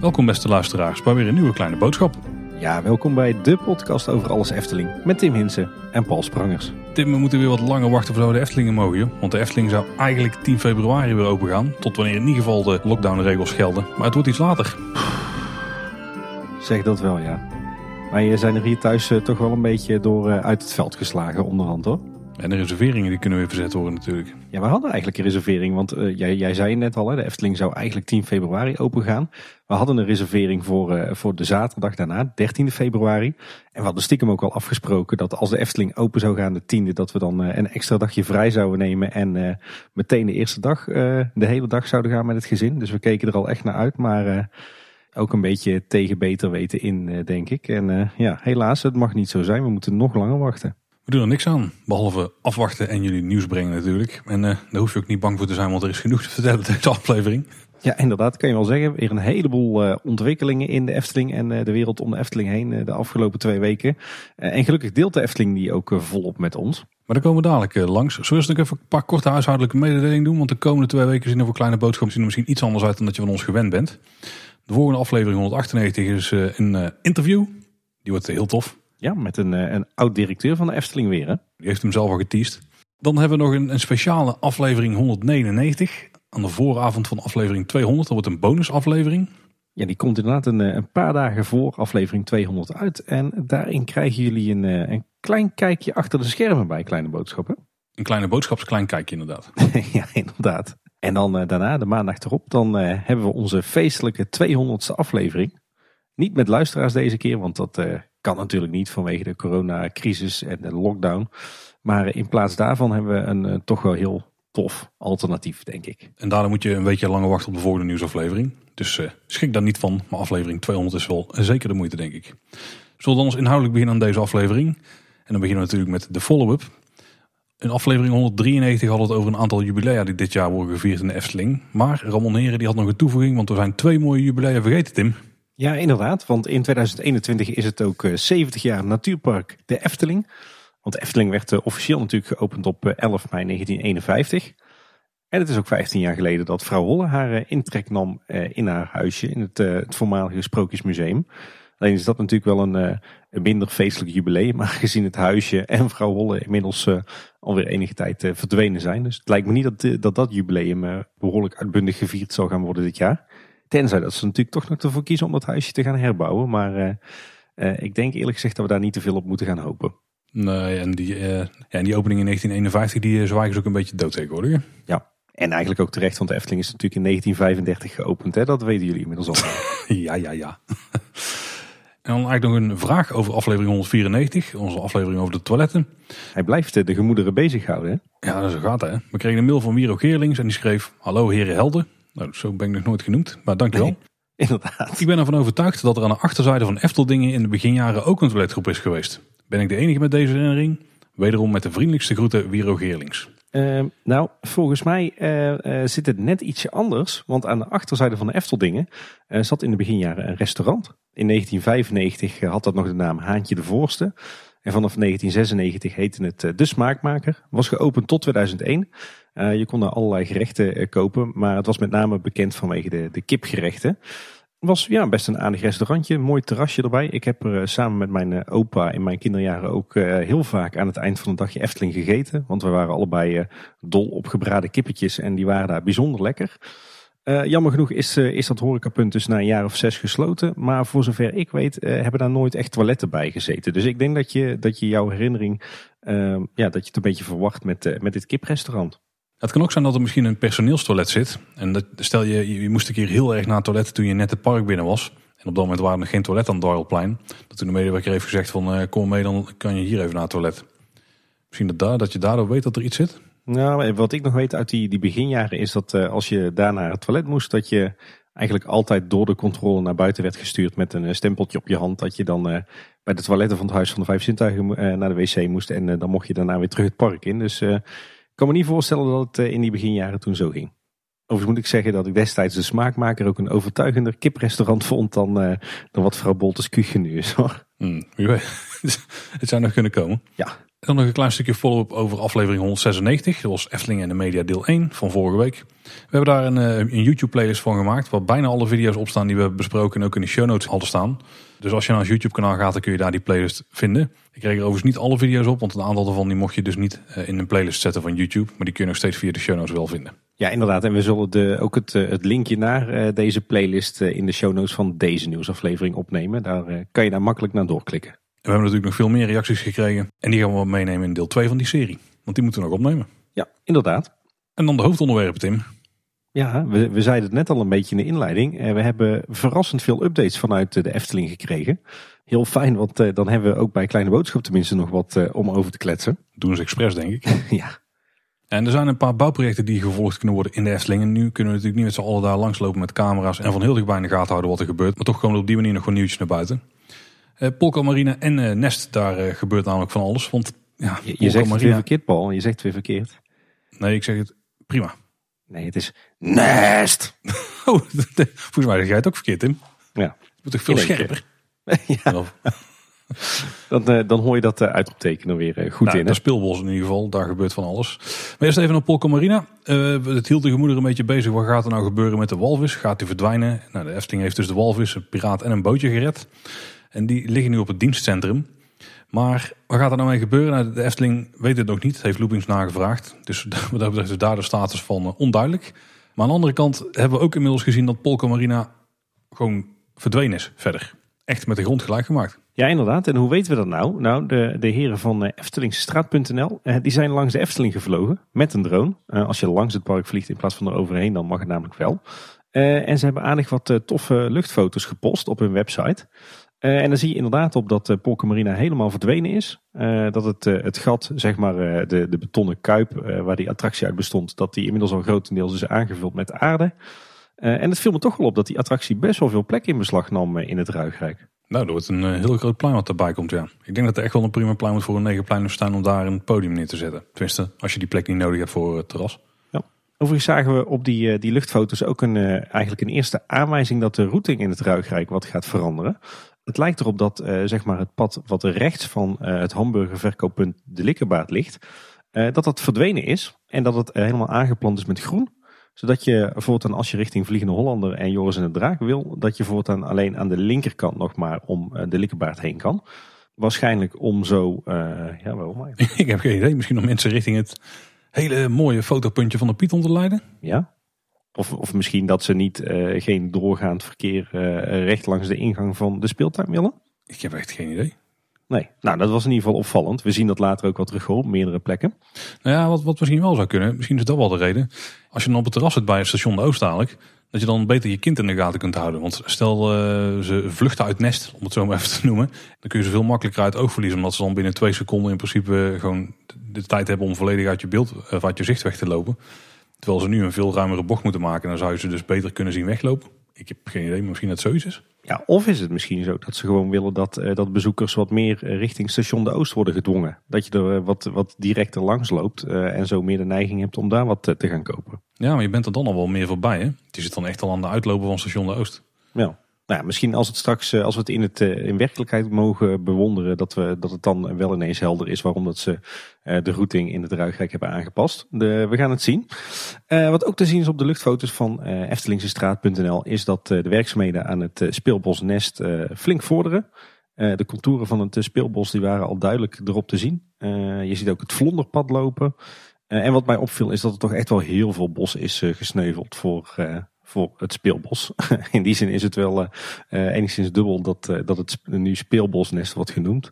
Welkom beste luisteraars bij weer een nieuwe kleine boodschap. Ja, welkom bij de podcast over alles Efteling met Tim Hinsen en Paul Sprangers. Tim, we moeten weer wat langer wachten voordat we de Eftelingen mogen. Want de Efteling zou eigenlijk 10 februari weer open gaan. Tot wanneer in ieder geval de lockdownregels gelden. Maar het wordt iets later. Zeg dat wel, ja. Maar je zijn er hier thuis eh, toch wel een beetje door eh, uit het veld geslagen onderhand hoor. En de reserveringen die kunnen weer verzet worden natuurlijk. Ja, we hadden eigenlijk een reservering, want eh, jij, jij zei net al, hè, de Efteling zou eigenlijk 10 februari open gaan. We hadden een reservering voor, eh, voor de zaterdag daarna, 13 februari. En we hadden stiekem ook al afgesproken dat als de Efteling open zou gaan, de 10e, dat we dan eh, een extra dagje vrij zouden nemen. En meteen de eerste dag, de hele dag zouden gaan met het gezin. Dus we keken er al echt naar uit, maar ook een beetje tegen beter weten in, denk ik. En ja, helaas, het mag niet zo zijn. We moeten nog langer wachten. We doen er niks aan, behalve afwachten en jullie nieuws brengen natuurlijk. En eh, daar hoef je ook niet bang voor te zijn, want er is genoeg te vertellen deze aflevering. Ja, inderdaad, kan je wel zeggen. Weer een heleboel eh, ontwikkelingen in de Efteling en eh, de wereld om de Efteling heen de afgelopen twee weken. En gelukkig deelt de Efteling die ook volop met ons. Maar daar komen we dadelijk langs. Zullen we nog even een paar korte huishoudelijke mededelingen doen? Want de komende twee weken zien er voor kleine boodschappen zien er misschien iets anders uit dan dat je van ons gewend bent. De volgende aflevering 198 is een interview. Die wordt heel tof. Ja, met een, eh, een oud-directeur van de Efteling weer. Hè? Die heeft hem zelf al geteased. Dan hebben we nog een, een speciale aflevering 199. Aan de vooravond van aflevering 200. Dat wordt een bonusaflevering. Ja, die komt inderdaad een, eh, een paar dagen voor aflevering 200 uit. En daarin krijgen jullie een, eh, een klein kijkje achter de schermen bij Kleine Boodschappen. Een kleine boodschapsklein kijkje inderdaad. ja, inderdaad. En dan daarna, de maandag erop, dan hebben we onze feestelijke 200ste aflevering. Niet met luisteraars deze keer, want dat kan natuurlijk niet vanwege de coronacrisis en de lockdown. Maar in plaats daarvan hebben we een eh, toch wel heel tof alternatief, denk ik. En daarna moet je een weekje langer wachten op de volgende nieuwsaflevering. Dus eh, schrik daar niet van. Maar aflevering 200 is wel zeker de moeite, denk ik. Zullen we dan eens inhoudelijk beginnen aan deze aflevering? En dan beginnen we natuurlijk met de follow-up. In aflevering 193 hadden we het over een aantal jubilea die dit jaar worden gevierd in de Efteling. Maar Ramon Heren die had nog een toevoeging, want er zijn twee mooie jubilea vergeten, Tim. Ja, inderdaad. Want in 2021 is het ook eh, 70 jaar Natuurpark de Efteling. Want de Efteling werd eh, officieel natuurlijk geopend op eh, 11 mei 1951. En het is ook 15 jaar geleden dat vrouw Holle haar eh, intrek nam eh, in haar huisje in het, eh, het voormalige Sprookjesmuseum. Alleen is dat natuurlijk wel een, eh, een minder feestelijk jubileum. Maar gezien het huisje en vrouw Holle inmiddels eh, alweer enige tijd eh, verdwenen zijn. Dus het lijkt me niet dat eh, dat, dat jubileum eh, behoorlijk uitbundig gevierd zal gaan worden dit jaar. Tenzij dat ze natuurlijk toch nog ervoor kiezen om dat huisje te gaan herbouwen. Maar eh, eh, ik denk eerlijk gezegd dat we daar niet te veel op moeten gaan hopen. Nee, en die, eh, ja, en die opening in 1951 die zwagen ze ook een beetje dood tegenwoordig. Ja. En eigenlijk ook terecht, want de Efteling is natuurlijk in 1935 geopend. Hè? Dat weten jullie inmiddels al. Ja, ja, ja. En dan eigenlijk nog een vraag over aflevering 194, onze aflevering over de toiletten. Hij blijft de gemoederen bezighouden. Hè? Ja, zo gaat het. Hè. We kregen een mail van Miro Geerlings en die schreef... Hallo heren helden. Nou, zo ben ik nog nooit genoemd, maar dankjewel. Nee. Inderdaad. Ik ben ervan overtuigd dat er aan de achterzijde van Efteldingen in de beginjaren ook een toiletgroep is geweest. Ben ik de enige met deze herinnering? Wederom met de vriendelijkste groeten Wiro Geerlings. Eh, nou, volgens mij eh, eh, zit het net ietsje anders. Want aan de achterzijde van de Efteldingen eh, zat in de beginjaren een restaurant. In 1995 had dat nog de naam Haantje de Voorste. En vanaf 1996 heette het eh, De Smaakmaker. Was geopend tot 2001. Eh, je kon daar allerlei gerechten eh, kopen. Maar het was met name bekend vanwege de, de kipgerechten. was ja, best een aardig restaurantje. Mooi terrasje erbij. Ik heb er samen met mijn opa in mijn kinderjaren ook heel vaak aan het eind van een dagje Efteling gegeten. Want we waren allebei dol op gebraden kippetjes en die waren daar bijzonder lekker. Eh, jammer genoeg is, eh, is dat horecapunt dus na een jaar of zes gesloten. Maar voor zover ik weet eh, hebben daar nooit echt toiletten bij gezeten. Dus ik denk dat je, dat je jouw herinnering, eh, ja, dat je het een beetje verwacht met, met dit kiprestaurant. Het kan ook zijn dat er misschien een personeelstoilet zit. En dat, stel je, je moest een keer heel erg naar het toilet toen je net het park binnen was. En op dat moment waren er geen toilet aan het. Dat toen de medewerker heeft gezegd van kom mee, dan kan je hier even naar het toilet. Misschien dat, daar, dat je daardoor weet dat er iets zit. Nou, wat ik nog weet uit die, die beginjaren is dat eh, als je daar naar het toilet moest, dat je eigenlijk altijd door de controle naar buiten werd gestuurd met een eh, stempeltje op je hand. Dat je dan eh, bij de toiletten van het Huis van de Vijf Zintuigen naar de wc moest en dan mocht je daarna weer terug het park in. Dus ik kan me niet voorstellen dat het in die beginjaren toen zo ging. Overigens moet ik zeggen dat ik destijds de smaakmaker ook een overtuigender kiprestaurant vond dan, dan wat vrouw Boltes Kuchen nu is hoor. Hmm, het zou nog kunnen komen. Ja. Dan nog een klein stukje follow-up over aflevering 196. Dat was Efteling en de Media deel 1 van vorige week. We hebben daar een, eh, een YouTube-playlist van gemaakt... waar bijna alle video's op staan die we hebben besproken... en ook in de show notes hadden staan. Dus als je naar ons YouTube-kanaal gaat, dan kun je daar die playlist vinden. Ik kreeg er overigens niet alle video's op... want een aantal daarvan die mocht je dus niet eh, in een playlist zetten van YouTube. Maar die kun je nog steeds via de show notes wel vinden. Ja, inderdaad. En we zullen de, ook het, eh, het linkje naar deze playlist in de show notes van deze nieuwsaflevering opnemen. Daar kan je daar makkelijk naar doorklikken. We hebben natuurlijk nog veel meer reacties gekregen. En die gaan we wel meenemen in deel 2 van die serie. Want die moeten we nog opnemen. Ja, inderdaad. En dan de hoofdonderwerpen, Tim. Ja, we, we zeiden het net al een beetje in de inleiding. Eh, We hebben verrassend veel updates vanuit eh, de Efteling gekregen. Heel fijn, want eh, dan hebben we ook bij Kleine Boodschap tenminste nog wat om over te kletsen. Doen ze expres, denk ik. ja, En er zijn een paar bouwprojecten die gevolgd kunnen worden in de Efteling. En nu kunnen we natuurlijk niet met z'n allen daar langslopen met camera's. En van heel dichtbij in de gaten houden wat er gebeurt. Maar toch komen er op die manier nog gewoon nieuwtjes naar buiten. Eh Polka Marina en eh, Nest, daar eh, gebeurt namelijk van alles. Want ja, je, zegt het weer verkeerd, Paul. Je zegt het weer verkeerd. Nee, ik zeg het prima. Nee, het is Nest. Oh, volgens mij zeg jij het ook verkeerd, Tim. Ja. Het moet toch veel scherper? ja, dan, dan hoor je dat uh, uitroepteken er weer goed Nou, in. de Hè? speelbos in ieder geval, daar gebeurt van alles. Maar eerst even naar Polka Marina. Het hield de gemoeder een beetje bezig. Wat gaat er nou gebeuren met de walvis? Gaat die verdwijnen? Nou, de Efteling heeft dus de walvis, een piraat en een bootje gered. En die liggen nu op het dienstcentrum. Maar wat gaat er nou mee gebeuren? Nou, de Efteling weet het nog niet. Het heeft Loopings nagevraagd. Dus wat dat betreft daar de status van eh, onduidelijk. Maar aan de andere kant hebben we ook inmiddels gezien dat Polka Marina gewoon verdwenen is verder. Echt met de grond gelijk gemaakt. Ja, inderdaad. En hoe weten we dat nou? Nou, de, de heren van eh, Eftelingstraat.nl, eh, die zijn langs de Efteling gevlogen met een drone. Als je langs het park vliegt in plaats van er overheen, dan mag het namelijk wel. En ze hebben aardig wat toffe luchtfoto's gepost op hun website. Eh, en dan zie je inderdaad op dat uh, Polka Marina helemaal verdwenen is. Eh, dat het, eh, het gat, zeg maar eh, de, de betonnen kuip eh, waar die attractie uit bestond, dat die inmiddels al grotendeels is aangevuld met aarde. Eh, en het viel me toch wel op dat die attractie best wel veel plek in beslag nam eh, in het Ruigrijk. Nou, dat wordt een eh, heel groot plein wat erbij komt, ja. Ik denk dat er echt wel een prima plein moet voor een negenplein staan om daar een podium neer te zetten. Tenminste, als je die plek niet nodig hebt voor het terras. Overigens zagen we op die, eh, die luchtfoto's ook een, eh, eigenlijk een eerste aanwijzing dat de routing in het Ruigrijk wat gaat veranderen. Het lijkt erop dat eh, zeg maar het pad wat rechts van eh, het hamburgerverkooppunt de Likkerbaard ligt, eh, dat dat verdwenen is en dat het helemaal aangeplant is met groen. Zodat je voortaan als je richting Vliegende Hollander en Joris en de Draak wil, dat je voortaan alleen aan de linkerkant nog maar om de Likkerbaard heen kan. Waarschijnlijk om zo, ja waarom ik heb geen idee. Misschien om mensen richting het hele mooie fotopuntje van de Python te leiden. Ja. Of, of misschien dat ze niet eh, geen doorgaand verkeer eh, recht langs de ingang van de speeltuin willen. Ik heb echt geen idee. Nee, nou dat was in ieder geval opvallend. We zien dat later ook wat terug op meerdere plekken. Nou ja, wat, wat misschien wel zou kunnen, misschien is dat wel de reden. Als je dan op het terras zit bij het station de Oost dadelijk, dat je dan beter je kind in de gaten kunt houden. Want stel eh, ze vluchten uit nest, om het zo maar even te noemen, dan kun je ze veel makkelijker uit oog verliezen. Omdat ze dan binnen twee seconden in principe gewoon de tijd hebben om volledig uit je beeld, of uit je zicht weg te lopen. Terwijl ze nu een veel ruimere bocht moeten maken, dan zou je ze dus beter kunnen zien weglopen. Ik heb geen idee, maar misschien dat zoiets is. Ja, of is het misschien zo dat ze gewoon willen dat, eh, dat bezoekers wat meer eh, richting station de Oost worden gedwongen. Dat je er eh, wat, wat directer langs loopt en zo meer de neiging hebt om daar wat te gaan kopen. Ja, maar je bent er dan al wel meer voorbij. Hè? Je zit dan echt al aan de uitlopen van station de Oost. Ja. Nou, misschien als het straks, eh, als we het in, het eh, in werkelijkheid mogen bewonderen, dat, we, dat het dan wel ineens helder is waarom dat ze eh, de routing in het Ruigrijk hebben aangepast. De, we gaan het zien. Eh, wat ook te zien is op de luchtfoto's van eh eftelingsestraat.nl is dat eh, de werkzaamheden aan het speelbos Nest eh, flink vorderen. De contouren van het speelbos die waren al duidelijk erop te zien. Je ziet ook het vlonderpad lopen. En wat mij opviel is dat er toch echt wel heel veel bos is gesneuveld voor, voor het speelbos. In die zin is het wel eh, eh, enigszins dubbel dat, eh, dat het nu speelbosnest wordt genoemd.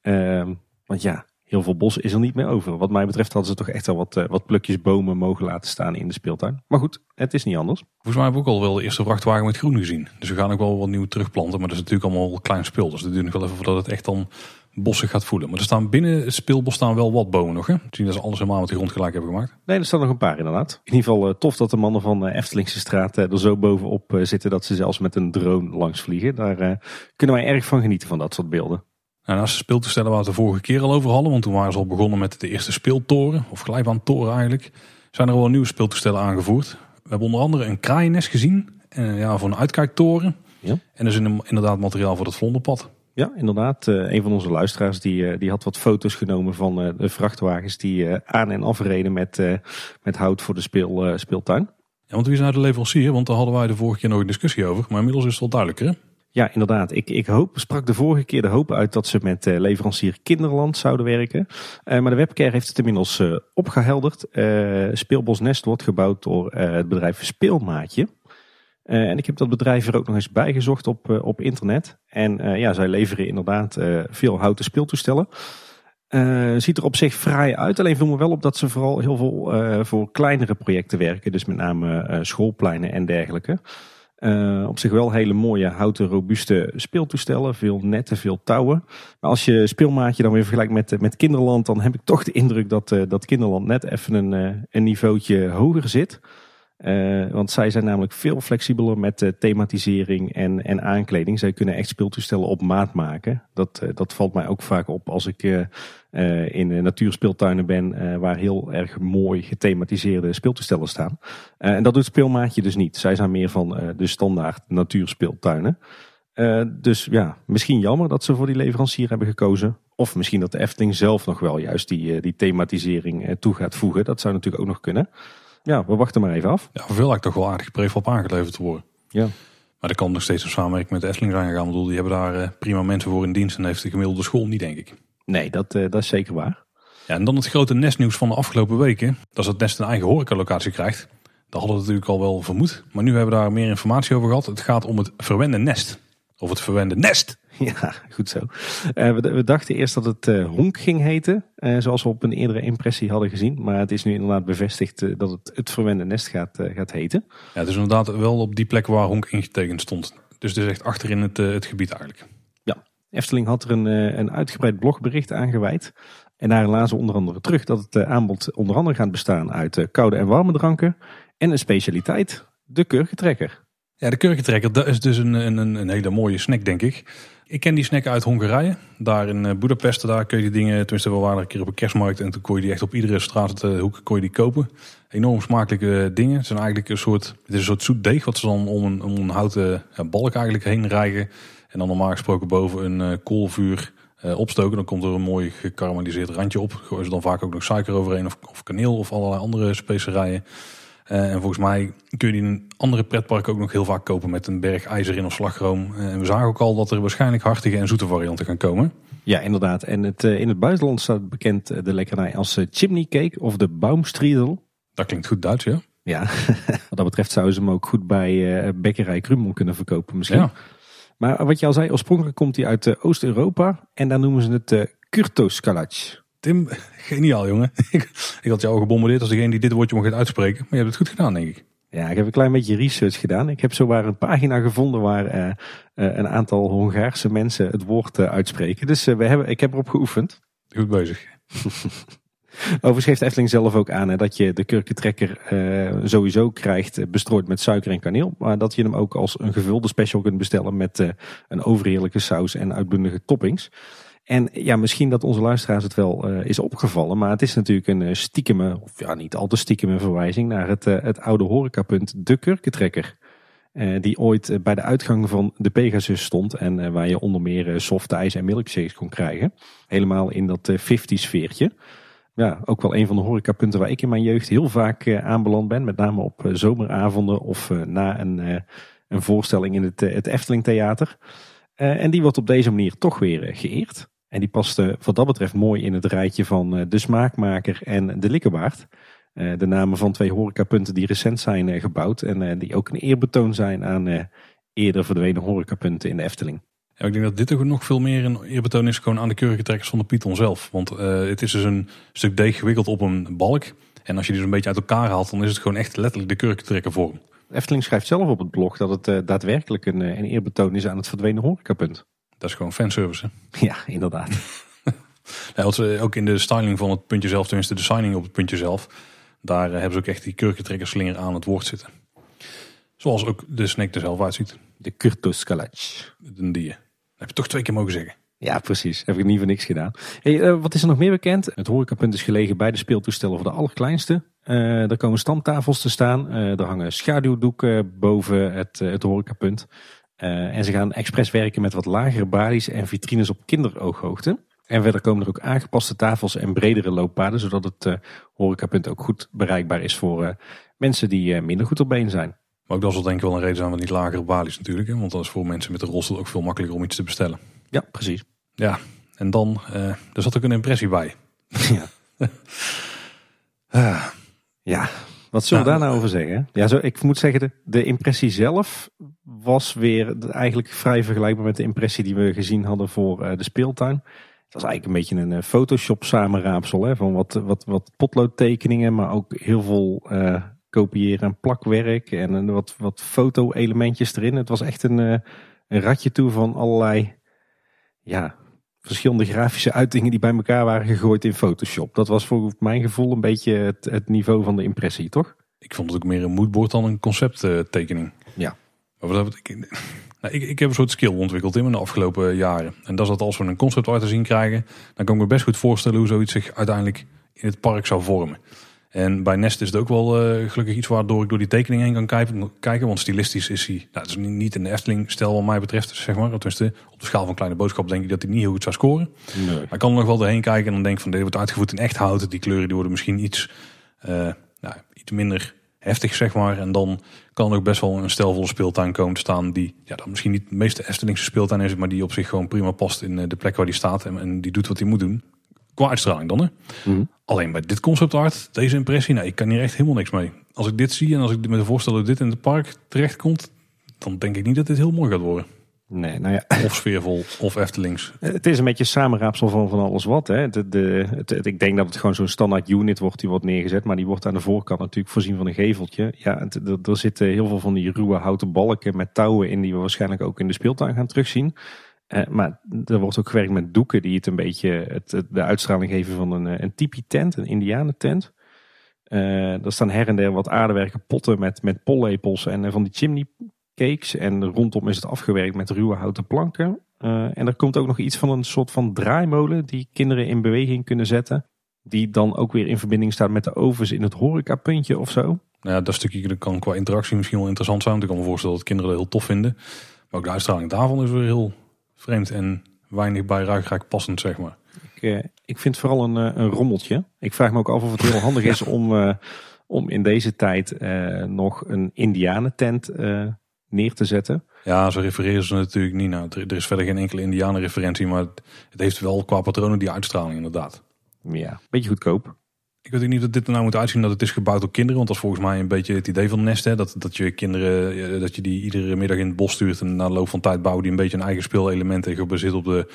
Ehm, want ja, heel veel bos is er niet meer over. Wat mij betreft hadden ze toch echt wel wat, wat plukjes bomen mogen laten staan in de speeltuin. Maar goed, het is niet anders. Volgens mij hebben we ook al wel de eerste vrachtwagen met groen gezien. Dus we gaan ook wel wat nieuw terugplanten. Maar dat is natuurlijk allemaal klein speel. Dus het duurt nog wel even voordat het echt dan bossig gaat voelen. Maar er staan binnen het speelbos staan wel wat bomen nog. Hè? Zien dat ze alles helemaal met de grond gelijk hebben gemaakt. Nee, er staan nog een paar inderdaad. In ieder geval eh, tof dat de mannen van eh, Eftelingse straat eh, er zo bovenop zitten dat ze zelfs met een drone langs vliegen. Daar kunnen wij erg van genieten van dat soort beelden. En naast de speeltoestellen waar we het de vorige keer al over hadden. Want toen waren ze al begonnen met de eerste speeltoren. Of glijbaantoren eigenlijk. Zijn er wel nieuwe speeltoestellen aangevoerd. We hebben onder andere een kraaiennest gezien. En ja, voor een uitkijktoren. Ja. En dus inderdaad materiaal voor het vlonderpad. Ja, inderdaad. Uh, een van onze luisteraars die, uh, die had wat foto's genomen van uh, de vrachtwagens die aan en afreden met, met hout voor de speel, speeltuin. Ja, want wie is nou de leverancier? Want daar hadden wij de vorige keer nog een discussie over. Maar inmiddels is het wel duidelijker. Hè? Ja, inderdaad. Ik, ik hoop, sprak de vorige keer de hoop uit dat ze met leverancier Kinderland zouden werken. maar de webcare heeft het inmiddels opgehelderd. Speelbos Nest wordt gebouwd door het bedrijf Speelmaatje. Uh, en ik heb dat bedrijf er ook nog eens bijgezocht op, uh, op internet. En uh, ja, zij leveren inderdaad veel houten speeltoestellen. ziet er op zich fraai uit. Alleen viel me wel op dat ze vooral heel veel voor kleinere projecten werken. Dus met name schoolpleinen en dergelijke. op zich wel hele mooie houten robuuste speeltoestellen. Veel netten, veel touwen. Maar als je speelmaatje dan weer vergelijkt met, met Kinderland. Dan heb ik toch de indruk dat, dat Kinderland net even een, een niveautje hoger zit. Uh, want zij zijn namelijk veel flexibeler met thematisering en, en aankleding. Zij kunnen echt speeltoestellen op maat maken. Dat, uh, dat valt mij ook vaak op als ik in natuurspeeltuinen ben, waar heel erg mooi gethematiseerde speeltoestellen staan. en dat doet Speelmaatje dus niet. Zij zijn meer van de standaard natuurspeeltuinen. dus ja, misschien jammer dat ze voor die leverancier hebben gekozen. Of misschien dat de Efteling zelf nog wel juist die, die thematisering toe gaat voegen. Dat zou natuurlijk ook nog kunnen ja, we wachten maar even af. Ja, voor veel lijkt toch wel aardig prefab aangeleverd te worden. Ja. Maar dat kan nog steeds een samenwerking met de Efteling zijn gegaan. Ik bedoel, die hebben daar uh, prima mensen voor in dienst en heeft de gemiddelde school niet, denk ik. Nee, dat, uh, dat is zeker waar. Ja, en dan het grote nestnieuws van de afgelopen weken. Dat het nest een eigen horecalocatie krijgt. Dat hadden we natuurlijk al wel vermoed. Maar nu hebben we daar meer informatie over gehad. Het gaat om het verwende nest. Of het verwende nest. Ja, goed zo. Uh, we, we, dachten eerst dat het uh, honk ging heten. Uh, zoals we op een eerdere impressie hadden gezien. Maar het is nu inderdaad bevestigd dat het het verwende nest gaat, gaat heten. Ja, het is inderdaad wel op die plek waar honk ingetekend stond. Dus het is echt achter in het, het gebied eigenlijk. Ja, Efteling had er een, een uitgebreid blogbericht aan gewijd. En daarin lazen onder andere terug dat het aanbod onder andere gaat bestaan uit koude en warme dranken. En een specialiteit, de kurkentrekker. Ja, de kurkentrekker, dat is dus een, een, een hele mooie snack, denk ik. Ik ken die snack uit Hongarije. Daar in eh, Budapest, daar kun je die dingen, tenminste we waren een keer op een kerstmarkt en toen kon je die echt op iedere straathoek kon je die kopen. Enorm smakelijke dingen. Het zijn eigenlijk een soort, het is een soort zoet deeg wat ze dan om een, om een houten balk eigenlijk heen rijgen. En dan normaal gesproken boven een koolvuur opstoken. Dan komt er een mooi gekarameliseerd randje op. Gooien ze dan vaak ook nog suiker overheen of, of kaneel of allerlei andere specerijen. Uh, en volgens mij kun je die in andere pretparken ook nog heel vaak kopen met een berg ijzer in of slagroom. Uh, en we zagen ook al dat er waarschijnlijk hartige en zoete varianten gaan komen. Ja, inderdaad. En het, uh, in het buitenland staat bekend de lekkernij als chimney cake of de baumstriedel. Dat klinkt goed Duits, ja. Ja, wat dat betreft zouden ze hem ook goed bij Bekkerij Krumel kunnen verkopen misschien. Ja. Maar wat je al zei, oorspronkelijk komt hij uit Oost-Europa en daar noemen ze het kurtoskalac. Tim, geniaal jongen. ik, ik had jou al gebombardeerd als degene die dit woordje mocht uitspreken. Maar je hebt het goed gedaan, denk ik. Ja, ik heb een klein beetje research gedaan. Ik heb zowaar een pagina gevonden waar uh, uh, een aantal Hongaarse mensen het woord uh, uitspreken. Dus we hebben, ik heb erop geoefend. Goed bezig. Overigens geeft Efteling zelf ook aan hè, dat je de kurkentrekker sowieso krijgt bestrooid met suiker en kaneel. Maar dat je hem ook als een gevulde special kunt bestellen met een overheerlijke saus en uitbundige toppings. En ja, misschien dat onze luisteraars het wel uh, is opgevallen. Maar het is natuurlijk een uh, stiekeme, of ja, niet al te stiekeme verwijzing naar het, uh, het oude horecapunt De Kurkentrekker. die ooit bij de uitgang van de Pegasus stond. En waar je onder meer soft ijs en milkshakes kon krijgen. Helemaal in dat 50 sfeertje. Ja, ook wel een van de horecapunten waar ik in mijn jeugd heel vaak aanbeland ben. Met name op zomeravonden of na een, een voorstelling in het, het Efteling Theater. en die wordt op deze manier toch weer geëerd. En die paste wat dat betreft mooi in het rijtje van eh, de smaakmaker en de likkerbaard. Eh, de namen van twee horecapunten die recent zijn eh, gebouwd. En die ook een eerbetoon zijn aan eerder verdwenen horecapunten in de Efteling. Ja, ik denk dat dit ook nog veel meer een eerbetoon is gewoon aan de kurkentrekkers van de Python zelf. Want het is dus een stuk deeg gewikkeld op een balk. En als je die dus een beetje uit elkaar haalt, dan is het gewoon echt letterlijk de kurkentrekkervorm. Efteling schrijft zelf op het blog dat het daadwerkelijk een, een eerbetoon is aan het verdwenen horecapunt. Dat is gewoon fanservice. Ja, inderdaad. ze ook in de styling van het puntje zelf, tenminste de signing op het puntje zelf, daar eh, hebben ze ook echt die kurkentrekkerslinger aan het woord zitten. Zoals ook de snake er zelf uitziet. De Kurtoskalac. De die. Dat heb je toch twee keer mogen zeggen. Ja, precies. Heb ik niet voor niks gedaan. Hey, uh, wat is er nog meer bekend? Het horecapunt is gelegen bij de speeltoestellen voor de allerkleinste. Uh, er komen stamtafels te staan. Uh, er hangen schaduwdoeken boven het, het horecapunt. Uh, en ze gaan expres werken met wat lagere balies en vitrines op kinderooghoogte. En verder komen er ook aangepaste tafels en bredere looppaden, zodat het uh, horecapunt ook goed bereikbaar is voor uh, mensen die minder goed op been zijn. Maar ook dat zal denk ik wel een reden zijn van die lagere balies natuurlijk. Hè? Want dat is voor mensen met een rolstoel ook veel makkelijker om iets te bestellen. Ja, precies. Ja, en dan, er zat ook een impressie bij. Ja. Ja, wat zullen we daar nou over zeggen? Ja, zo, ik moet zeggen, de, de impressie zelf was weer eigenlijk vrij vergelijkbaar met de impressie die we gezien hadden voor uh, de speeltuin. Het was eigenlijk een beetje een uh, Photoshop samenraapsel hè, van wat, wat, wat potloodtekeningen, maar ook heel veel uh, kopiëren en plakwerk en wat, wat foto-elementjes erin. Het was echt een, een ratje toe van allerlei ja, verschillende grafische uitingen die bij elkaar waren gegooid in Photoshop. Dat was voor mijn gevoel een beetje het, het niveau van de impressie, toch? Ik vond het ook meer een moodboard dan een concepttekening. Ja. Maar wat, ik, nou, ik, ik heb een soort skill ontwikkeld in de afgelopen jaren. En dat is dat als we een concept art te zien krijgen, dan kan ik me best goed voorstellen hoe zoiets zich uiteindelijk in het park zou vormen. En bij Nest is het ook wel uh, gelukkig iets waardoor ik door die tekening heen kan kijken. Want stilistisch is hij, nou, het is niet in de Efteling-stijl wat mij betreft, zeg maar. Tenminste, op de schaal van kleine boodschap denk ik dat hij niet heel goed zou scoren. Nee. Maar ik kan er nog wel doorheen kijken en dan denk ik van, dit wordt uitgevoerd in echt hout. Die kleuren die worden misschien iets, uh, nou, iets minder heftig, zeg maar. En dan kan er ook best wel een stelvolle speeltuin komen te staan die, ja, dan misschien niet de meeste Eftelingse speeltuin is, maar die op zich gewoon prima past in eh, de plek waar die staat en, en die doet wat hij moet doen. Qua uitstraling dan, hè. Mhm. Alleen bij dit concept art, deze impressie, nou, ik kan hier echt helemaal niks mee. Als ik dit zie en als ik me voorstel dat dit in het park terechtkomt, dan denk ik niet dat dit heel mooi gaat worden. Nee, nou ja. Of sfeervol, of Eftelings. Het is een beetje samenraapsel van van alles wat. Hè. De, de, het, ik denk dat het gewoon zo'n standaard unit wordt die wordt neergezet. Maar die wordt aan de voorkant natuurlijk voorzien van een geveltje. Ja, het, er zitten heel veel van die ruwe houten balken met touwen in die we waarschijnlijk ook in de speeltuin gaan terugzien. Maar er wordt ook gewerkt met doeken die het een beetje het, de uitstraling geven van een, eh, een tent, een indianentent. Uh, er staan her en der wat aardewerken potten met, met pollepels en van die chimney cakes. En rondom is het afgewerkt met ruwe houten planken. En er komt ook nog iets van een soort van draaimolen die kinderen in beweging kunnen zetten. Die dan ook weer in verbinding staat met de ovens in het horecapuntje of zo. Nou ja, dat stukje kan qua interactie misschien wel interessant zijn. Want ik kan me voorstellen dat kinderen dat heel tof vinden. Maar ook de uitstraling daarvan is weer heel vreemd en weinig bij passend, zeg maar. Ik, uh, ik vind het vooral een, een, rommeltje. Ik vraag me ook af of het heel handig is om, uh, om in deze tijd uh, nog een indianentent neer te zetten. Ja, zo refereren ze natuurlijk niet naar. Er is verder geen enkele indianenreferentie, maar het heeft wel qua patronen die uitstraling inderdaad. Ja, beetje goedkoop. Ik weet ook niet dat dit er nou moet uitzien dat het is gebouwd door kinderen. Want dat is volgens mij een beetje het idee van Nest. Hè? Dat, dat je kinderen, dat je die iedere middag in het bos stuurt. En na de loop van tijd bouwen die een beetje een eigen speelelementen. Gebaseerd op de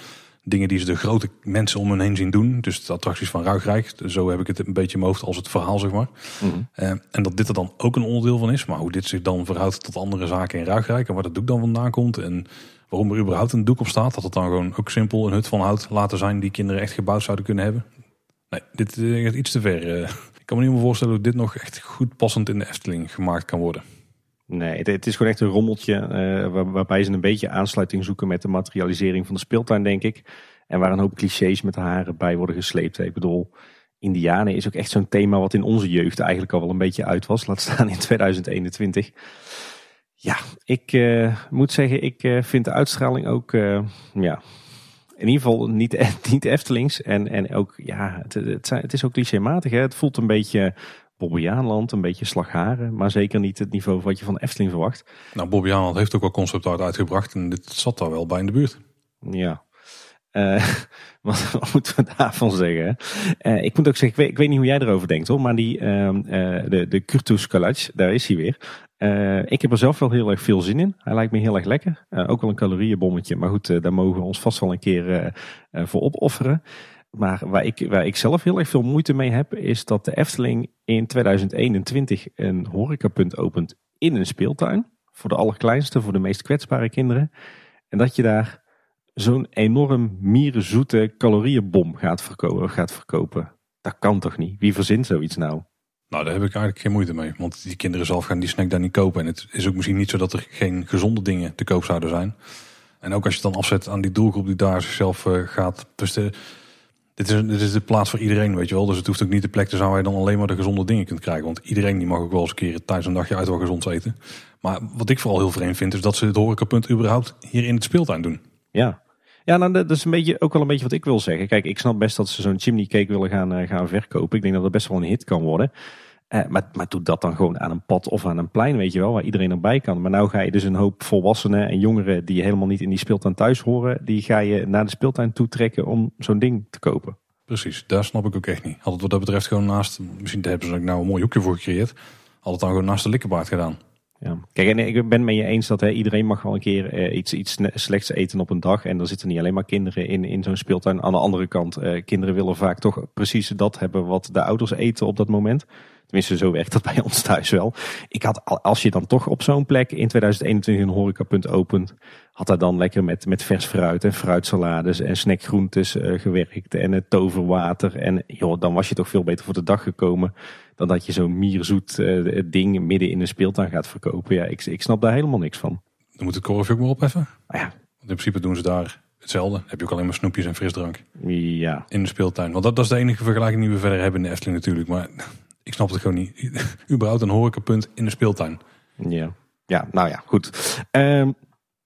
dingen die ze de grote mensen om hen heen zien doen. Dus de attracties van Ruigrijk. Zo heb ik het een beetje in mijn hoofd als het verhaal, zeg maar. Mm -hmm. uh, en dat dit er dan ook een onderdeel van is. Maar hoe dit zich dan verhoudt tot andere zaken in Ruigrijk. En waar dat doek dan vandaan komt. En waarom er überhaupt een doek op staat. Dat het dan gewoon ook simpel een hut van hout laten zijn die kinderen echt gebouwd zouden kunnen hebben. Nee, dit gaat iets te ver. Uh, ik kan me niet meer voorstellen dat dit nog echt goed passend in de Efteling gemaakt kan worden. Nee, het is gewoon echt een rommeltje waar, waarbij ze een beetje aansluiting zoeken met de materialisering van de speeltuin, denk ik. En waar een hoop clichés met haar bij worden gesleept. Ik bedoel, Indianen is ook echt zo'n thema wat in onze jeugd eigenlijk al wel een beetje uit was. Laat staan in 2021. Ja, ik moet zeggen, ik vind de uitstraling ook, ja, in ieder geval niet, niet Eftelings. En, en ook, ja, het, het, het is ook clichématig. Hè? Het voelt een beetje Bobbejaanland, een beetje slagharen. Maar zeker niet het niveau wat je van Efteling verwacht. Nou, Bobbejaanland heeft ook wel concept art uitgebracht. En dit zat daar wel bij in de buurt. Ja, uh, wat, wat, moeten we daarvan zeggen? Uh, ik moet ook zeggen, ik weet, niet hoe jij erover denkt hoor. Maar die, uh, de, de Kurtus Kalach, daar is hij weer. ik heb er zelf wel heel erg veel zin in. Hij lijkt me heel erg lekker. ook wel een calorieënbommetje. Maar goed, daar mogen we ons vast wel een keer voor opofferen. Maar waar ik, waar ik zelf heel erg veel moeite mee heb, is dat de Efteling in 2021 een horecapunt opent in een speeltuin. Voor de allerkleinste, voor de meest kwetsbare kinderen. En dat je daar zo'n enorm mierenzoete calorieënbom gaat verkopen, gaat verkopen. Dat kan toch niet? Wie verzint zoiets nou? Nou, daar heb ik eigenlijk geen moeite mee. Want die kinderen zelf gaan die snack daar niet kopen. En het is ook misschien niet zo dat er geen gezonde dingen te koop zouden zijn. En ook als je het dan afzet aan die doelgroep die daar zichzelf uh, gaat. Dus de, dit is, dit is de plaats voor iedereen, weet je wel. Dus het hoeft ook niet de plek te zijn waar je dan alleen maar de gezonde dingen kunt krijgen. Want iedereen die mag ook wel eens een keer tijdens een dagje uit wel gezond eten. Maar wat ik vooral heel vreemd vind, is dat ze het horecapunt überhaupt hier in het speeltuin doen. Ja. Ja, nou, dat is een beetje, ook wel een beetje wat ik wil zeggen. Kijk, ik snap best dat ze zo'n chimney cake willen gaan, eh, gaan verkopen. Ik denk dat dat best wel een hit kan worden. Eh, maar, maar doe dat dan gewoon aan een pad of aan een plein, weet je wel, waar iedereen erbij kan. Maar nou ga je dus een hoop volwassenen en jongeren die helemaal niet in die speeltuin thuis horen, die ga je naar de speeltuin toe trekken om zo'n ding te kopen. Precies, daar snap ik ook echt niet. Had het wat dat betreft gewoon naast, misschien hebben ze er nou een mooi hoekje voor gecreëerd, had het dan gewoon naast de likkerbaard gedaan. Ja. Kijk, en ik ben het met je eens dat hè, iedereen mag wel een keer eh, iets, iets slechts eten op een dag. En dan zitten niet alleen maar kinderen in, in zo'n speeltuin. Aan de andere kant, eh, kinderen willen vaak toch precies dat hebben wat de ouders eten op dat moment. Tenminste, zo werkt dat bij ons thuis wel. Ik had, als je dan toch op zo'n plek in 2021 een horecapunt opent, had hij dan lekker met, met vers fruit en fruitsalades en snackgroentes uh, gewerkt en het toverwater. En joh, dan was je toch veel beter voor de dag gekomen dan dat je zo'n mierzoet uh, ding midden in een speeltuin gaat verkopen. Ja, ik, ik snap daar helemaal niks van. Dan moet het korfje ook maar opheffen. Ah, ja. Want in principe doen ze daar hetzelfde. Heb je ook alleen maar snoepjes en frisdrank. Ja. In de speeltuin. Want dat, dat is de enige vergelijking die we verder hebben in de Efteling natuurlijk. Maar ik snap het gewoon niet. Überhaupt een horecapunt in de speeltuin. Ja, ja nou ja, goed. Um,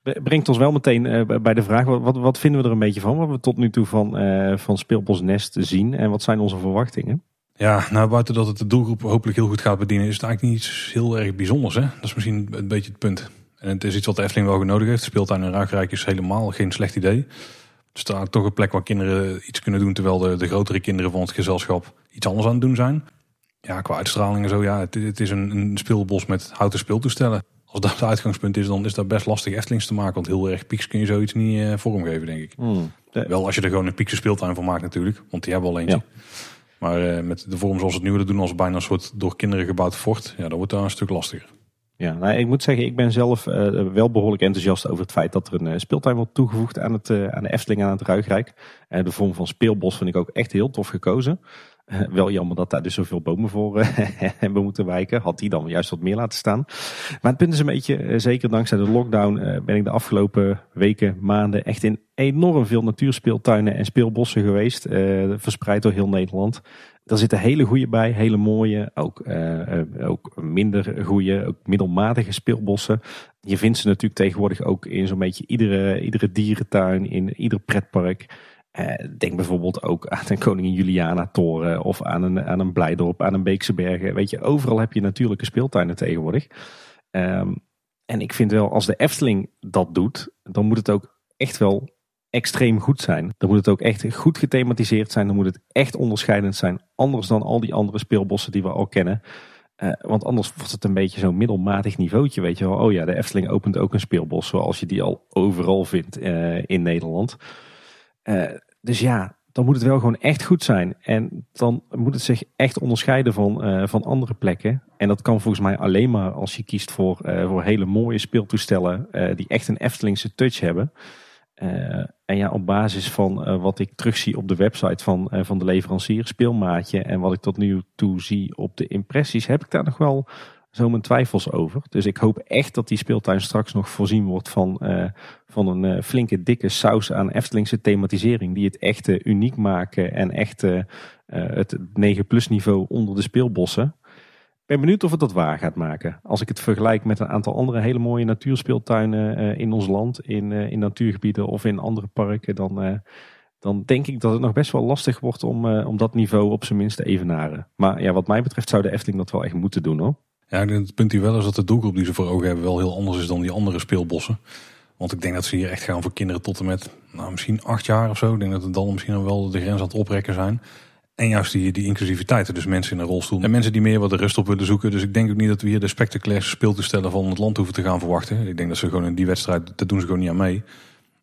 brengt ons wel meteen uh, bij de vraag, wat, wat, vinden we er een beetje van? Wat we tot nu toe van, uh, van Speelbos Nest zien en wat zijn onze verwachtingen? Ja, nou buiten dat het de doelgroep hopelijk heel goed gaat bedienen, is het eigenlijk niet heel erg bijzonders. Hè? Dat is misschien een beetje het punt. En het is iets wat de Efteling wel nodig heeft. Speeltuin in Ruigrijk is helemaal geen slecht idee. Er staat toch een plek waar kinderen iets kunnen doen, terwijl de, de grotere kinderen van het gezelschap iets anders aan het doen zijn. Ja, qua uitstraling en zo, ja, het, het is een, een, speelbos met houten speeltoestellen. Als dat het uitgangspunt is, dan is dat best lastig Eftelings te maken. Want heel erg pieks kun je zoiets niet uh, vormgeven, denk ik. Hmm. Wel als je er gewoon een piekse speeltuin van maakt natuurlijk. Want die hebben al eentje. Maar uh, met de vorm zoals het nu we doen, als bijna een soort door kinderen gebouwd fort. Ja, dan wordt daar een stuk lastiger. Ja, nou, ik moet zeggen, ik ben zelf uh, wel behoorlijk enthousiast over het feit dat er een speeltuin wordt toegevoegd aan, het, aan de Efteling, aan het Ruigrijk. de vorm van speelbos vind ik ook echt heel tof gekozen. Eh, wel jammer dat daar dus zoveel bomen voor uh, hebben moeten wijken. Had die dan juist wat meer laten staan. Maar het punt is een beetje, uh, zeker dankzij de lockdown, ben ik de afgelopen weken, maanden echt in enorm veel natuurspeeltuinen en speelbossen geweest. verspreid door heel Nederland. Daar zitten hele goede bij, hele mooie, ook, ook minder goede, ook middelmatige speelbossen. Je vindt ze natuurlijk tegenwoordig ook in zo'n beetje iedere, iedere dierentuin, in ieder pretpark. Eh, denk bijvoorbeeld ook aan een Koningin Juliana toren of aan een, aan een Blijdorp, aan een Beekse Bergen. Weet je, overal heb je natuurlijke speeltuinen tegenwoordig. Um, en ik vind wel, als de Efteling dat doet, dan moet het ook echt wel extreem goed zijn. Dan moet het ook echt goed gethematiseerd zijn. Dan moet het echt onderscheidend zijn. Anders dan al die andere speelbossen die we al kennen. Uh, want anders wordt het een beetje zo'n middelmatig niveautje. Weet je wel, oh ja, de Efteling opent ook een speelbos zoals je die al overal vindt uh, in Nederland. Uh, dus ja, dan moet het wel gewoon echt goed zijn. En dan moet het zich echt onderscheiden van, uh, van andere plekken. En dat kan volgens mij alleen maar als je kiest voor, uh, voor hele mooie speeltoestellen die echt een Eftelingse touch hebben. en ja, op basis van wat ik terugzie op de website van, van de leverancier, Speelmaatje, en wat ik tot nu toe zie op de impressies, heb ik daar nog wel zo mijn twijfels over. Dus ik hoop echt dat die speeltuin straks nog voorzien wordt van, uh, van een uh, flinke dikke saus aan Eftelingse thematisering. Die het echt uh, uniek maken en echt het 9 plus niveau onder de speelbossen. Ik ben benieuwd of het dat waar gaat maken. Als ik het vergelijk met een aantal andere hele mooie natuurspeeltuinen in ons land. In, in natuurgebieden of in andere parken. Dan, dan denk ik dat het nog best wel lastig wordt om, om dat niveau op zijn minst te evenaren. Maar ja, wat mij betreft zou de Efteling dat wel echt moeten doen hoor. Ja, het punt hier wel is dat de doelgroep die ze voor ogen hebben wel heel anders is dan die andere speelbossen. Want ik denk dat ze hier echt gaan voor kinderen tot en met nou, misschien acht jaar of zo. Ik denk dat het dan misschien wel de grens aan het oprekken zijn. En juist die, die inclusiviteit, dus mensen in een rolstoel. En mensen die meer wat de rust op willen zoeken. Dus ik denk ook niet dat we hier de spectaculaire speeltoestellen van het land hoeven te gaan verwachten. Ik denk dat ze gewoon in die wedstrijd, dat doen ze gewoon niet aan mee.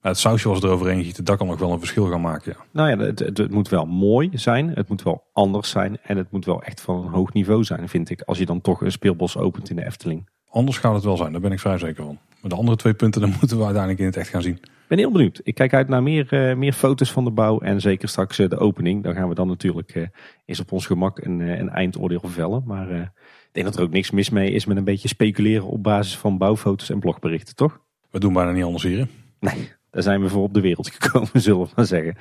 Maar het sausje was er overheen gieten, dat kan nog wel een verschil gaan maken. Ja. Nou ja, het, het, moet wel mooi zijn. Het moet wel anders zijn. En het moet wel echt van een hoog niveau zijn, vind ik. Als je dan toch een speelbos opent in de Efteling. Anders gaat het wel zijn, daar ben ik vrij zeker van. Maar de andere twee punten, dan moeten we uiteindelijk in het echt gaan zien. Ik ben heel benieuwd. Ik kijk uit naar meer, uh, meer foto's van de bouw en zeker straks uh, de opening. Dan gaan we dan natuurlijk uh, eens op ons gemak een, een eindoordeel vellen. Maar ik denk dat er ook niks mis mee is met een beetje speculeren op basis van bouwfoto's en blogberichten, toch? We doen bijna niet anders hier. Nee, daar zijn we voor op de wereld gekomen, zullen we maar zeggen.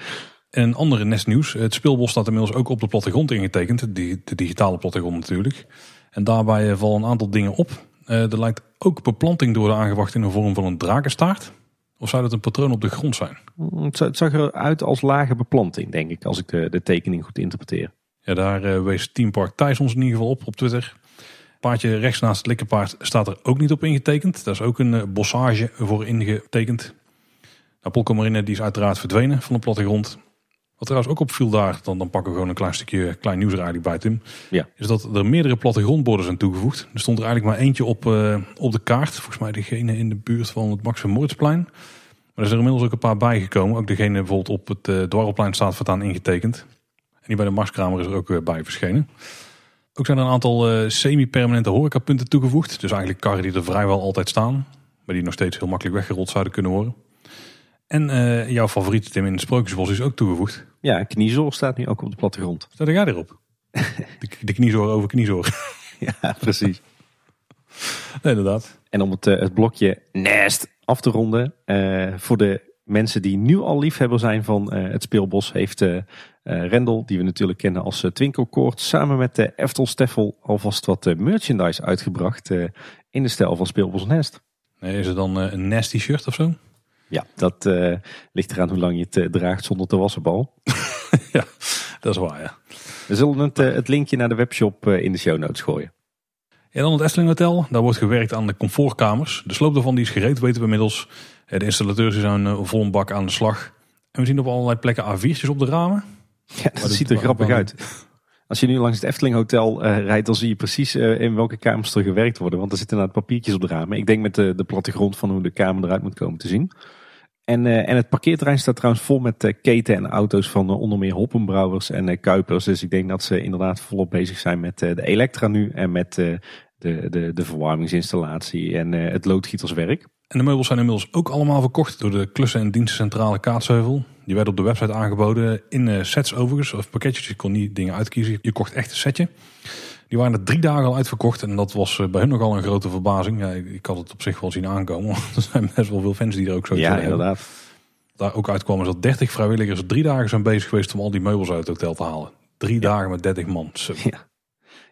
En een andere nestnieuws. Het speelbos staat inmiddels ook op de plattegrond ingetekend. De, de digitale plattegrond natuurlijk. En daarbij vallen een aantal dingen op. er lijkt ook beplanting door de aangebracht in de vorm van een drakenstaart. Of zou dat een patroon op de grond zijn? Mm, het, zag eruit als lage beplanting, denk ik, als ik de, de tekening goed interpreteer. Ja, daar uh, wees Team Park Thijs ons in ieder geval op op Twitter. Paardje rechts naast het likkerpaard staat er ook niet op ingetekend. Daar is ook een bossage voor ingetekend. Polkomarine die is uiteraard verdwenen van de plattegrond. Wat trouwens ook opviel daar, dan, dan pakken we gewoon een klein stukje klein nieuws er eigenlijk bij Tim. Ja. Is dat er meerdere plattegrondborden zijn toegevoegd. Er stond er eigenlijk maar eentje op, uh, op de kaart. Volgens mij degene in de buurt van het Max Moritzplein. Maar er zijn er inmiddels ook een paar bijgekomen. Ook degene bijvoorbeeld op het uh, Dwarrelplein staat voortaan ingetekend. En die bij de Marskramer is er ook uh, bij verschenen. Ook zijn er een aantal semi-permanente horecapunten toegevoegd. Dus eigenlijk karren die er vrijwel altijd staan. Maar die nog steeds heel makkelijk weggerold zouden kunnen worden. En uh, jouw favoriete Tim in het Sprookjesbos is ook toegevoegd. Ja, kniezoor staat nu ook op de plattegrond. Staat jij erop? de, de kniezoor over kniezoor. ja, precies. nee, inderdaad. En om het, uh, het blokje Nest af te ronden. Uh, voor de mensen die nu al liefhebber zijn van het speelbos... heeft Rendel, die we natuurlijk kennen als Twinkelkoord... samen met de Eftel Steffel alvast wat merchandise uitgebracht... in de stijl van Speelbos Nest. Nee, is het dan een Nest shirt of zo? Ja, dat uh, ligt eraan hoe lang je het uh, draagt zonder te wassen bal. ja, dat is waar, ja. We zullen het, uh, het linkje naar de webshop in de show notes gooien. En dan het Efteling Hotel. Daar wordt gewerkt aan de comfortkamers. De sloop daarvan die is gereed, weten we inmiddels. De installateurs zijn vol een bak aan de slag. En we zien op allerlei plekken A4'tjes op de ramen. Ja, dat ziet er grappig uit. Als je nu langs het Efteling Hotel uh, rijdt, dan zie je precies uh, in welke kamers er gewerkt worden. Want er zitten inderdaad papiertjes op de ramen. Ik denk met de, de plattegrond van hoe de kamer eruit moet komen te zien. En, uh, en het parkeerterrein staat trouwens vol met keten en auto's van onder meer Hoppenbrouwers en Kuipers. Dus ik denk dat ze inderdaad volop bezig zijn met de Elektra nu en met de, de, de verwarmingsinstallatie en het loodgieterswerk. En de meubels zijn inmiddels ook allemaal verkocht door de klussen- en dienstencentrale Kaatsheuvel. Die werden op de website aangeboden in sets overigens, of pakketjes. Je kon niet dingen uitkiezen, je kocht echt een setje. Die waren er drie dagen al uitverkocht en dat was bij hun nogal een grote verbazing. Ja, ik had het op zich wel zien aankomen, want er zijn best wel veel fans die er ook zo Ja, inderdaad. Daar ook uitkwam is dat 30 vrijwilligers drie dagen zijn bezig geweest om al die meubels uit het hotel te halen. Drie dagen met 30 man. Zo. Ja.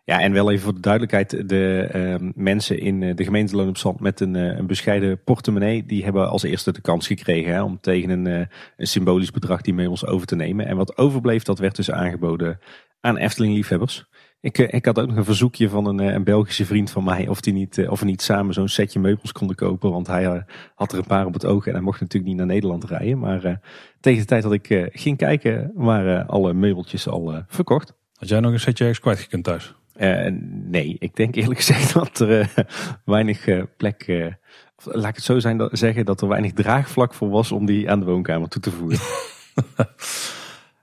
Ja, en wel even voor de duidelijkheid, de uh, mensen in de gemeente Loon op Zand met een, uh, een, bescheiden portemonnee, die hebben als eerste de kans gekregen hè, om tegen een, uh, een, symbolisch bedrag die meubels over te nemen. En wat overbleef, dat werd dus aangeboden aan Efteling-liefhebbers. Ik, ik had ook nog een verzoekje van een, een Belgische vriend van mij of, die niet, of we niet samen zo'n setje meubels konden kopen, want hij had er een paar op het oog en hij mocht natuurlijk niet naar Nederland rijden. Maar tegen de tijd dat ik ging kijken, waren alle meubeltjes al verkocht. Had jij nog een setje ergens kwijtgekund thuis? Nee, ik denk eerlijk gezegd dat er weinig plek, of, laat ik het zo zijn, dat, zeggen, dat er weinig draagvlak voor was om die aan de woonkamer toe te voegen.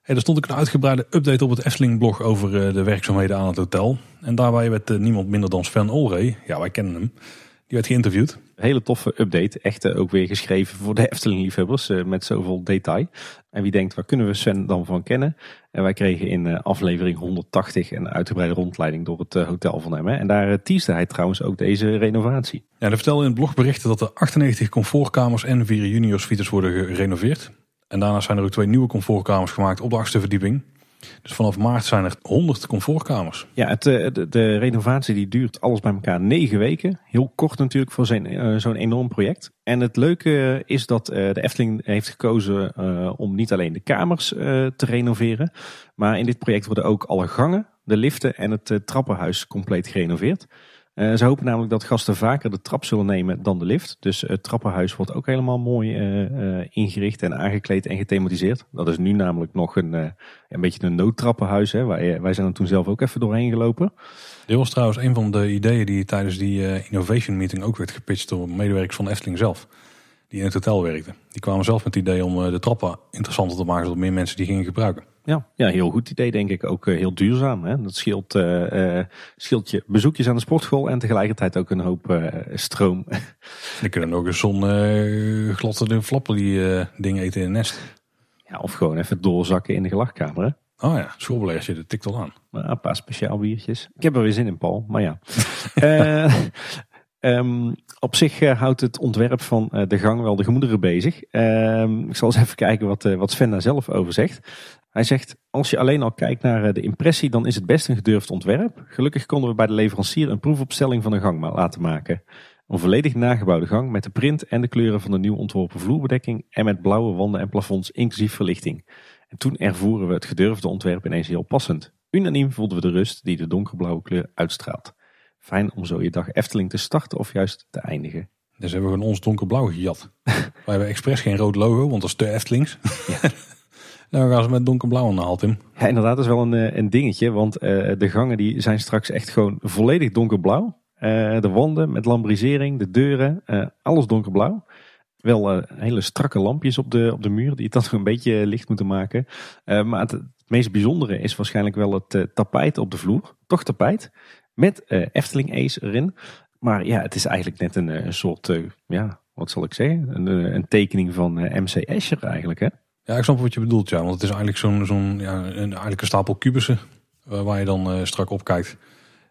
hey, er stond ook een uitgebreide update op het Efteling blog over de werkzaamheden aan het hotel. En daarbij werd niemand minder dan Sven Olrey, ja wij kennen hem, die werd geïnterviewd. Hele toffe update, echt ook weer geschreven voor de Efteling liefhebbers met zoveel detail. En wie denkt, waar kunnen we Sven dan van kennen? En wij kregen in aflevering 180 een uitgebreide rondleiding door het hotel van hem. Hè? En daar teaste hij trouwens ook deze renovatie. Ja, hij vertelde in het blogberichten dat er 98 comfortkamers en vier juniorsuites worden gerenoveerd. En daarnaast zijn er ook twee nieuwe comfortkamers gemaakt op de achtste verdieping. Dus vanaf maart zijn er 100 comfortkamers. Ja, het, de, de, renovatie die duurt alles bij elkaar negen weken. Heel kort natuurlijk voor uh, zo'n enorm project. En het leuke is dat de Efteling heeft gekozen om niet alleen de kamers te renoveren. Maar in dit project worden ook alle gangen, de liften en het trappenhuis compleet gerenoveerd. Uh, ze hopen namelijk dat gasten vaker de trap zullen nemen dan de lift. Dus het trappenhuis wordt ook helemaal mooi uh, uh, ingericht en aangekleed en gethematiseerd. Dat is nu namelijk nog een, een beetje een noodtrappenhuis. Hè. Wij, wij zijn er toen zelf ook even doorheen gelopen. Dit was trouwens een van de ideeën die tijdens die innovation meeting ook werd gepitcht door medewerkers van Efteling zelf. Die in het hotel werkten. Die kwamen zelf met het idee om de trappen interessanter te maken zodat meer mensen die gingen gebruiken. Ja, ja, heel goed idee denk ik. Ook uh, heel duurzaam. Hè? Dat scheelt, uh, uh, scheelt je bezoekjes aan de sportschool en tegelijkertijd ook een hoop stroom. Dan kunnen nog eens zo'n gladde flappen die dingen eten in een nest. Ja, of gewoon even doorzakken in de gelachkamer. Hè? Oh ja, schoolbelegje, dat tikt al aan. Een paar speciaal biertjes. Ik heb er weer zin in, Paul. Maar ja. Ehm, op zich eh, houdt het ontwerp van eh, de gang wel de gemoederen bezig. Ehm, ik zal eens even kijken wat, uh, wat Sven daar zelf over zegt. Hij zegt, als je alleen al kijkt naar de impressie, dan is het best een gedurfd ontwerp. Gelukkig konden we bij de leverancier een proefopstelling van de gang laten maken. Een volledig nagebouwde gang met de print en de kleuren van de nieuw ontworpen vloerbedekking en met blauwe wanden en plafonds inclusief verlichting. En toen ervoeren we het gedurfde ontwerp ineens heel passend. Unaniem voelden we de rust die de donkerblauwe kleur uitstraalt. Fijn om zo je dag Efteling te starten of juist te eindigen. Dus hebben we gewoon ons donkerblauw gejat. Wij hebben expres geen rood logo, want dat is te Eftelings. Ja. nou gaan ze met donkerblauw aan de haal, Tim. Ja, inderdaad, dat is wel een, eh, een dingetje. Want uh, de gangen die zijn straks echt gewoon volledig donkerblauw. Uh, de wanden met lambrisering, de deuren, alles donkerblauw. Wel hele strakke lampjes op de, op de muur die het dan een beetje licht moeten maken. maar het, meest bijzondere is waarschijnlijk wel het tapijt op de vloer. Toch tapijt. Met Efteling Ace erin. Maar ja, het is eigenlijk net een, een soort, ja, wat zal ik zeggen? Een, een tekening van MC Escher eigenlijk hè? Ja, ik snap wat je bedoelt ja. Want het is eigenlijk zo'n, zo'n ja, een, eigenlijk een stapel kubussen waar je dan strak op kijkt.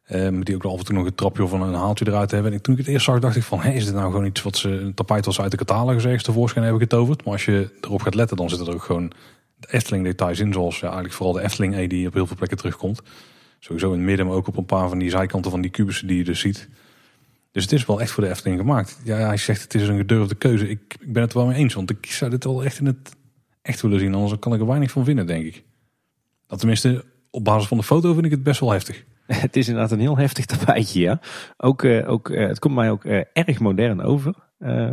Uh, met die ook af en toe nog een trapje of een haaltje eruit hebben. En toen ik het eerst zag, dacht ik van, hé, is dit nou gewoon iets wat ze, een tapijt was uit de catalogus ergens tevoorschijn hebben getoverd. Maar als je erop gaat letten, dan zitten er ook gewoon de Efteling details in. Zoals ja, eigenlijk vooral de Efteling E die op heel veel plekken terugkomt. Sowieso in het midden, maar ook op een paar van die zijkanten van die kubussen die je dus ziet. Dus het is wel echt voor de Efteling gemaakt. Ja, hij zegt het is een gedurfde keuze. Ik, ik ben het er wel mee eens, want ik zou dit wel echt in het echt willen zien. Anders kan ik er weinig van vinden, denk ik. Dat tenminste, op basis van de foto vind ik het best wel heftig. Het is inderdaad een heel heftig tapijtje, ja. Ook, uh, ook, uh, het komt mij ook uh, erg modern over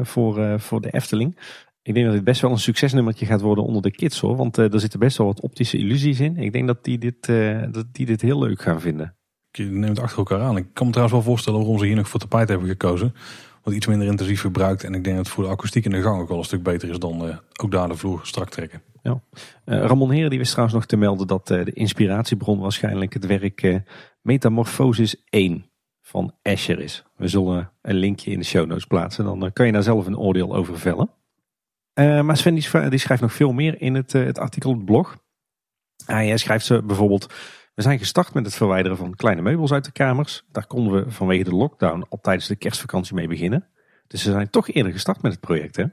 voor, voor de Efteling. Ik denk dat dit best wel een succesnummertje gaat worden onder de kids hoor. Want er zitten best wel wat optische illusies in. Ik denk dat die dit, dat die dit heel leuk gaan vinden. Je neemt het achter elkaar aan. Ik kan me trouwens wel voorstellen waarom ze hier nog voor tapijt hebben gekozen. Iets minder intensief gebruikt. En ik denk dat het voor de akoestiek in de gang ook wel een stuk beter is dan ook daar de vloer strak trekken. Ja. Ramon Heren die wist trouwens nog te melden dat de inspiratiebron waarschijnlijk het werk Metamorphosis 1 van Escher is. We zullen een linkje in de show notes plaatsen. Dan eh, kan je daar zelf een oordeel over vellen. Maar Sven die schrijft nog veel meer in het, het artikel op het blog. Hij schrijft ze bijvoorbeeld... We zijn gestart met het verwijderen van kleine meubels uit de kamers. Daar konden we vanwege de lockdown al tijdens de kerstvakantie mee beginnen. Dus ze zijn toch eerder gestart met het project. Hè?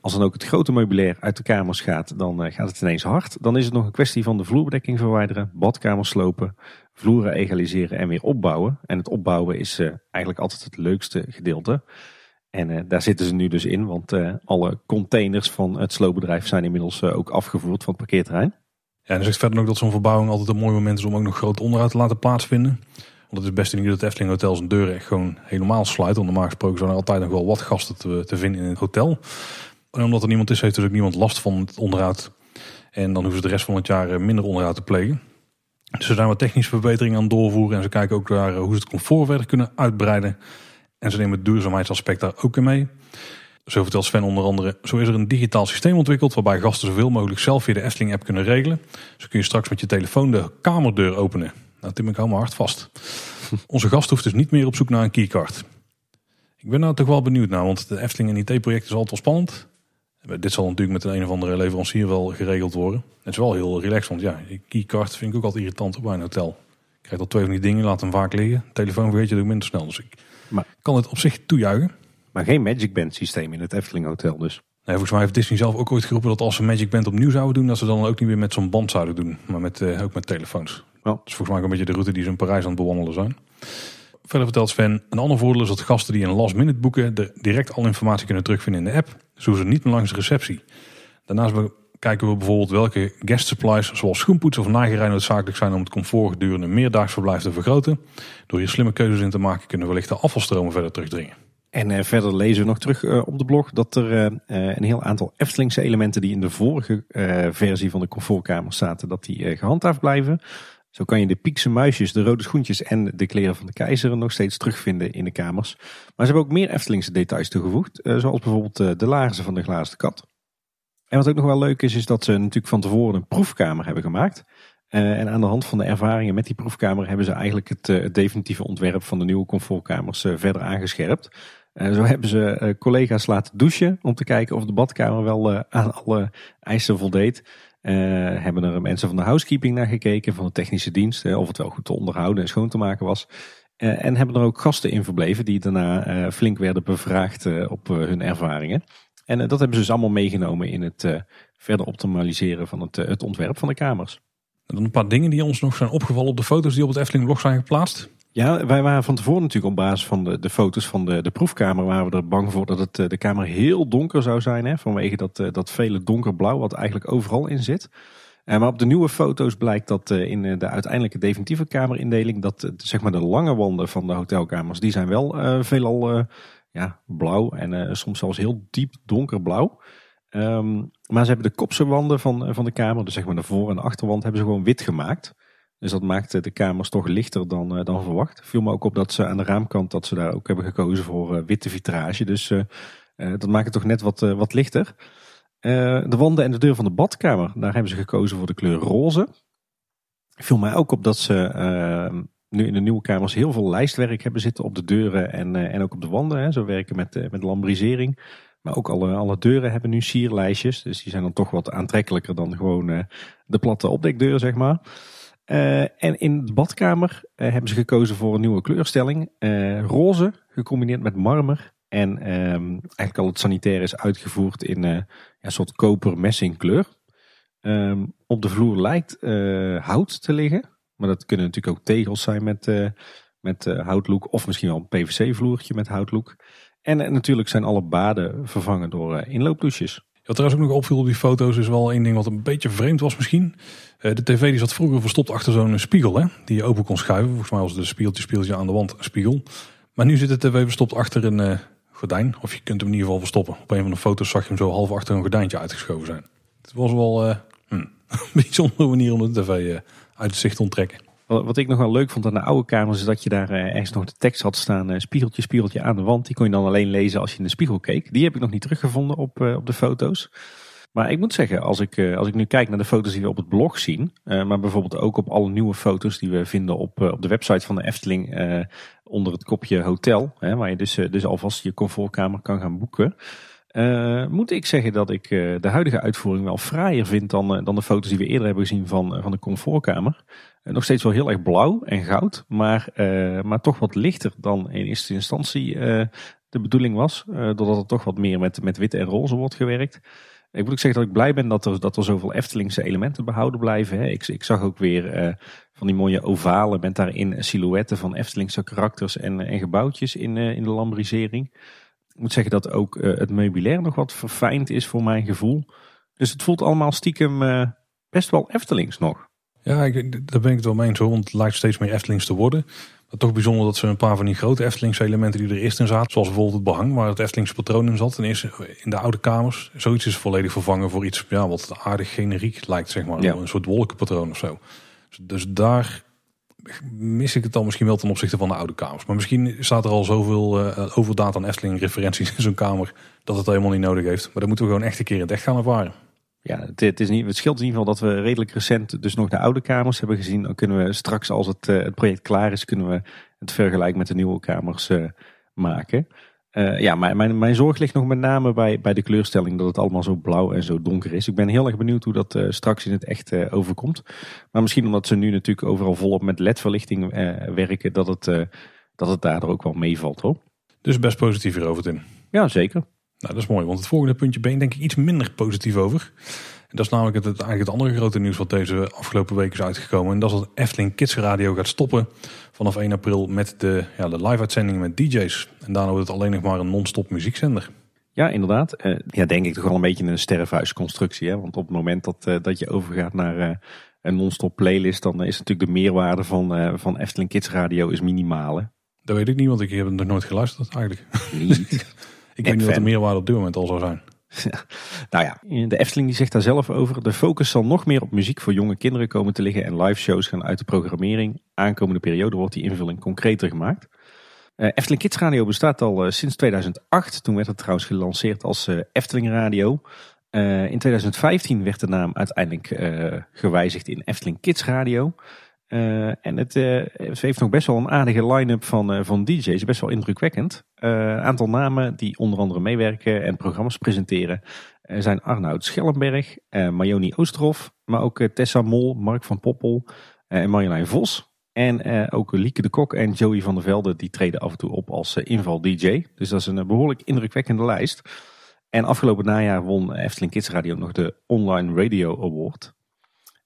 Als dan ook het grote meubilair uit de kamers gaat, dan gaat het ineens hard. Dan is het nog een kwestie van de vloerbedekking verwijderen, badkamers slopen, vloeren egaliseren en weer opbouwen. En het opbouwen is uh, eigenlijk altijd het leukste gedeelte. En uh, daar zitten ze nu dus in, want uh, alle containers van het sloopbedrijf zijn inmiddels ook afgevoerd van het parkeerterrein. En dan zegt verder ook dat zo'n verbouwing altijd een mooi moment is om ook nog groot onderhoud te laten plaatsvinden. Want het is best niet dat Efteling Hotel zijn deuren echt gewoon helemaal sluit. Want normaal gesproken zijn er altijd nog wel wat gasten te, te vinden in het hotel. En omdat er niemand is, heeft er ook niemand last van het onderhoud. En dan hoeven ze de rest van het jaar minder onderhoud te plegen. Dus ze zijn wat technische verbeteringen aan het doorvoeren. En ze kijken ook naar hoe ze het comfort verder kunnen uitbreiden. En ze nemen het duurzaamheidsaspect daar ook in mee. Zo vertelt Sven onder andere, zo is er een digitaal systeem ontwikkeld waarbij gasten zoveel mogelijk zelf via de Efteling app kunnen regelen. Zo kun je straks met je telefoon de kamerdeur openen. Nou Tim, ik hou me hard vast. Onze gast hoeft dus niet meer op zoek naar een keycard. Ik ben nou toch wel benieuwd naar, want de Efteling en IT-project is altijd wel spannend. Dit zal natuurlijk met een, een of andere leverancier wel geregeld worden. Het is wel heel relaxed, want ja, keycard vind ik ook altijd irritant bij een hotel. Ik krijg al twee van die dingen, laat hem vaak liggen. Telefoon vergeet je ook minder snel, dus ik maar, kan het op zich toejuichen. Maar geen Magic Band systeem in het Efteling Hotel dus? Nee, volgens mij heeft Disney zelf ook ooit geroepen dat als ze Magic Band opnieuw zouden doen, dat ze dan ook niet meer met zo'n band zouden doen, maar met, uh, ook met telefoons. Dat is volgens mij ook een beetje de route die ze in Parijs aan het bewandelen zijn. Verder vertelt Sven, een ander voordeel is dat gasten die een last minute boeken direct al informatie kunnen terugvinden in de app. Zo ze niet meer langs de receptie. Daarnaast kijken we bijvoorbeeld welke guest supplies zoals schoenpoetsen of nagerij noodzakelijk zijn om het comfort gedurende een meerdaags verblijf te vergroten. Door hier slimme keuzes in te maken kunnen we wellicht de afvalstromen verder terugdringen. En uh, verder lezen we nog terug uh, op de blog dat er uh, een heel aantal Eftelingse elementen die in de vorige versie van de comfortkamer zaten, dat die gehandhaafd blijven. Zo kan je de piekse muisjes, de rode schoentjes en de kleren van de keizer nog steeds terugvinden in de kamers. Maar ze hebben ook meer Eftelingse details toegevoegd, eh, zoals bijvoorbeeld eh, de laarzen van de glazen kat. En wat ook nog wel leuk is, is dat ze natuurlijk van tevoren een proefkamer hebben gemaakt. En aan de hand van de ervaringen met die proefkamer hebben ze eigenlijk het definitieve ontwerp van de nieuwe comfortkamers verder aangescherpt. Zo hebben ze collega's laten douchen om te kijken of de badkamer wel aan alle eisen voldeed. Hebben er mensen van de housekeeping naar gekeken, van de technische dienst, of het wel goed te onderhouden en schoon te maken was. en hebben er ook gasten in verbleven die daarna flink werden bevraagd op hun ervaringen. En dat hebben ze dus allemaal meegenomen in het verder optimaliseren van het, het ontwerp van de kamers. En dan een paar dingen die ons nog zijn opgevallen op de foto's die op het Efteling blog zijn geplaatst. Ja, wij waren van tevoren natuurlijk op basis van de, de foto's van de, de proefkamer, waren we er bang voor dat het, de kamer heel donker zou zijn. Hè, vanwege dat, dat vele donkerblauw wat eigenlijk overal in zit. Uh, maar op de nieuwe foto's blijkt dat uh, in de uiteindelijke definitieve kamerindeling, dat uh, zeg maar de lange wanden van de hotelkamers, die zijn wel veelal ja, blauw en soms zelfs heel diep donkerblauw. Um, maar ze hebben de kopse wanden van, van de kamer, dus zeg maar de voor- en achterwand, hebben ze gewoon wit gemaakt. Dus dat maakt de kamers toch lichter dan, dan verwacht. Viel me ook op dat ze aan de raamkant, dat ze daar ook hebben gekozen voor witte vitrage. Dus dat maakt het toch net wat, wat lichter. de wanden en de deur van de badkamer, daar hebben ze gekozen voor de kleur roze. Viel mij ook op dat ze ehm, nu in de nieuwe kamers heel veel lijstwerk hebben zitten op de deuren en, en ook op de wanden. Hè. Werken met, met lambrisering. Maar ook alle, alle deuren hebben nu sierlijstjes. Dus die zijn dan toch wat aantrekkelijker dan gewoon de platte opdekdeur, zeg maar. Uh, en in de badkamer uh, hebben ze gekozen voor een nieuwe kleurstelling. roze, gecombineerd met marmer. En um, eigenlijk al het sanitair is uitgevoerd in een soort koper-messing kleur. Um, op de vloer lijkt hout te liggen. Maar dat kunnen natuurlijk ook tegels zijn met, met houtlook. Of misschien wel een PVC-vloertje met houtlook. En eh, natuurlijk zijn alle baden vervangen door eh, inloopdouches. Wat trouwens ook nog opviel op die foto's is wel één ding wat een beetje vreemd was misschien. Eh, de tv die zat vroeger verstopt achter zo'n spiegel hè, die je open kon schuiven. Volgens mij was de spiegeltje spiegeltje aan de wand een spiegel. Maar nu zit de tv verstopt achter een gordijn. Of je kunt hem in ieder geval verstoppen. Op een van de foto's zag je hem zo half achter een gordijntje uitgeschoven zijn. Het was wel uh, een bijzondere manier om de tv uit het zicht te onttrekken. Wat ik nog wel leuk vond aan de oude kamers is dat je daar eh, ergens nog de tekst had staan. Eh, spiegeltje, spiegeltje aan de wand. Die kon je dan alleen lezen als je in de spiegel keek. Die heb ik nog niet teruggevonden op, eh, op de foto's. Maar ik moet zeggen, als ik, als ik nu kijk naar de foto's die we op het blog zien. maar bijvoorbeeld ook op alle nieuwe foto's die we vinden op, op de website van de Efteling. onder het kopje hotel. waar je dus, dus alvast je comfortkamer kan gaan boeken. moet ik zeggen dat ik de huidige uitvoering wel fraaier vind dan, dan de foto's die we eerder hebben gezien van, van de comfortkamer. Eh, nog steeds wel heel erg blauw en goud, maar, uh, maar toch wat lichter dan in eerste instantie uh, de bedoeling was. Doordat er toch wat meer met, met wit en roze wordt gewerkt. Ik moet ook zeggen dat ik blij ben dat er, dat er zoveel Eftelingse elementen behouden blijven. Hè. Ik, ik zag ook weer van die mooie ovalen met daarin silhouetten van Eftelingse karakters en, en gebouwtjes in, in de lambrisering. Ik moet zeggen dat ook het meubilair nog wat verfijnd is voor mijn gevoel. Dus het voelt allemaal stiekem best wel Eftelings nog. Ja, ik, daar ben ik het wel mee eens hoor, want het lijkt steeds meer Eftelings te worden. Maar toch bijzonder dat ze een paar van die grote Eftelingse elementen die er eerst in zaten, zoals bijvoorbeeld het behang waar het Eftelingse patroon in zat, en eerst in de oude kamers, zoiets is volledig vervangen voor iets ja, wat aardig generiek lijkt, zeg maar. Een soort wolkenpatroon of zo. Dus, daar mis ik het dan misschien wel ten opzichte van de oude kamers. Maar misschien staat er al zoveel uh, overdaad aan Efteling referenties in zo'n kamer dat het helemaal niet nodig heeft. Maar dan moeten we gewoon echt een keer in het echt gaan ervaren ja, het, is niet, het scheelt in ieder geval dat we redelijk recent dus nog de oude kamers hebben gezien. Dan kunnen we straks als het, uh, het project klaar is, kunnen we het vergelijk met de nieuwe kamers uh, maken. Uh, ja, maar mijn, mijn zorg ligt nog met name bij, bij de kleurstelling dat het allemaal zo blauw en zo donker is. Ik ben heel erg benieuwd hoe dat straks in het echt overkomt. Maar misschien omdat ze nu natuurlijk overal volop met ledverlichting werken, dat het, dat het daardoor ook wel meevalt hoor. Dus best positief hierover Tim. Ja, zeker. Nou, dat is mooi, want het volgende puntje ben ik denk ik iets minder positief over. En dat is namelijk het, eigenlijk het andere grote nieuws wat deze afgelopen week is uitgekomen. En dat is dat Efteling Kids Radio gaat stoppen vanaf 1 april met de, ja, de live-uitzendingen met DJ's. En daarna wordt het alleen nog maar een non-stop muziekzender. Ja, inderdaad. Uh, ja, denk ik toch wel een beetje een sterrenvuisconstructie. Hè? Want op het moment dat, uh, dat je overgaat naar uh, een non-stop playlist, dan is natuurlijk de meerwaarde van, van Efteling Kids Radio is minimaal. Dat weet ik niet, want ik heb het nog nooit geluisterd eigenlijk. Niet. Ik weet niet wat de meerwaarde op dit moment al zou zijn. nou ja, de Efteling die zegt daar zelf over. De focus zal nog meer op muziek voor jonge kinderen komen te liggen en live shows gaan uit de programmering. Aankomende periode wordt die invulling concreter gemaakt. Uh, Efteling Kids Radio bestaat al uh, sinds 2008. Toen werd het trouwens gelanceerd als uh, Efteling Radio. in 2015 werd de naam uiteindelijk gewijzigd in Efteling Kids Radio. Uh, en het, uh, heeft nog best wel een aardige line-up van, uh, van DJ's, best wel indrukwekkend. Een aantal namen die onder andere meewerken en programma's presenteren zijn Arnoud Schellenberg, Marjoni Oosterhof, maar ook Tessa Mol, Mark van Poppel en Marjolein Vos. En ook Lieke de Kok en Joey van der Velde die treden af en toe op als inval DJ. Dus dat is een behoorlijk indrukwekkende lijst. En afgelopen najaar won Efteling Kids Radio nog de Online Radio Award.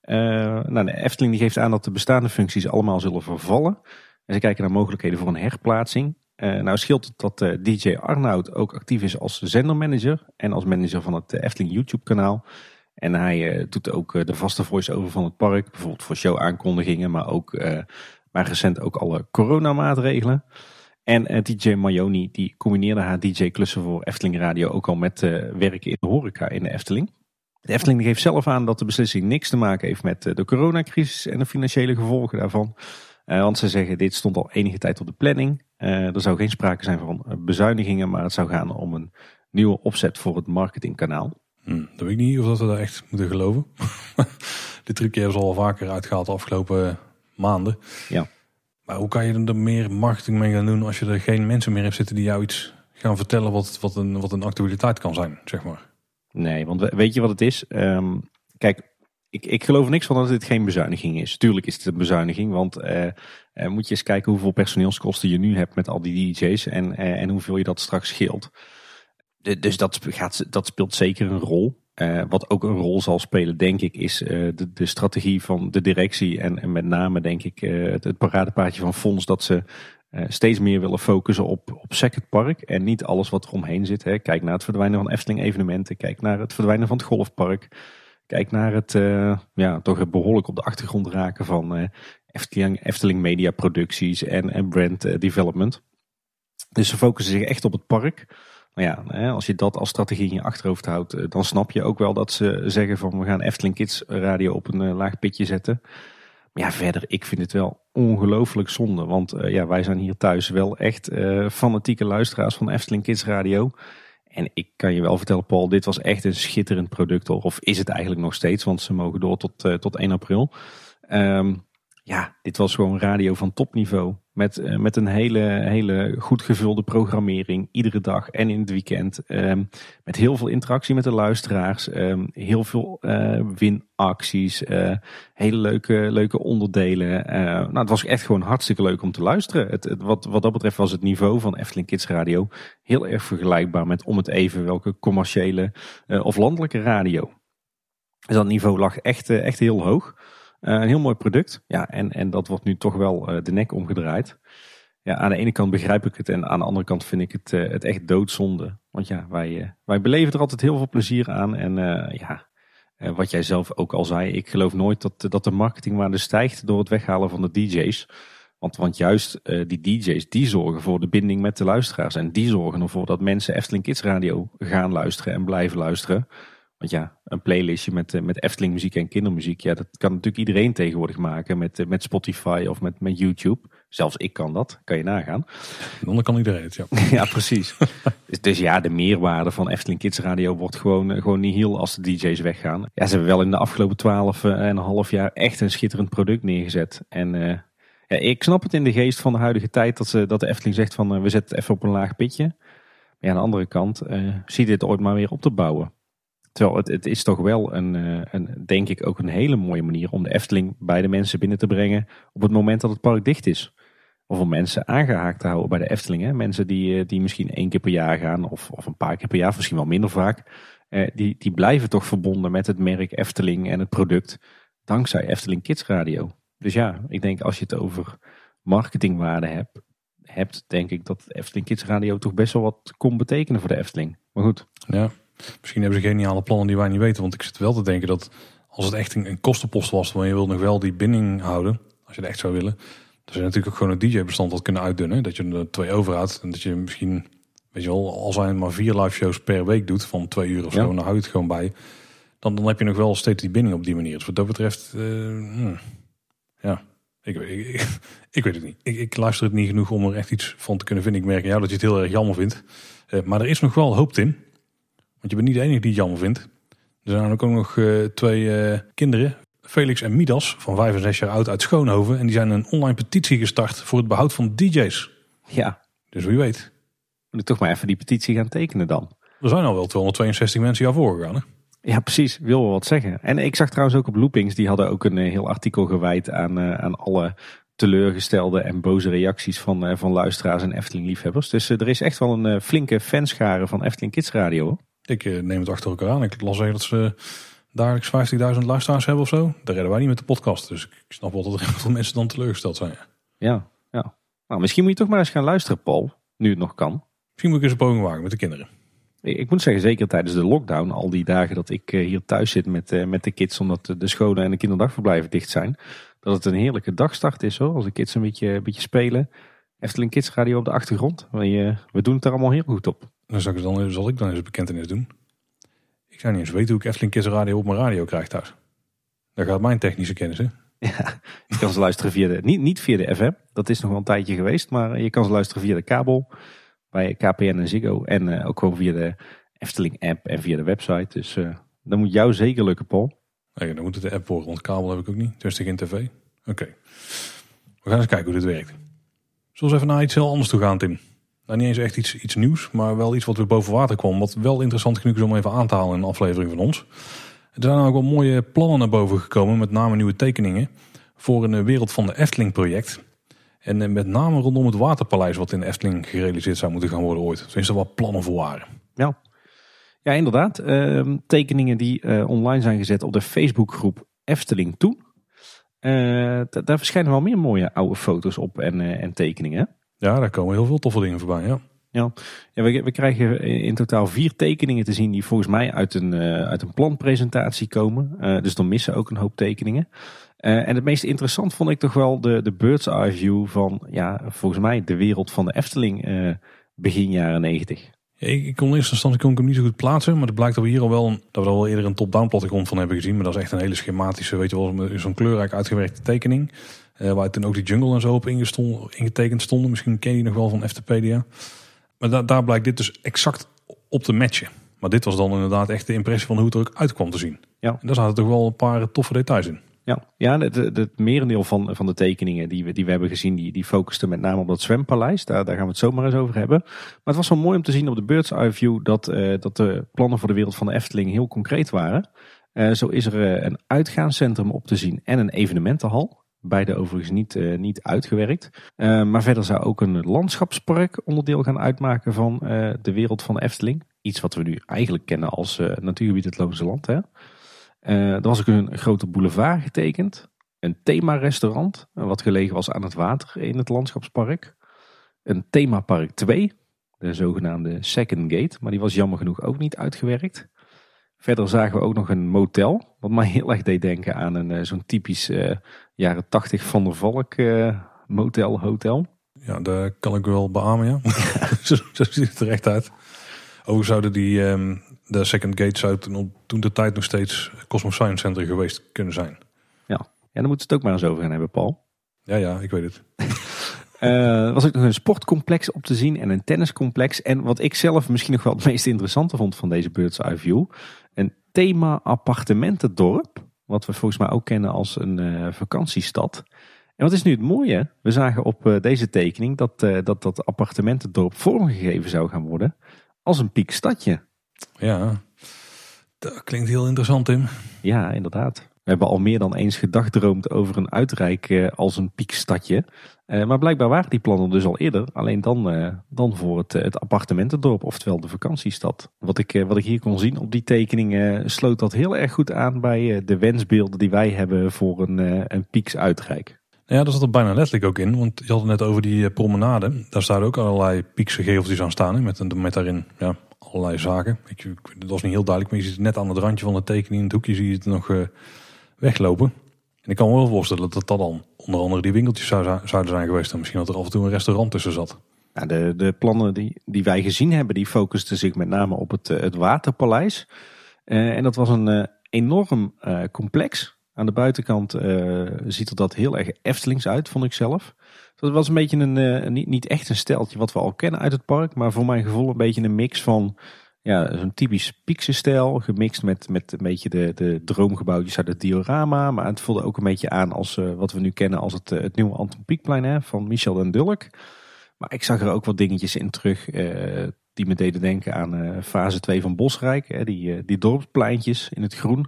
Nou, de Efteling die geeft aan dat de bestaande functies allemaal zullen vervallen. En ze kijken naar mogelijkheden voor een herplaatsing. Uh, nou scheelt het dat uh, DJ Arnoud ook actief is als zendermanager en als manager van het Efteling YouTube kanaal. En hij doet ook de vaste voice-over van het park, bijvoorbeeld voor show aankondigingen, maar ook maar recent ook alle coronamaatregelen. En DJ Mayoni die combineerde haar DJ-klussen voor Efteling Radio ook al met werken in de horeca in de Efteling. De Efteling geeft zelf aan dat de beslissing niks te maken heeft met de coronacrisis en de financiële gevolgen daarvan. want ze zeggen dit stond al enige tijd op de planning. Uh, er zou geen sprake zijn van bezuinigingen, maar het zou gaan om een nieuwe opzet voor het marketingkanaal. Hmm, dat weet ik niet of dat we daar echt moeten geloven. Dit trucje hebben ze al vaker uitgehaald de afgelopen maanden. Ja. Maar hoe kan je er meer marketing mee gaan doen als je er geen mensen meer hebt zitten die jou iets gaan vertellen wat, wat, een, wat een actualiteit kan zijn, zeg maar? Nee, want weet je wat het is? Um, kijk, ik, ik geloof niks van dat dit geen bezuiniging is. Tuurlijk is het een bezuiniging, want uh, moet je eens kijken hoeveel personeelskosten je nu hebt met al die DJ's en, uh, en hoeveel je dat straks scheelt. Dus dat, gaat, dat speelt zeker een rol. wat ook een rol zal spelen, denk ik, is de, de strategie van de directie en, en met name, denk ik, het, het paradepaardje van Fonds dat ze steeds meer willen focussen op, op Second Park en niet alles wat er omheen zit. Hè. Kijk naar het verdwijnen van Efteling evenementen, kijk naar het verdwijnen van het golfpark. Kijk naar het uh, ja, toch behoorlijk op de achtergrond raken van uh, Efteling, Efteling Media producties en, en brand development. Dus ze focussen zich echt op het park. Nou ja, als je dat als strategie in je achterhoofd houdt, dan snap je ook wel dat ze zeggen van we gaan Efteling Kids radio op een laag pitje zetten. Ja, verder, ik vind het wel ongelooflijk zonde. Want ja, wij zijn hier thuis wel echt fanatieke luisteraars van Efteling Kids radio. En ik kan je wel vertellen, Paul, dit was echt een schitterend product. Of is het eigenlijk nog steeds, want ze mogen door tot, uh, tot 1 april. Um, ja, dit was gewoon radio van topniveau. Met, uh, met een hele, hele goed gevulde programmering. Iedere dag en in het weekend. Um, met heel veel interactie met de luisteraars. Um, heel veel uh, winacties. Uh, hele leuke, leuke onderdelen. nou, het was echt gewoon hartstikke leuk om te luisteren. Het, het, wat, wat dat betreft was het niveau van Efteling Kids Radio heel erg vergelijkbaar met om het even welke commerciële of landelijke radio. Dus dat niveau lag echt, echt heel hoog. Uh, een heel mooi product. Ja, en, en dat wordt nu toch wel uh, de nek omgedraaid. Ja, aan de ene kant begrijp ik het en aan de andere kant vind ik het, uh, het echt doodzonde. Want ja, wij, wij beleven er altijd heel veel plezier aan. En ja, wat jij zelf ook al zei, ik geloof nooit dat, dat de marketingwaarde stijgt door het weghalen van de DJ's. Want, want juist die DJ's, die zorgen voor de binding met de luisteraars. En die zorgen ervoor dat mensen Efteling Kids Radio gaan luisteren en blijven luisteren. Want ja, een playlistje met, eh, met Efteling muziek en kindermuziek. Ja, dat kan natuurlijk iedereen tegenwoordig maken met, eh, met Spotify of met, met YouTube. Zelfs ik kan dat, kan je nagaan. Dan kan iedereen het, ja. ja, precies. dus, dus, ja, de meerwaarde van Efteling Kids Radio wordt gewoon, eh, gewoon niet heel als de DJ's weggaan. Ja, ze hebben wel in de afgelopen twaalf en een half jaar echt een schitterend product neergezet. En uh, ja, ik snap het in de geest van de huidige tijd dat, ze, dat de Efteling zegt van we zetten het even op een laag pitje. Maar ja, aan de andere kant, uh, zie dit ooit maar weer op te bouwen. Terwijl het, is toch wel een, eh, een, denk ik ook een hele mooie manier om de Efteling bij de mensen binnen te brengen op het moment dat het park dicht is. Of om mensen aangehaakt te houden bij de Efteling. Hè? Mensen die, eh, die misschien één keer per jaar gaan of, of een paar keer per jaar, misschien wel minder vaak. Eh, die, die blijven toch verbonden met het merk Efteling en het product dankzij Efteling Kids Radio. Dus ja, ik denk als je het over marketingwaarde hebt, hebt denk ik dat Efteling Kids Radio toch best wel wat kon betekenen voor de Efteling. Maar goed. Ja, Misschien hebben ze geniale plannen die wij niet weten. Want ik zit wel te denken dat als het echt een, kostenpost was, want je wilt nog wel die binding houden, als je het echt zou willen, dan je natuurlijk ook gewoon een DJ-bestand wat kunnen uitdunnen. Dat je er twee overhoudt en dat je misschien, weet je wel, al zijn maar vier live shows per week doet van twee uur of zo, dan houdt je het gewoon bij. Dan, dan heb je nog wel steeds die binding op die manier. Dus wat dat betreft, uh, ja, ik, ik, ik, weet het niet. Ik, ik, luister het niet genoeg om er echt iets van te kunnen vinden. Ik merk ja, dat je het heel erg jammer vindt. Uh, maar er is nog wel hoop in. Want je bent niet de enige die het jammer vindt. Er zijn ook nog uh, twee uh, kinderen, Felix en Midas, van 5 en 6 jaar oud uit Schoonhoven. En die zijn een online petitie gestart voor het behoud van DJ's. Ja. Dus wie weet. Moet ik toch maar even die petitie gaan tekenen dan. Er zijn al wel 262 mensen jaar voorgegaan hè? Ja, precies. Wil wel wat zeggen. En ik zag trouwens ook op Loopings, die hadden ook een eh, heel artikel gewijd aan, aan alle teleurgestelde en boze reacties van, eh, van luisteraars en Efteling-liefhebbers. Dus er is echt wel een flinke fanschare van Efteling Kids Radio. Ik neem het achter elkaar aan. Ik las zeggen dat ze dagelijks 50.000 luisteraars hebben of zo. Daar redden wij niet met de podcast. Dus ik snap wel dat er heel veel mensen dan teleurgesteld zijn. Ja, ja. Nou, misschien moet je toch maar eens gaan luisteren, Paul. Nu het nog kan. Misschien moet ik eens een poging wagen met de kinderen. Ik moet zeggen, zeker tijdens de lockdown, al die dagen dat ik hier thuis zit met, met de kids, omdat de scholen en de kinderdagverblijven dicht zijn, dat het een heerlijke dagstart is hoor. Als de kids een beetje, een beetje spelen. Efteling Kids Radio op de achtergrond. We, we doen het er allemaal heel goed op. Dan zal ik dan, zal ik dan eens een bekentenis doen. Ik zou niet eens weten hoe ik Efteling Kids Radio op mijn radio krijg thuis. Daar gaat mijn technische kennis in. Ja, je kan ze luisteren via de, niet, niet via de FM. Dat is nog wel een tijdje geweest. Maar je kan ze luisteren via de kabel. Bij KPN en Ziggo. En uh, ook gewoon via de Efteling app en via de website. Dus uh, dat moet jou zeker lukken Paul. Nee, dan moet het de app worden, want kabel heb ik ook niet. Dus geen tv. Oké. We gaan eens kijken hoe dit werkt. Zullen we even naar iets heel anders toe gaan, Tim? Nou, niet eens echt iets, iets nieuws, maar wel iets wat weer boven water kwam. Wat wel interessant genoeg is om even aan te halen in een aflevering van ons. Er zijn ook wel mooie plannen naar boven gekomen, met name nieuwe tekeningen. Voor een wereld van de Efteling project. En eh, met name rondom het Waterpaleis wat in Efteling gerealiseerd zou moeten gaan worden ooit. Tenminste, er wat plannen voor waren. Ja, ja, inderdaad. Uh, tekeningen die uh, online zijn gezet op de Facebookgroep Efteling Toen. Daar verschijnen wel meer mooie oude foto's op en, en tekeningen. Ja, daar komen heel veel toffe dingen voorbij, ja. Ja, ja we, we, krijgen in totaal vier tekeningen te zien die volgens mij uit een, uit een planpresentatie komen. dus dan missen ook een hoop tekeningen. en het meest interessant vond ik toch wel de, de bird's eye view van, ja, volgens mij de wereld van de Efteling begin jaren negentig. Ik, kon in eerste instantie kon ik hem niet zo goed plaatsen. Maar het blijkt dat we hier al wel, dat we al eerder een top-down plattegrond van hebben gezien. Maar dat is echt een hele schematische, weet je wel, zo'n kleurrijk uitgewerkte tekening. Uh, waar toen ook die jungle en zo op ingetekend stonden. Misschien ken je die nog wel van Eftepedia. Maar daar blijkt dit dus exact op te matchen. Maar dit was dan inderdaad echt de impressie van hoe het er ook uit kwam te zien. Ja. En daar zaten toch wel een paar toffe details in. Ja, ja het, het merendeel van, van de tekeningen die we, die we hebben gezien, die, die focusten met name op dat zwempaleis. Daar, daar gaan we het zomaar eens over hebben. Maar het was wel mooi om te zien op de Bird's Eye View dat, uh, dat de plannen voor de wereld van de Efteling heel concreet waren. Uh, zo is er uh, een uitgaanscentrum op te zien en een evenementenhal. Beide overigens niet, niet uitgewerkt. maar verder zou ook een landschapspark onderdeel gaan uitmaken van de wereld van Efteling. Iets wat we nu eigenlijk kennen als natuurgebied het Loonse Land. Hè? Er was ook een grote boulevard getekend. Een thema-restaurant, eh, wat gelegen was aan het water in het landschapspark. Een themapark 2, de zogenaamde Second Gate, maar die was jammer genoeg ook niet uitgewerkt. Verder zagen we ook nog een motel, wat mij heel erg deed denken aan een eh, zo'n typisch uh, jaren 80 Van der Valk uh, motel, hotel. Ja, daar kan ik wel beamen, ja. zo, zo, ziet het er echt uit. Ook zouden die, um, de Second Gate zou toen, de tijd nog steeds Cosmos Science Center geweest kunnen zijn. Ja, ja dan moeten we het ook maar eens over gaan hebben, Paul. Ja, ja, ik weet het. uh, was ook nog een sportcomplex op te zien en een tenniscomplex. En wat ik zelf misschien nog wel het meest interessante vond van deze Bird's Eye View. Thema appartementendorp. Wat we volgens mij ook kennen als een uh, vakantiestad. En wat is nu het mooie? We zagen op uh, deze tekening dat, dat dat appartementendorp vormgegeven zou gaan worden als een piekstadje. Ja, dat klinkt heel interessant, Tim. Ja, inderdaad. We hebben al meer dan eens gedagdroomd over een uitrijk eh, als een piekstadje. Uh, maar blijkbaar waren die plannen dus al eerder. Alleen dan, uh, dan voor het, het appartementendorp, oftewel de vakantiestad. Wat ik, wat ik hier kon zien op die tekeningen sloot dat heel erg goed aan bij de wensbeelden die wij hebben voor een, een pieksuitrijk. Ja, daar zat er bijna letterlijk ook in. Want je had het net over die promenade. Daar staan ook allerlei piekse geveltjes aan staan. Met, met daarin ja, allerlei zaken. Ik, dat was niet heel duidelijk, maar je ziet het net aan het randje van de tekening. In het hoekje zie je het nog weglopen. En ik kan me wel voorstellen dat dat dan onder andere die winkeltjes zou, zouden zijn geweest. En misschien dat er af en toe een restaurant tussen zat. De, de plannen die, die wij gezien hebben, die focusten zich met name op het, eh, het Waterpaleis. Uh, en dat was een enorm complex. Aan de buitenkant ziet er dat heel erg Eftelings uit, vond ik zelf. Dat was een beetje een, niet, niet echt een steltje wat we al kennen uit het park. Maar voor mijn gevoel een beetje een mix van ja, zo'n typisch Piekse stijl. Gemixt met, met een beetje de, de droomgebouwtjes uit het diorama. Maar het voelde ook een beetje aan als uh, wat we nu kennen als het, uh, het nieuwe Anton Pieckplein hè, van Michel en Dulk. Maar ik zag er ook wat dingetjes in terug die me deden denken aan fase 2 van Bosrijk. Hè, die, die dorpspleintjes in het groen.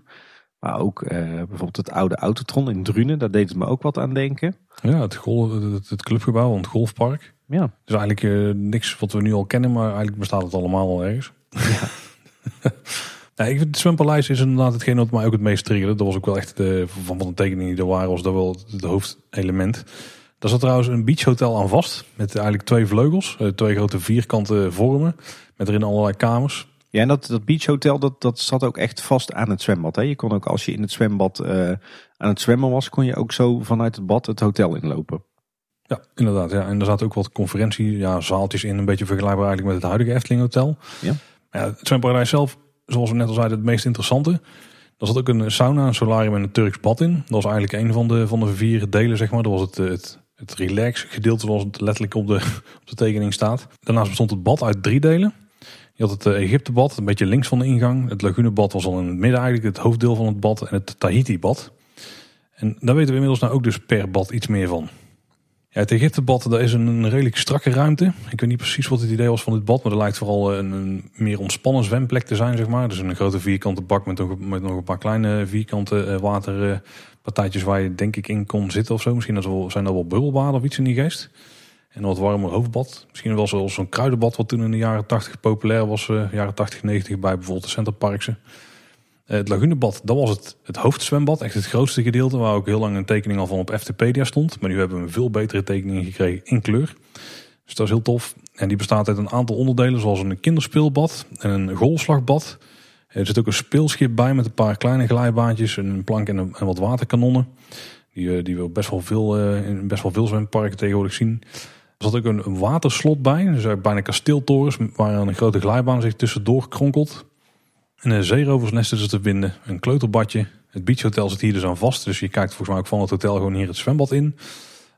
Maar ook eh, bijvoorbeeld het oude Autotron in Drunen, daar deed het me ook wat aan denken. Ja, het, golf, het, het clubgebouw, het golfpark. Ja. Dus eigenlijk eh, niks wat we nu al kennen, maar eigenlijk bestaat het allemaal al ergens. Ja. Ja, ik vind het zwempaleis is inderdaad hetgeen wat mij ook het meest triggerde. Dat was ook wel echt de, van, van de tekeningen die er waren, was dat wel het hoofdelement. Daar zat trouwens een beachhotel aan vast. Met eigenlijk twee vleugels, eh, twee grote vierkante vormen. Met erin allerlei kamers. Ja, en dat, dat beachhotel, dat, dat zat ook echt vast aan het zwembad. Hè? Je kon ook als je in het zwembad eh, aan het zwemmen was, kon je ook zo vanuit het bad het hotel inlopen. Ja, inderdaad. Ja. En er zaten ook wat conferentie, ja, in. Een beetje vergelijkbaar eigenlijk met het huidige Efteling Hotel. Ja. Ja, het zwemparadijs zelf, zoals we net al zeiden, het meest interessante. Er zat ook een sauna, een solarium en een Turks bad in. Dat was eigenlijk een van de, van de vier delen, zeg maar. Dat was het, het, het relax gedeelte, zoals het letterlijk op de, op de tekening staat. Daarnaast bestond het bad uit drie delen. Je had het eh, Egyptebad, een beetje links van de ingang. Het Lagunebad was al in het midden eigenlijk, het hoofddeel van het bad. En het Tahiti-bad. En daar weten we inmiddels nou ook dus per bad iets meer van. Ja, het Egyptebad, dat is een, redelijk strakke ruimte. Ik weet niet precies wat het idee was van dit bad, maar er lijkt vooral een, meer ontspannen zwemplek te zijn, zeg maar. Dus een grote vierkante bak met nog, met nog een paar kleine vierkante eh, waterpartijtjes waar je denk ik in kon zitten of zo. Misschien dat wel, zijn dat wel bubbelbaden of iets in die geest. En een wat warmer hoofdbad. Misschien wel zo'n kruidenbad wat toen in de jaren 80 populair was. Uh, jaren 80, 90 bij bijvoorbeeld de Centerparkse. Het Lagunebad, dat was het, het hoofdzwembad. Echt het grootste gedeelte waar ook heel lang een tekening al van op FTpedia stond. Maar nu hebben we een veel betere tekening gekregen in kleur. Dus dat is heel tof. En die bestaat uit een aantal onderdelen zoals een kinderspeelbad en een golfslagbad. Er zit ook een speelschip bij met een paar kleine glijbaantjes, een plank en, wat waterkanonnen. Die, die we best wel veel, in best wel veel zwemparken tegenwoordig zien. Er zat ook een, waterslot bij, dus bijna kasteeltorens, waar een grote glijbaan zich tussendoor kronkelt. En een zeeroversnest is er te vinden, een kleuterbadje. Het beachhotel zit hier dus aan vast, dus je kijkt volgens mij ook van het hotel gewoon hier het zwembad in.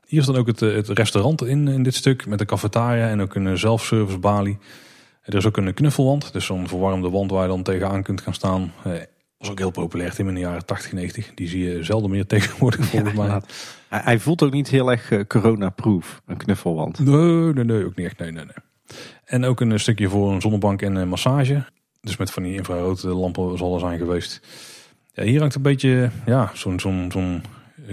Hier is dan ook het, het restaurant in, in dit stuk, met een cafetaria en ook een zelfservice balie. Er is ook een knuffelwand, dus zo'n verwarmde wand waar je dan tegenaan kunt gaan staan. Eh, was ook heel populair Tim in de jaren 80, 90. Die zie je zelden meer tegenwoordig volgens Ja, mij. Hij, hij voelt ook niet heel erg eh, corona-proof, een knuffelwand. Nee, nee, nee, ook niet echt. Nee, nee, nee. En ook een stukje voor een zonnebank en een massage. Dus met van die infrarood lampen zal er zijn geweest. Ja, hier hangt een beetje ja, zo'n zo'n zo'n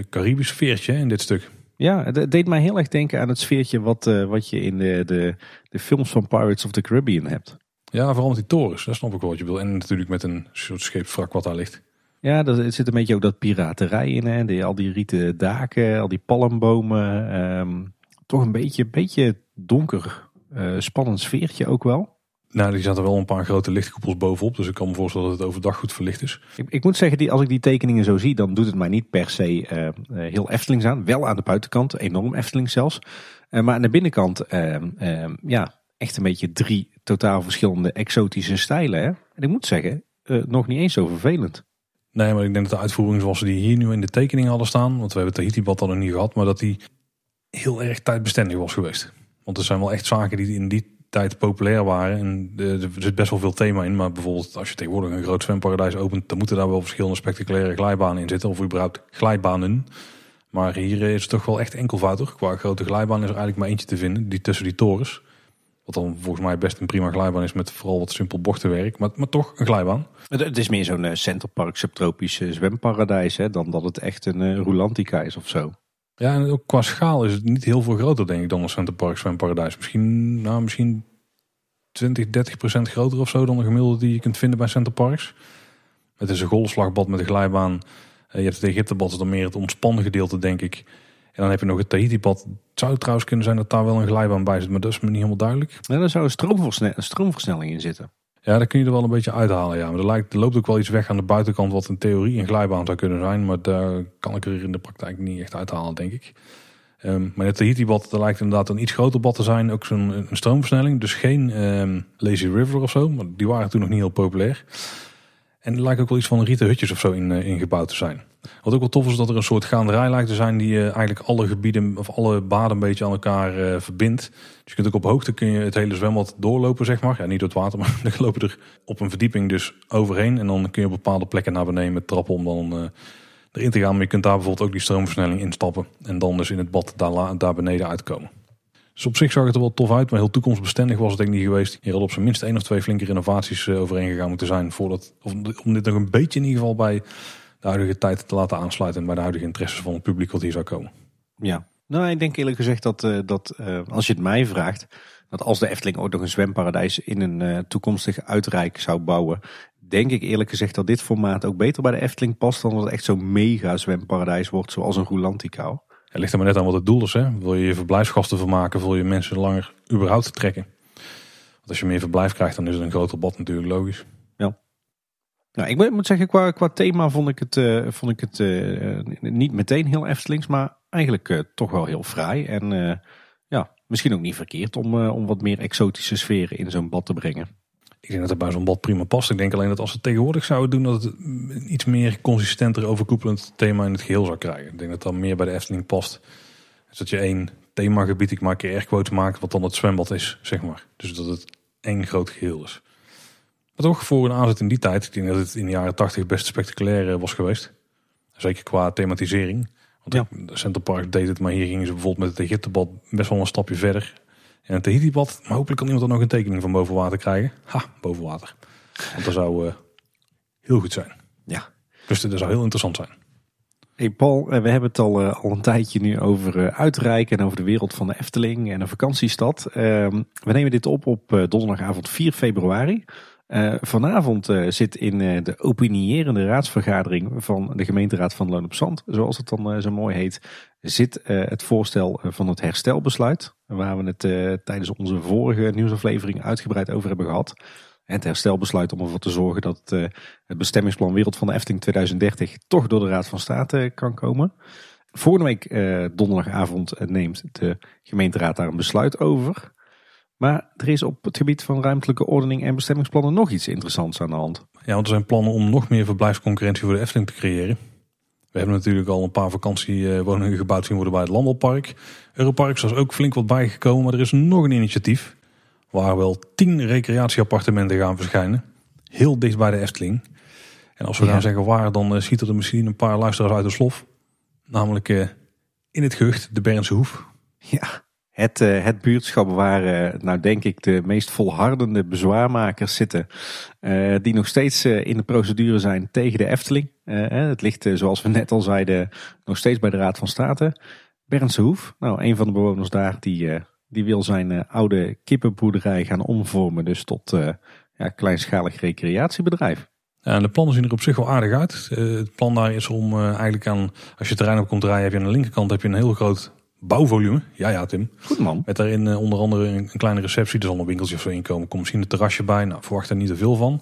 Caribisch veertje in dit stuk. Ja, het deed mij heel erg denken aan het sfeertje wat, eh, wat je in de, de, de films van Pirates of the Caribbean hebt. Ja, vooral met die torens. Dat snap ik wel wat je wil. En natuurlijk met een soort scheepswrak wat daar ligt. Ja, er zit een beetje ook dat piraterij in. Hè? Die, al die rieten daken, al die palmbomen. ehm, toch een beetje, beetje donker, eh, spannend sfeertje ook wel. Nou, die zaten wel een paar grote lichtkoepels bovenop. Dus ik kan me voorstellen dat het overdag goed verlicht is. Ik, ik moet zeggen, die, als ik die tekeningen zo zie, dan doet het mij niet per se eh, eh, heel Eftelings aan. Wel aan de buitenkant, enorm Efteling zelfs. Eh, maar aan de binnenkant, ehm, ehm, ja, echt een beetje drie totaal verschillende exotische stijlen. Hè? En ik moet zeggen, nog niet eens zo vervelend. Nee, maar ik denk dat de uitvoering zoals ze die hier nu in de tekening hadden staan. Want we hebben Tahiti-bad al nog niet gehad. Maar dat die heel erg tijdbestendig was geweest. Want er zijn wel echt zaken die in die tijd populair waren. En er zit best wel veel thema in. Maar bijvoorbeeld als je tegenwoordig een groot zwemparadijs opent. Dan moeten daar wel verschillende spectaculaire glijbanen in zitten. Of überhaupt glijbanen. Maar hier is het toch wel echt enkelvoudig. Qua grote glijbaan is er eigenlijk maar eentje te vinden. Die tussen die torens. Wat dan volgens mij best een prima glijbaan is met vooral wat simpel bochtenwerk. Maar, maar toch een glijbaan. Het, is meer zo'n eh, Centerpark subtropisch eh, zwemparadijs, hè, dan dat het echt een Rulantica is of zo. Ja, en ook qua schaal is het niet heel veel groter, denk ik, dan een Centerpark Zwemparadijs. Misschien, nou, misschien 20, 30 procent groter of zo dan de gemiddelde die je kunt vinden bij Centerparks. Het is een golfslagbad met een glijbaan. Eh, Je hebt het Egyptebad, is dan meer het ontspannen gedeelte, denk ik. En dan heb je nog het Tahiti-bad. Het zou trouwens kunnen zijn dat daar wel een glijbaan bij zit, maar dat is me niet helemaal duidelijk. En daar zou een stroomversnelling in zitten. Ja, daar kun je er wel een beetje uithalen, ja. Maar er, lijkt, er loopt ook wel iets weg aan de buitenkant wat in theorie een glijbaan zou kunnen zijn. Maar daar kan ik er in de praktijk niet echt uithalen, denk ik. Ehm, maar het Tahiti-bad, daar lijkt inderdaad een iets groter bad te zijn. Ook zo'n stroomversnelling. Dus geen ehm, Lazy River of zo. Maar die waren toen nog niet heel populair. En er lijkt ook wel iets van rieten hutjes of zo in, eh, ingebouwd te zijn. Wat ook wel tof is dat er een soort gaanderij lijkt te zijn die eh, eigenlijk alle gebieden of alle baden een beetje aan elkaar eh, verbindt. Dus je kunt ook op hoogte kun je het hele zwembad doorlopen, zeg maar. Ja, niet door het water, maar dan lopen er op een verdieping dus overheen. En dan kun je op bepaalde plekken naar beneden met trappen om dan eh, erin te gaan. Maar je kunt daar bijvoorbeeld ook die stroomversnelling instappen. En dan dus in het bad daar, beneden uitkomen. Dus op zich zag het er wel tof uit, maar heel toekomstbestendig was het denk ik niet geweest. Hier hadden op zijn minst één of twee flinke renovaties overheen gegaan moeten zijn. Voordat, of om dit nog een beetje in ieder geval bij de huidige tijd te laten aansluiten bij de huidige interesses van het publiek wat hier zou komen. Ja, nou ik denk eerlijk gezegd dat, uh, dat uh, als je het mij vraagt, dat als de Efteling ook nog een zwemparadijs in een uh, toekomstig uitrijk zou bouwen, denk ik eerlijk gezegd dat dit formaat ook beter bij de Efteling past dan dat het echt zo'n mega zwemparadijs wordt zoals een Rolantica. Het ligt er maar net aan wat het doel is. Hè? Wil je je verblijfsgasten vermaken, wil je mensen langer überhaupt trekken? Want als je meer verblijf krijgt, dan is het een groter bad natuurlijk logisch. Nou, ik moet zeggen, qua, qua thema vond ik het, uh, vond ik het uh, niet meteen heel Eftelings, maar eigenlijk uh, toch wel heel fraai. En ja, misschien ook niet verkeerd om, om wat meer exotische sferen in zo'n bad te brengen. Ik denk dat het bij zo'n bad prima past. Ik denk alleen dat als het tegenwoordig zouden doen, dat het iets meer consistenter overkoepelend thema in het geheel zou krijgen. Ik denk dat dat meer bij de Efteling past. Dus dat je één themagebied, ik maak je quote maakt, wat dan het zwembad is, zeg maar. Dus dat het één groot geheel is. Maar toch, voor een aanzet in die tijd, ik denk dat het in de jaren tachtig best spectaculair eh, was geweest. Zeker qua thematisering. Want ja. Center Park deed het, maar hier gingen ze bijvoorbeeld met het Egyptebad best wel een stapje verder. En het Tahiti-bad, maar hopelijk kan iemand er nog een tekening van boven water krijgen. Ha, boven water. Want dat zou uh, heel goed zijn. Ja. Dus dat zou heel interessant zijn. Hey Paul, eh, we hebben het al, uh, al een tijdje nu over uitreiken en over de wereld van de Efteling en een vakantiestad. Ehm, we nemen dit op op donderdagavond 4 februari. Uh, vanavond uh, zit in uh, de opinierende raadsvergadering van de gemeenteraad van Loon op Zand, zoals het dan zo mooi heet, zit het voorstel van het herstelbesluit, waar we het tijdens onze vorige nieuwsaflevering uitgebreid over hebben gehad. Het herstelbesluit om ervoor te zorgen dat het bestemmingsplan Wereld van de Efteling 2030 toch door de Raad van State kan komen. Volgende week donderdagavond neemt de gemeenteraad daar een besluit over. Maar er is op het gebied van ruimtelijke ordening en bestemmingsplannen nog iets interessants aan de hand. Ja, want er zijn plannen om nog meer verblijfsconcurrentie voor de Efteling te creëren. We hebben natuurlijk al een paar vakantiewoningen gebouwd zien worden bij het Landbouwpark. Europark is ook flink wat bijgekomen, maar er is nog een initiatief waar wel tien recreatieappartementen gaan verschijnen. Heel dicht bij de Efteling. En als we ja. gaan zeggen waar, dan ziet er misschien een paar luisteraars uit de slof. Namelijk uh, in het gehucht, de Bernse Hoef. Ja, het, uh, het buurtschap waar, uh, nou denk ik, de meest volhardende bezwaarmakers zitten. Uh, die nog steeds in de procedure zijn tegen de Efteling. het ligt, zoals we net al zeiden, nog steeds bij de Raad van State. Berndse Hoef, nou een van de bewoners daar, die, die wil zijn oude kippenboerderij gaan omvormen. Dus tot ja, kleinschalig recreatiebedrijf. Ja, de plannen zien er op zich wel aardig uit. het plan daar is om eigenlijk aan, als je terrein op komt rijden, heb je aan de linkerkant heb je een heel groot bouwvolume. Ja, ja, Tim. Goed man. Met daarin uh, onder andere een, kleine receptie. Er zal een winkeltje of zo inkomen. Komt misschien een terrasje bij. Nou, verwacht er niet te veel van.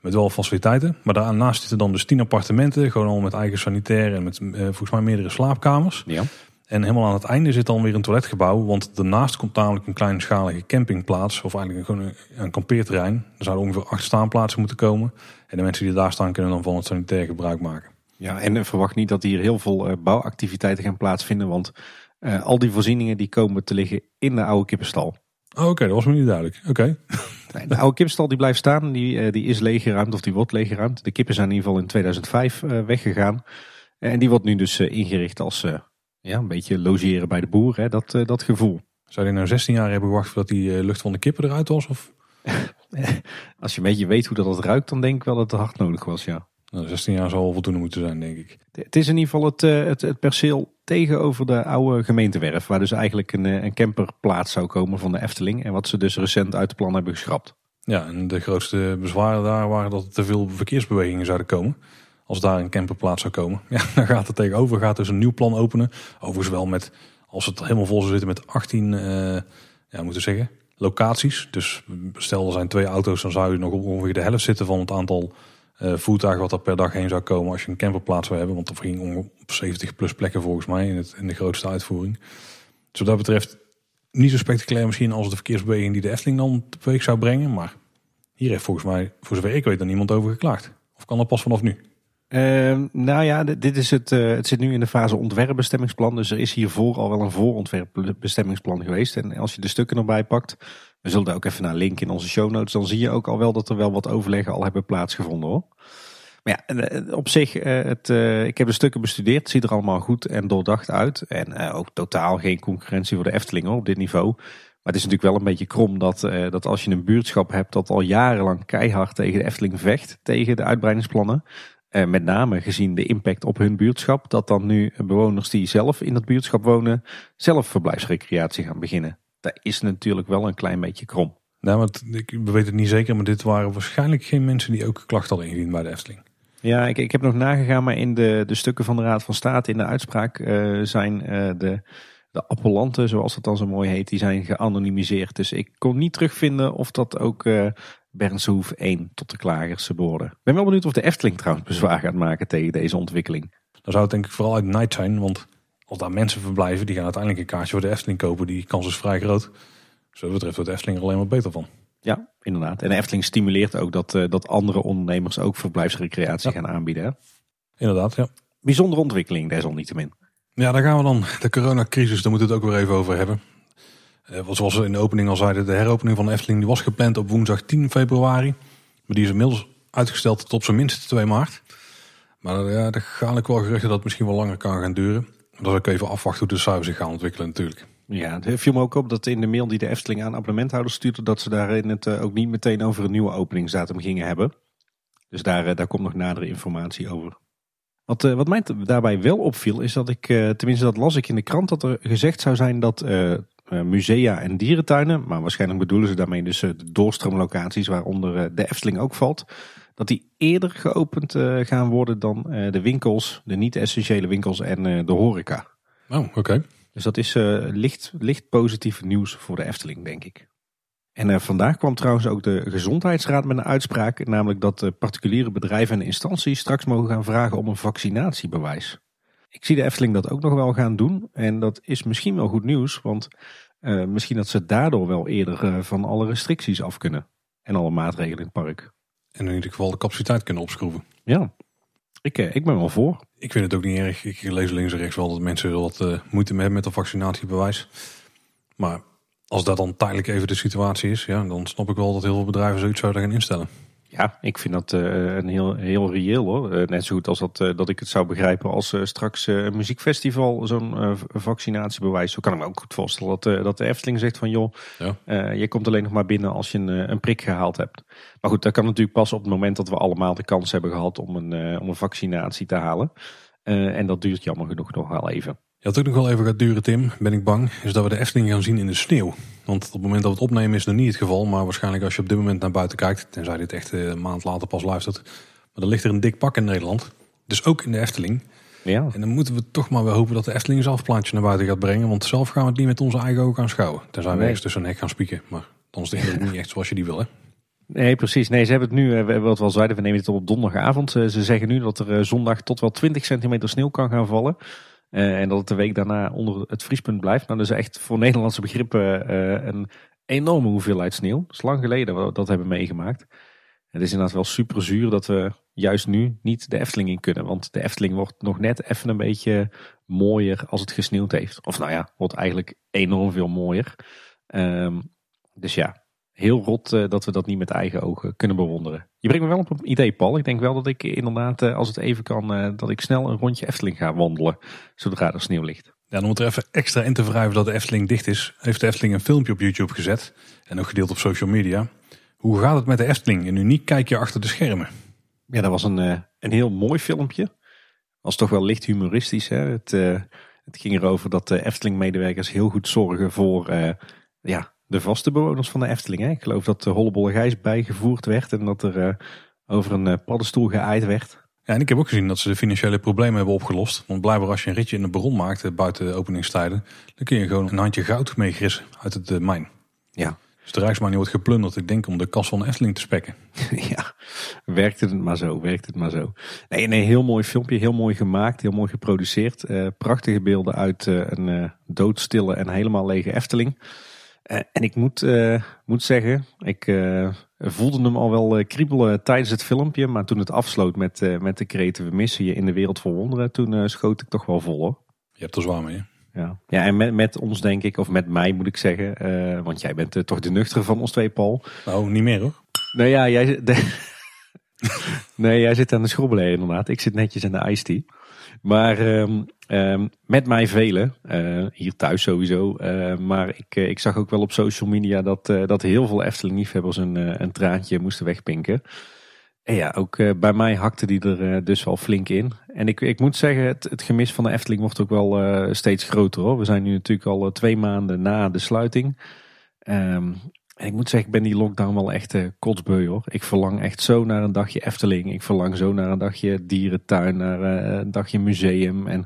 Met wel faciliteiten. Maar daarnaast zitten dan dus tien appartementen. Gewoon al met eigen sanitair en met uh, volgens mij meerdere slaapkamers. Ja. En helemaal aan het einde zit dan weer een toiletgebouw. Want daarnaast komt namelijk een kleinschalige campingplaats. Of eigenlijk gewoon een, een kampeerterrein. Er zouden ongeveer acht staanplaatsen moeten komen. En de mensen die daar staan kunnen dan van het sanitair gebruik maken. Ja, en verwacht niet dat hier heel veel bouwactiviteiten gaan plaatsvinden. Want uh, al die voorzieningen die komen te liggen in de oude kippenstal. Oh, Oké, dat was me niet duidelijk. Oké. Okay. de oude kippenstal die blijft staan, die, uh, die is leeggeruimd of die wordt leeggeruimd. De kippen zijn in ieder geval in 2005 uh, weggegaan. En die wordt nu dus ingericht als ja, een beetje logeren bij de boer, hè, dat, dat gevoel. Zou je nou 16 jaar hebben gewacht voordat die lucht van de kippen eruit was? Of? Als je een beetje weet hoe dat, dat ruikt, dan denk ik wel dat het hard nodig was, ja. Nou, 16 jaar zal voldoende moeten zijn, denk ik. Het is in ieder geval het, het, het perceel tegenover de oude gemeentewerf. Waar dus eigenlijk een, een camperplaats zou komen van de Efteling. En wat ze dus recent uit het plan hebben geschrapt. Ja, en de grootste bezwaren daar waren dat er te veel verkeersbewegingen zouden komen. Als daar een camperplaats zou komen. Ja, dan gaat er tegenover gaat dus een nieuw plan openen. Overigens wel met, als het helemaal vol zou zitten met 18, uh, ja, moeten zeggen, locaties. Dus stel er zijn twee auto's, dan zou je nog ongeveer de helft zitten van het aantal uh, voertuig wat er per dag heen zou komen als je een camperplaats zou hebben. Want er ging op 70 plus plekken volgens mij in, het, in de grootste uitvoering. Dus wat dat betreft niet zo spectaculair misschien als de verkeersbeweging die de Efteling dan teweeg zou brengen. Maar hier heeft volgens mij, voor zover ik weet, dan niemand over geklaagd. Of kan dat pas vanaf nu? Uh, nou ja, dit is het, uh, het zit nu in de fase ontwerpbestemmingsplan. Dus er is hiervoor al wel een voorontwerpbestemmingsplan geweest. En als je de stukken erbij pakt, we zullen daar ook even naar linken in onze show notes. Dan zie je ook al wel dat er wel wat overleggen al hebben plaatsgevonden hoor. Maar ja, eh, op zich, eh, het, uh, ik heb de stukken bestudeerd. Het ziet er allemaal goed en doordacht uit. En ook totaal geen concurrentie voor de Efteling op dit niveau. Maar het is natuurlijk wel een beetje krom dat, dat als je een buurtschap hebt dat al jarenlang keihard tegen de Efteling vecht, tegen de uitbreidingsplannen. Eh, met name gezien de impact op hun buurtschap. Dat dan nu bewoners die zelf in dat buurtschap wonen, zelf verblijfsrecreatie gaan beginnen. Dat is natuurlijk wel een klein beetje krom. Nou, want ik weet het niet zeker, maar dit waren waarschijnlijk geen mensen die ook klachten hadden ingediend bij de Efteling. Ja, ik, ik heb nog nagegaan, maar in de, de stukken van de Raad van State in de uitspraak eh, zijn uh, de, de appellanten, zoals het dan zo mooi heet, die zijn geanonimiseerd. Dus ik kon niet terugvinden of dat ook uh, Bernshoef 1 tot de klagers behoorde. Ik ben wel benieuwd of de Efteling trouwens bezwaar gaat maken tegen deze ontwikkeling. Dan zou het denk ik vooral uit night zijn, want als daar mensen verblijven, die gaan uiteindelijk een kaartje voor de Efteling kopen. Die kans is vrij groot. Zo betreft wordt de Efteling er alleen maar beter van. Ja, inderdaad. En de Efteling stimuleert ook dat, uh, dat andere ondernemers ook verblijfsrecreatie ja. gaan aanbieden. Hè? Inderdaad, ja. Bijzondere ontwikkeling desalniettemin. Ja, daar gaan we dan. De coronacrisis, daar moeten we het ook weer even over hebben. Uh, zoals we in de opening al zeiden, de heropening van de Efteling die was gepland op woensdag 10 februari. Maar die is inmiddels uitgesteld tot op zijn minst 2 maart. Maar uh, ja, er gaan ook wel geruchten dat het misschien wel langer kan gaan duren. Dat ik even afwachten hoe de cijfers zich gaan ontwikkelen natuurlijk. Ja, het viel me ook op dat in de mail die de Efteling aan abonnementhouders stuurde, dat ze daarin het ook niet meteen over een nieuwe openingsdatum gingen hebben. Dus daar, daar komt nog nadere informatie over. Wat, wat mij daarbij wel opviel, is dat ik, tenminste dat las ik in de krant, dat er gezegd zou zijn dat musea en dierentuinen, maar waarschijnlijk bedoelen ze daarmee dus de doorstroomlocaties waaronder de Efteling ook valt, dat die eerder geopend gaan worden dan de winkels, de niet-essentiële winkels en de horeca. Oh, oké. Okay. Dus dat is licht, licht positief nieuws voor de Efteling, denk ik. En uh, vandaag kwam trouwens ook de Gezondheidsraad met een uitspraak, namelijk dat uh, particuliere bedrijven en instanties straks mogen gaan vragen om een vaccinatiebewijs. Ik zie de Efteling dat ook nog wel gaan doen en dat is misschien wel goed nieuws, want misschien dat ze daardoor wel eerder van alle restricties af kunnen en alle maatregelen in het park. En in ieder geval de capaciteit kunnen opschroeven. Ja, ik, ik ben wel voor. Ik vind het ook niet erg. Ik lees links en rechts wel dat mensen wat uh, moeite hebben met een vaccinatiebewijs. Maar als dat dan tijdelijk even de situatie is, ja, dan snap ik wel dat heel veel bedrijven zoiets zouden gaan instellen. Ja, ik vind dat uh, een heel, heel reëel hoor. Uh, net zo goed als dat, uh, dat ik het zou begrijpen als straks een muziekfestival zo'n vaccinatiebewijs. Zo kan ik me ook goed voorstellen dat, dat de Efteling zegt van joh, ja. je komt alleen nog maar binnen als je een, een prik gehaald hebt. Maar goed, dat kan natuurlijk pas op het moment dat we allemaal de kans hebben gehad om een, om een vaccinatie te halen. en dat duurt jammer genoeg nog wel even. Ja, wat ook nog wel even gaat duren, Tim, ben ik bang, is dat we de Efteling gaan zien in de sneeuw. Want op het moment dat we het opnemen is nog niet het geval. Maar waarschijnlijk als je op dit moment naar buiten kijkt, tenzij dit echt een maand later pas luistert. Maar dan ligt er een dik pak in Nederland. Dus ook in de Efteling. Ja. En dan moeten we toch maar wel hopen dat de Efteling zelf plaatje naar buiten gaat brengen. Want zelf gaan we het niet met onze eigen ogen aanschouwen. Tenzij we nee. ergens tussen een hek gaan spieken. Maar dan is de indruk niet echt zoals je die wil, hè? Nee, precies. Nee, ze hebben het nu, wat we al zeiden, we nemen het op op donderdagavond. Ze zeggen nu dat er zondag tot wel 20 centimeter sneeuw kan gaan vallen. Uh, en dat het de week daarna onder het vriespunt blijft. Nou, is echt voor Nederlandse begrippen uh, een enorme hoeveelheid sneeuw. Dat is lang geleden dat we dat hebben meegemaakt. Het is inderdaad wel super zuur dat we juist nu niet de Efteling in kunnen. Want de Efteling wordt nog net even een beetje mooier als het gesneeuwd heeft. Of nou ja, wordt eigenlijk enorm veel mooier. Um, dus ja, heel rot uh, dat we dat niet met eigen ogen kunnen bewonderen. Je brengt me wel op een idee, Paul. Ik denk wel dat ik inderdaad, uh, als het even kan, uh, dat ik snel een rondje Efteling ga wandelen. Zodra er sneeuw ligt. Ja, dan moet er even extra in te wrijven dat de Efteling dicht is. Heeft de Efteling een filmpje op YouTube gezet. En ook gedeeld op social media. Hoe gaat het met de Efteling? Een uniek kijkje achter de schermen. Ja, dat was een, een heel mooi filmpje. Was toch wel licht humoristisch. Hè? Het, het ging erover dat de Efteling-medewerkers heel goed zorgen voor ja, de vaste bewoners van de Efteling. Hè? Ik geloof dat de Hollebolle Gijs bijgevoerd werd en dat er uh, over een uh, paddenstoel geaaid werd. Ja, en ik heb ook gezien dat ze de financiële problemen hebben opgelost. Want blijkbaar als je een ritje in de bron maakt uh, buiten de openingstijden, dan kun je gewoon een handje goud meegrissen uit het mijn. Ja. Dus de Rijksmijn wordt geplunderd, ik denk, om de kas van de Efteling te spekken. ja, werkt het maar zo, werkt het maar zo. Nee, nee, heel mooi filmpje, heel mooi gemaakt, heel mooi geproduceerd. prachtige beelden uit een doodstille en helemaal lege Efteling. Uh, en ik moet, uh, moet zeggen, ik uh, voelde hem al wel kriebelen tijdens het filmpje. Maar toen het afsloot met, met de creatieve missie in de wereld voor wonderen, toen schoot ik toch wel vol hoor. Je hebt er zwaar mee. Ja, ja en met, met ons denk ik, of met mij moet ik zeggen. want jij bent toch de nuchtere van ons twee, Paul. Nou, niet meer hoor. Nou ja, jij, de, nee, jij zit aan de schrobbelen inderdaad. Ik zit netjes aan de iced tea. Maar um, um, met mij velen, uh, hier thuis sowieso. Uh, maar ik, uh, ik zag ook wel op social media dat, dat heel veel Efteling-liefhebbers een, een traantje moesten wegpinken. En ja, ook bij mij hakte die er dus wel flink in. En ik, ik moet zeggen, het, het gemis van de Efteling wordt ook wel steeds groter hoor. We zijn nu natuurlijk al twee maanden na de sluiting. Um, en ik moet zeggen, ik ben die lockdown wel echt uh, kotsbeu hoor. Ik verlang echt zo naar een dagje Efteling. Ik verlang zo naar een dagje dierentuin, naar uh, een dagje museum. En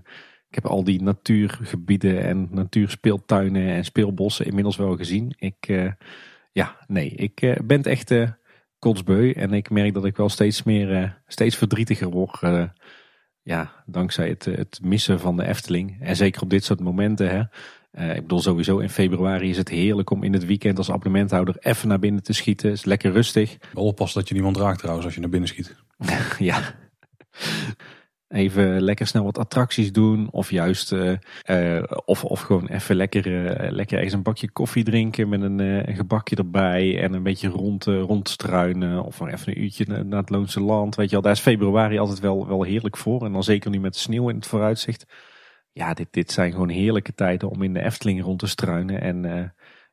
ik heb al die natuurgebieden en natuurspeeltuinen en speelbossen inmiddels wel gezien. Ik, uh, ja, nee, ik ben echt kotsbeu. En ik merk dat ik wel steeds meer, steeds verdrietiger word. ja, dankzij het, het missen van de Efteling. En zeker op dit soort momenten. Hè. Uh, ik bedoel, sowieso in februari is het heerlijk om in het weekend als abonnementhouder even naar binnen te schieten. is lekker rustig. Oppas dat je niemand raakt trouwens als je naar binnen schiet. ja. Even lekker snel wat attracties doen. Of juist, uh, uh, of, of gewoon even lekker, lekker ergens een bakje koffie drinken met een, een gebakje erbij. En een beetje rond, rondstruinen. Of even een uurtje naar het Loonse Land. Weet je wel, daar is februari altijd wel, wel heerlijk voor. En dan zeker nu met de sneeuw in het vooruitzicht ja, dit, dit zijn gewoon heerlijke tijden om in de Efteling rond te struinen. En uh,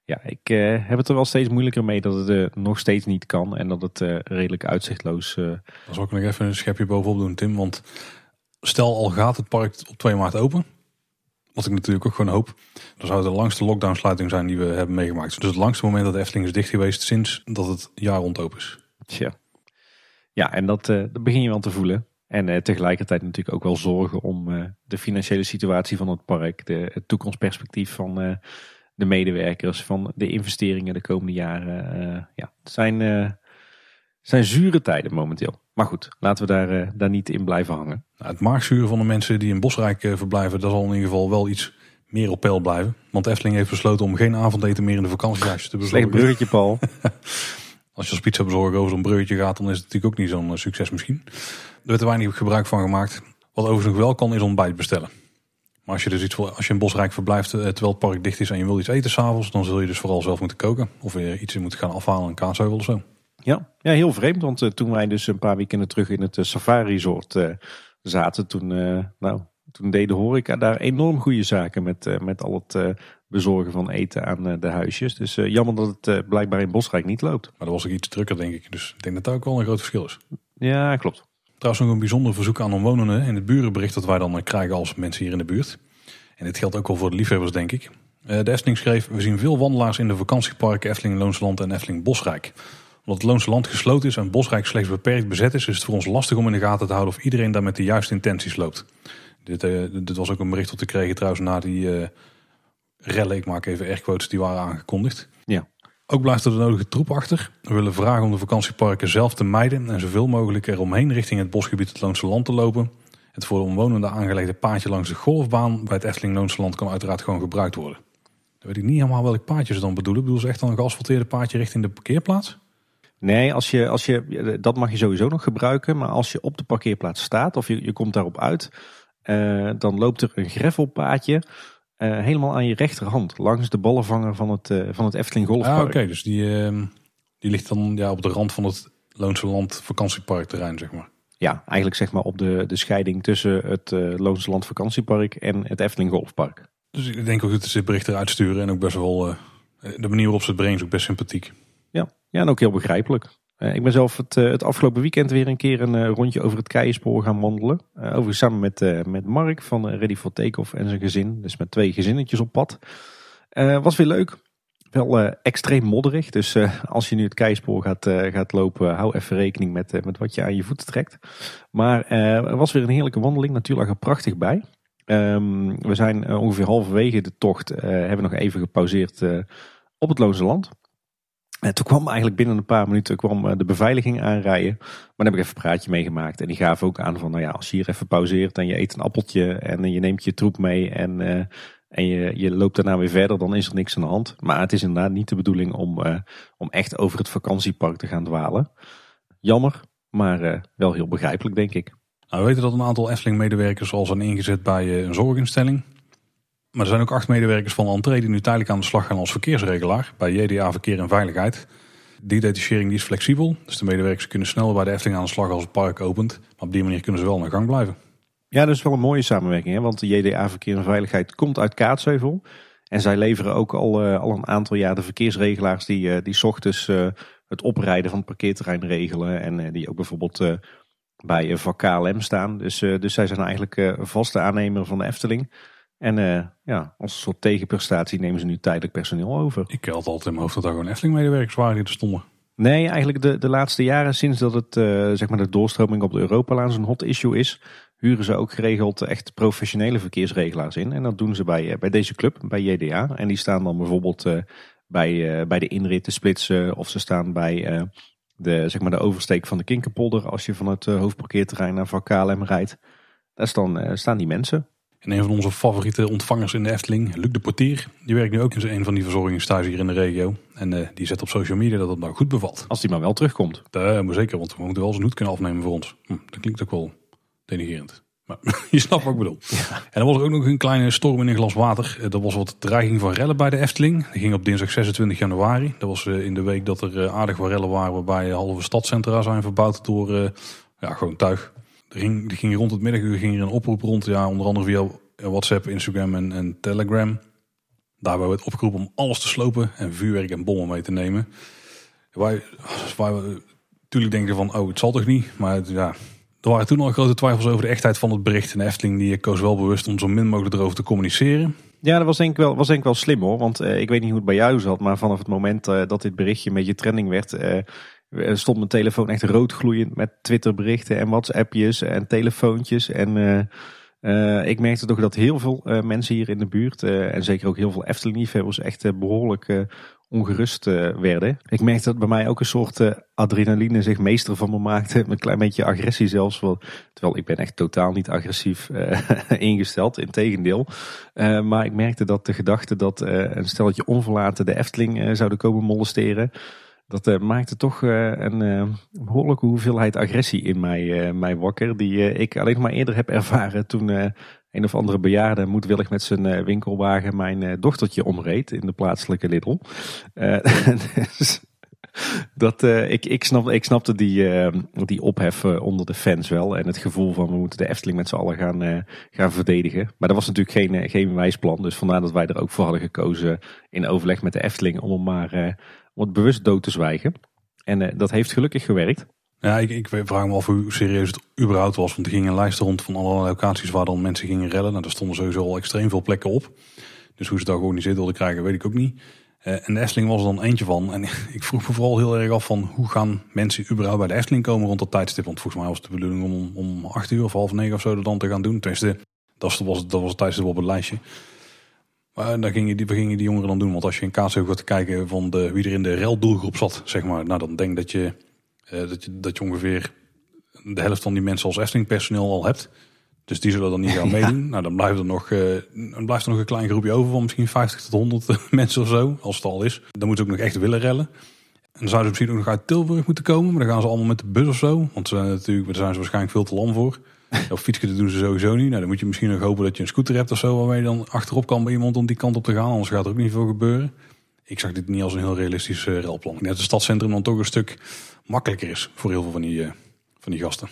ja, ik uh, heb het er wel steeds moeilijker mee dat het uh, nog steeds niet kan. En dat het redelijk uitzichtloos... Uh... Dan zal ik nog even een schepje bovenop doen, Tim. Want stel al gaat het park op 2 maart open. Wat ik natuurlijk ook gewoon hoop. Dan zou het de langste lockdownsluiting zijn die we hebben meegemaakt. Dus het langste moment dat de Efteling is dicht geweest sinds dat het jaar rond open is. Tja. Ja, en dat, dat begin je wel te voelen. En uh, tegelijkertijd natuurlijk ook wel zorgen om uh, de financiële situatie van het park, de, het toekomstperspectief van uh, de medewerkers, van de investeringen de komende jaren. ja, het zijn, zijn zure tijden momenteel. Maar goed, laten we daar, daar niet in blijven hangen. Nou, het maagzuren van de mensen die in Bosrijk verblijven, dat zal in ieder geval wel iets meer op peil blijven. Want Efteling heeft besloten om geen avondeten meer in de vakantiehuisjes te bezorgen. Slecht bruggetje, Paul. Als je als pizza bezorger over zo'n bruggetje gaat, dan is het natuurlijk ook niet zo'n succes misschien. Er werd er weinig gebruik van gemaakt. Wat overigens wel kan, is ontbijt bestellen. Maar als je dus iets als je in Bosrijk verblijft eh, terwijl het park dicht is en je wil iets eten s'avonds, dan zul je dus vooral zelf moeten koken. Of weer iets moeten gaan afhalen, een kaasheuvel of zo. Ja, ja heel vreemd. Want uh, toen wij dus een paar weekenden terug in het uh, safari resort uh, zaten, toen, nou, toen deden horeca daar enorm goede zaken met, met al het bezorgen van eten aan de huisjes. Dus jammer dat het blijkbaar in Bosrijk niet loopt. Maar dat was ook iets drukker denk ik. Dus ik denk dat dat ook wel een groot verschil is. Ja, klopt. Trouwens nog een bijzonder verzoek aan omwonenden in het burenbericht dat wij dan krijgen als mensen hier in de buurt. En dit geldt ook wel voor de liefhebbers denk ik. Eh, de Efteling schreef, we zien veel wandelaars in de vakantieparken Efteling Loonsland en Efteling Bosrijk. Omdat het Loonse Land gesloten is en Bosrijk slechts beperkt bezet is, is het voor ons lastig om in de gaten te houden of iedereen daar met de juiste intenties loopt. Dit, uh, dit was ook een bericht dat we kregen trouwens na die uh, rellen, ik maak even quotes die waren aangekondigd. Ja. Ook blijft er de nodige troep achter. We willen vragen om de vakantieparken zelf te mijden en zoveel mogelijk eromheen richting het bosgebied het Loonse Land te lopen. Het voor de omwonenden aangelegde paadje langs de golfbaan bij het Efteling Loonse Land kan uiteraard gewoon gebruikt worden. Dan weet ik niet helemaal welk paadje ze dan bedoelen. Bedoel ze echt dan een geasfalteerde paadje richting de parkeerplaats? Nee, als je, als je, dat mag je sowieso nog gebruiken. Maar als je op de parkeerplaats staat of je, je komt daarop uit, uh, dan loopt er een greffelpaadje uh, helemaal aan je rechterhand, langs de ballenvanger van het, uh, van het Efteling Golfpark. Ah, oké, dus die, uh, die ligt dan ja, op de rand van het Loonse Land vakantieparkterrein, zeg maar. Ja, eigenlijk zeg maar op de, de scheiding tussen het uh, Loonse Land vakantiepark en het Efteling Golfpark. Dus ik denk ook dat ze dit bericht eruit sturen en ook best wel, de manier waarop ze het brengen is ook best sympathiek. Ja, ja en ook heel begrijpelijk. Uh, ik ben zelf het, uh, het afgelopen weekend weer een keer een uh, rondje over het Keienspoor gaan wandelen. overigens samen met, met Mark van Ready for Takeoff en zijn gezin. Dus met twee gezinnetjes op pad. was weer leuk. Wel extreem modderig. Dus als je nu het Keienspoor gaat, gaat lopen, hou even rekening met, met wat je aan je voeten trekt. Maar er was weer een heerlijke wandeling. Natuurlijk er prachtig bij. Um, we zijn ongeveer halverwege de tocht. hebben nog even gepauzeerd op het Loonse Land. En toen kwam eigenlijk binnen een paar minuten kwam eh, de beveiliging aanrijden. Maar daar heb ik even een praatje meegemaakt. En die gaven ook aan van, nou ja, als je hier even pauzeert en je eet een appeltje en je neemt je troep mee en, uh, en je, je loopt daarna weer verder, dan is er niks aan de hand. Maar het is inderdaad niet de bedoeling om, om echt over het vakantiepark te gaan dwalen. Jammer, maar wel heel begrijpelijk, denk ik. Nou, we weten dat een aantal Efteling-medewerkers al zijn ingezet bij een zorginstelling. Maar er zijn ook acht medewerkers van Entree die nu tijdelijk aan de slag gaan als verkeersregelaar bij JDA Verkeer en Veiligheid. Die detachering is flexibel, dus de medewerkers kunnen sneller bij de Efteling aan de slag als het park opent. Maar op die manier kunnen ze wel naar gang blijven. Ja, dat is wel een mooie samenwerking, hè? want de JDA Verkeer en Veiligheid komt uit Kaatsheuvel. En zij leveren ook al, uh, al een aantal jaar de verkeersregelaars die, uh, die ochtends uh, het oprijden van het parkeerterrein regelen. En die ook bijvoorbeeld bij vak KLM staan. Dus, dus zij zijn eigenlijk vaste aannemer van de Efteling. En ja, als een soort tegenprestatie nemen ze nu tijdelijk personeel over. Ik had altijd in mijn hoofd dat daar gewoon Efteling-medewerkers waren die er stonden. Nee, eigenlijk de, de laatste jaren sinds dat het, zeg maar de doorstroming op de Europalaan zo'n hot issue is, huren ze ook geregeld echt professionele verkeersregelaars in. En dat doen ze bij, bij deze club, bij JDA. En die staan dan bijvoorbeeld bij, bij de inrit te splitsen. Of ze staan bij de, zeg maar de oversteek van de Kinkerpolder. Als je van het hoofdparkeerterrein naar Van KLM rijdt. Daar staan, staan die mensen. En een van onze favoriete ontvangers in de Efteling, Luc de Portier, die werkt nu ook in een van die verzorgingsstages hier in de regio. En die zet op social media dat het nou goed bevalt. Als die maar wel terugkomt. Dat maar zeker, want we moeten wel zijn hoed kunnen afnemen voor ons. Hm, dat klinkt ook wel denigerend. Maar je snapt wat ik bedoel. En dan was er ook nog een kleine storm in een glas water. Eh, dat was wat dreiging van rellen bij de Efteling. Die ging op dinsdag 26 januari. Dat was eh, in de week dat er eh, aardig wat rellen waren waarbij halve stadcentra zijn verbouwd door ja, gewoon tuig. Ging, die ging rond het middaguur ging er een oproep rond. Ja, onder andere via WhatsApp, Instagram en, en Telegram. Daarbij werd opgeroepen om alles te slopen en vuurwerk en bommen mee te nemen. Wij, wij natuurlijk denken van, oh het zal toch niet. Maar ja, er waren toen al grote twijfels over de echtheid van het bericht. En Efteling die koos wel bewust om zo min mogelijk erover te communiceren. Ja, dat was denk ik wel, was denk ik wel slim hoor. Want uh, ik weet niet hoe het bij jou zat. Maar vanaf het moment uh, dat dit berichtje een beetje trending werd... Uh, stond mijn telefoon echt roodgloeiend met Twitterberichten en WhatsAppjes en telefoontjes. En ik merkte toch dat heel veel mensen hier in de buurt... en zeker ook heel veel Efteling-liefhebbers echt behoorlijk ongerust uh, werden. Ik merkte dat bij mij ook een soort uh, adrenaline zich meester van me maakte. Een klein beetje agressie zelfs. Wel, terwijl ik ben echt totaal niet agressief uh, ingesteld. Integendeel. maar ik merkte dat de gedachte dat een stelletje onverlaten de Efteling zouden komen molesteren. Dat maakte toch een behoorlijke hoeveelheid agressie in mij, mij wakker. Die ik alleen maar eerder heb ervaren toen een of andere bejaarde moedwillig met zijn eh, winkelwagen mijn eh, dochtertje omreed in de plaatselijke Lidl. Uh, dus dat, ik, ik, snap, ik snapte die, die ophef onder de fans wel. En het gevoel van we moeten de Efteling met z'n allen gaan, gaan verdedigen. Maar dat was natuurlijk geen, geen wijsplan. Dus vandaar dat wij er ook voor hadden gekozen in overleg met de Efteling om hem maar om bewust dood te zwijgen. En dat heeft gelukkig gewerkt. Ja, ik, ik vraag me af hoe serieus het überhaupt was. Want er ging een lijst rond van allerlei locaties waar dan mensen gingen rellen. Nou, daar stonden sowieso al extreem veel plekken op. Dus hoe ze dat georganiseerd wilden krijgen, weet ik ook niet. Uh, en de Efteling was er dan eentje van. En ik vroeg me vooral heel erg af van hoe gaan mensen überhaupt bij de Efteling komen rond dat tijdstip. Want volgens mij was het de bedoeling om, om acht uur of half negen of zo er dan te gaan doen. Tenminste, dat was, dat was het tijdstip op het lijstje. Maar daar gingen die, gingen die jongeren dan doen. Want als je in Kaatsheuvel gaat kijken van de, wie er in de reldoelgroep zat, zeg maar. Nou, dan denk dat je eh, dat, je, dat je ongeveer de helft van die mensen als Efteling personeel al hebt. Dus die zullen dan niet gaan meedoen. nou, dan blijft er nog, uh, dan blijft er nog een klein groepje over van misschien 50 tot 100 mensen of zo, als het al is. Dan moeten ze ook nog echt willen rellen. En dan zouden ze misschien ook nog uit Tilburg moeten komen, maar dan gaan ze allemaal met de bus of zo. Want ze zijn natuurlijk, daar zijn ze waarschijnlijk veel te lam voor. Of fietsen doen ze sowieso niet. Nou, dan moet je misschien nog hopen dat je een scooter hebt of zo, waarmee je dan achterop kan bij iemand om die kant op te gaan. Anders gaat er ook niet veel gebeuren. Ik zag dit niet als een heel realistisch uh, relplan. Net het stadscentrum dan toch een stuk makkelijker is voor heel veel van die, uh, van die gasten.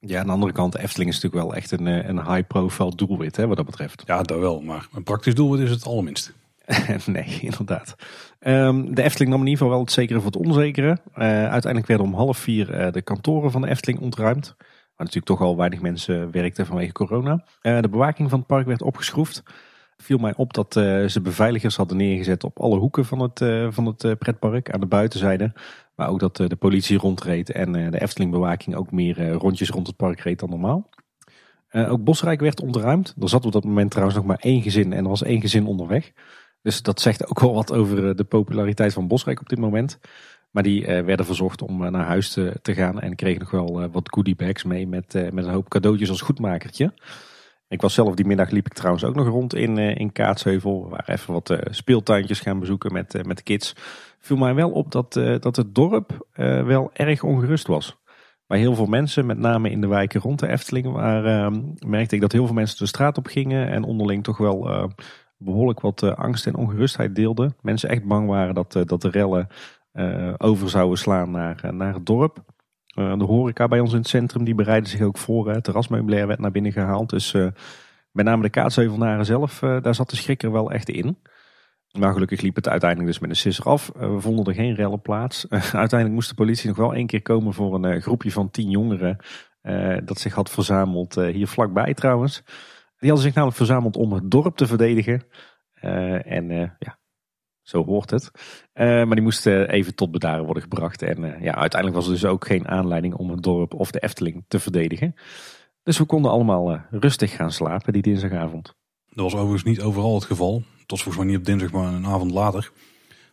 Ja, aan de andere kant, Efteling is natuurlijk wel echt een, eh, een high-profile doelwit hè, wat dat betreft. Ja, dat wel. Maar een praktisch doelwit is het allerminst. nee, inderdaad. Um, de Efteling nam in ieder geval wel het zekere voor het onzekere. Uh, uiteindelijk werden om half vier de kantoren van de Efteling ontruimd. Waar natuurlijk toch al weinig mensen werkten vanwege corona. de bewaking van het park werd opgeschroefd viel mij op dat uh, ze beveiligers hadden neergezet op alle hoeken van het, uh, van het pretpark aan de buitenzijde. Maar ook dat de politie rondreed en de Efteling-bewaking ook meer rondjes rond het park reed dan normaal. ook Bosrijk werd ontruimd. Er zat op dat moment trouwens nog maar één gezin en er was één gezin onderweg. Dus dat zegt ook wel wat over de populariteit van Bosrijk op dit moment. Maar die werden verzocht om naar huis te, te, gaan en kregen nog wel wat goodiebags mee met, met een hoop cadeautjes als goedmakertje. Ik was zelf die middag liep ik trouwens ook nog rond in, in Kaatsheuvel. We waren even wat speeltuintjes gaan bezoeken met, met de kids. Viel mij wel op dat, dat het dorp wel erg ongerust was. Bij heel veel mensen, met name in de wijken rond de Efteling, waar, ehm, merkte ik dat heel veel mensen de straat op gingen. En onderling toch wel behoorlijk wat angst en ongerustheid deelden. Mensen echt bang waren dat, dat de rellen over zouden slaan naar, naar het dorp. Uh, de horeca bij ons in het centrum die bereiden zich ook voor. Het terrasmeubilair werd naar binnen gehaald. Dus met name de kaatsheuvelnaren zelf, daar zat de schrik er wel echt in. Maar gelukkig liep het uiteindelijk dus met een sisser af. Eh, we vonden er geen rellen plaats. uiteindelijk moest de politie nog wel één keer komen voor een eh, groepje van tien jongeren. eh, dat zich had verzameld eh, hier vlakbij trouwens. Die hadden zich namelijk verzameld om het dorp te verdedigen. Eh, en eh, ja, zo hoort het. Eh, maar die moesten even tot bedaren worden gebracht. En eh, ja, uiteindelijk was er dus ook geen aanleiding om het dorp of de Efteling te verdedigen. Dus we konden allemaal eh, rustig gaan slapen die dinsdagavond. Dat was overigens niet overal het geval. Was volgens mij niet op dinsdag, maar een avond later.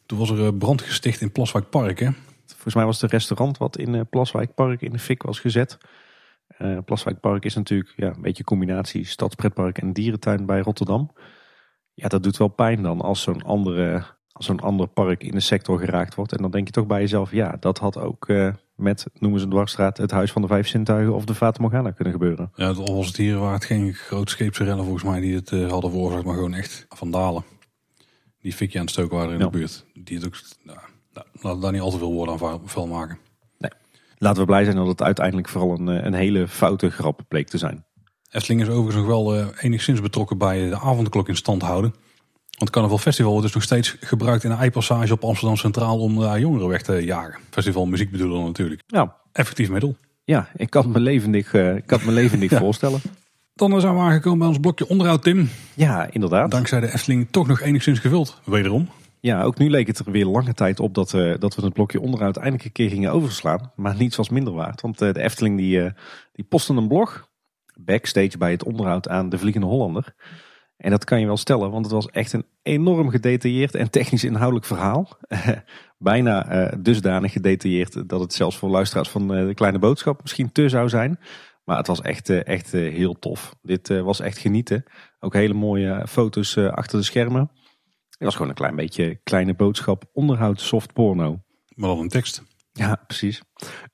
Toen was er eh, brand gesticht in Plaswijk Park. Hè? Volgens mij was het een restaurant wat in eh, Plaswijkpark in de fik was gezet. Eh Plaswijkpark is natuurlijk ja, een beetje een combinatie stadspretpark en dierentuin bij Rotterdam. Ja, dat doet wel pijn dan als zo'n andere, als zo'n ander park in de sector geraakt wordt. En dan denk je toch bij jezelf, ja, dat had ook eh, met, noemen ze een dwarsstraat, het Huis van de Vijf Zintuigen of de Fata Morgana kunnen gebeuren. Ja, al was het hier, waren het geen grootscheepse rellen volgens mij die het eh, hadden veroorzaakt, maar gewoon echt vandalen. Die fikje aan het stoken waren in Ja. de buurt. Die het ook, nou, nou, laten we daar niet al te veel woorden aan vuil- maken. Laten we blij zijn dat het uiteindelijk vooral een, eh, een hele foute grap bleek te zijn. Efteling is overigens nog wel enigszins betrokken bij de avondklok in stand houden. Want Carnaval Festival wordt dus nog steeds gebruikt in een eipassage op Amsterdam Centraal om daar jongeren weg te jagen. Festival muziek bedoelen natuurlijk. Ja, Effectief middel. ja ik kan me levendig, eh, ik kan me levendig Ja. voorstellen. Dan zijn we aangekomen bij ons blokje onderhoud, Tim. Ja, inderdaad. Dankzij de Efteling toch nog enigszins gevuld. Wederom. Ja, ook nu leek het er weer lange tijd op dat, eh, dat we het blokje onderhoud eindelijk een keer gingen overslaan. Maar niets was minder waard. Want eh, de Efteling die, eh, die postte een blog backstage bij het onderhoud aan de Vliegende Hollander. En dat kan je wel stellen, want het was echt een enorm gedetailleerd en technisch inhoudelijk verhaal. Bijna eh, dusdanig gedetailleerd dat het zelfs voor luisteraars van eh, de kleine boodschap misschien te zou zijn. Maar het was echt, eh, echt eh, heel tof. Dit eh, was echt genieten. Ook hele mooie foto's eh, achter de schermen. Het was gewoon een klein beetje kleine boodschap onderhoud soft porno. Maar dan een tekst. Ja, precies.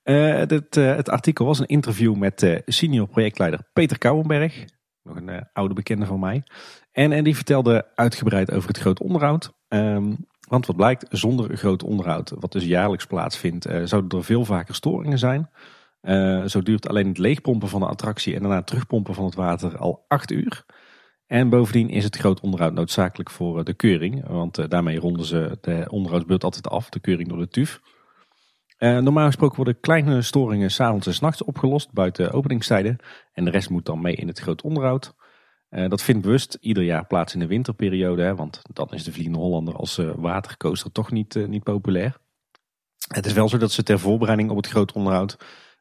Eh, dit, eh, het artikel was een interview met eh, senior projectleider Peter Kouwenberg. Nog een eh, oude bekende van mij. En, en die vertelde uitgebreid over het groot onderhoud. Ehm, want wat blijkt, zonder groot onderhoud, wat dus jaarlijks plaatsvindt, eh, zouden er veel vaker storingen zijn. Eh, zo duurt alleen het leegpompen van de attractie en daarna terugpompen van het water al acht uur. En bovendien is het groot onderhoud noodzakelijk voor eh, de keuring. Want daarmee ronden ze de onderhoudsbeurt altijd af, de keuring door de TUF. Normaal gesproken worden kleine storingen s'avonds en 's nachts opgelost buiten openingstijden. En de rest moet dan mee in het groot onderhoud. Eh, dat vindt bewust ieder jaar plaats in de winterperiode. Hè, want dan is de Vliegende Hollander als eh, watercoaster toch niet, eh, niet populair. Het is wel zo dat ze ter voorbereiding op het groot onderhoud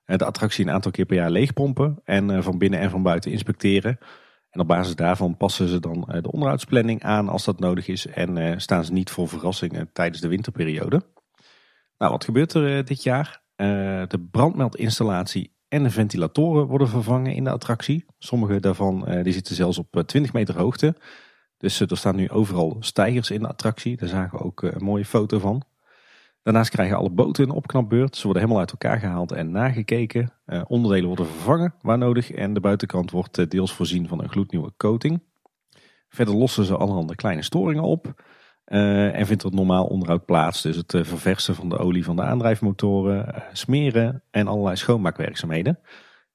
de attractie een aantal keer per jaar leegpompen. En van binnen en van buiten inspecteren. En op basis daarvan passen ze dan de onderhoudsplanning aan als dat nodig is. En staan ze niet voor verrassingen tijdens de winterperiode. Nou, wat gebeurt er dit jaar? De brandmeldinstallatie en de ventilatoren worden vervangen in de attractie. Sommige daarvan eh, die zitten zelfs op eh, 20 meter hoogte. Dus eh, er staan nu overal stijgers in de attractie. Daar zagen we ook eh, een mooie foto van. Daarnaast krijgen alle boten een opknapbeurt. Ze worden helemaal uit elkaar gehaald en nagekeken. Eh, onderdelen worden vervangen waar nodig. En de buitenkant wordt eh, deels voorzien van een gloednieuwe coating. Verder lossen ze allerhande kleine storingen op. Eh, en vindt er normaal onderhoud plaats. Dus het eh, verversen van de olie van de aandrijfmotoren, eh, smeren en allerlei schoonmaakwerkzaamheden.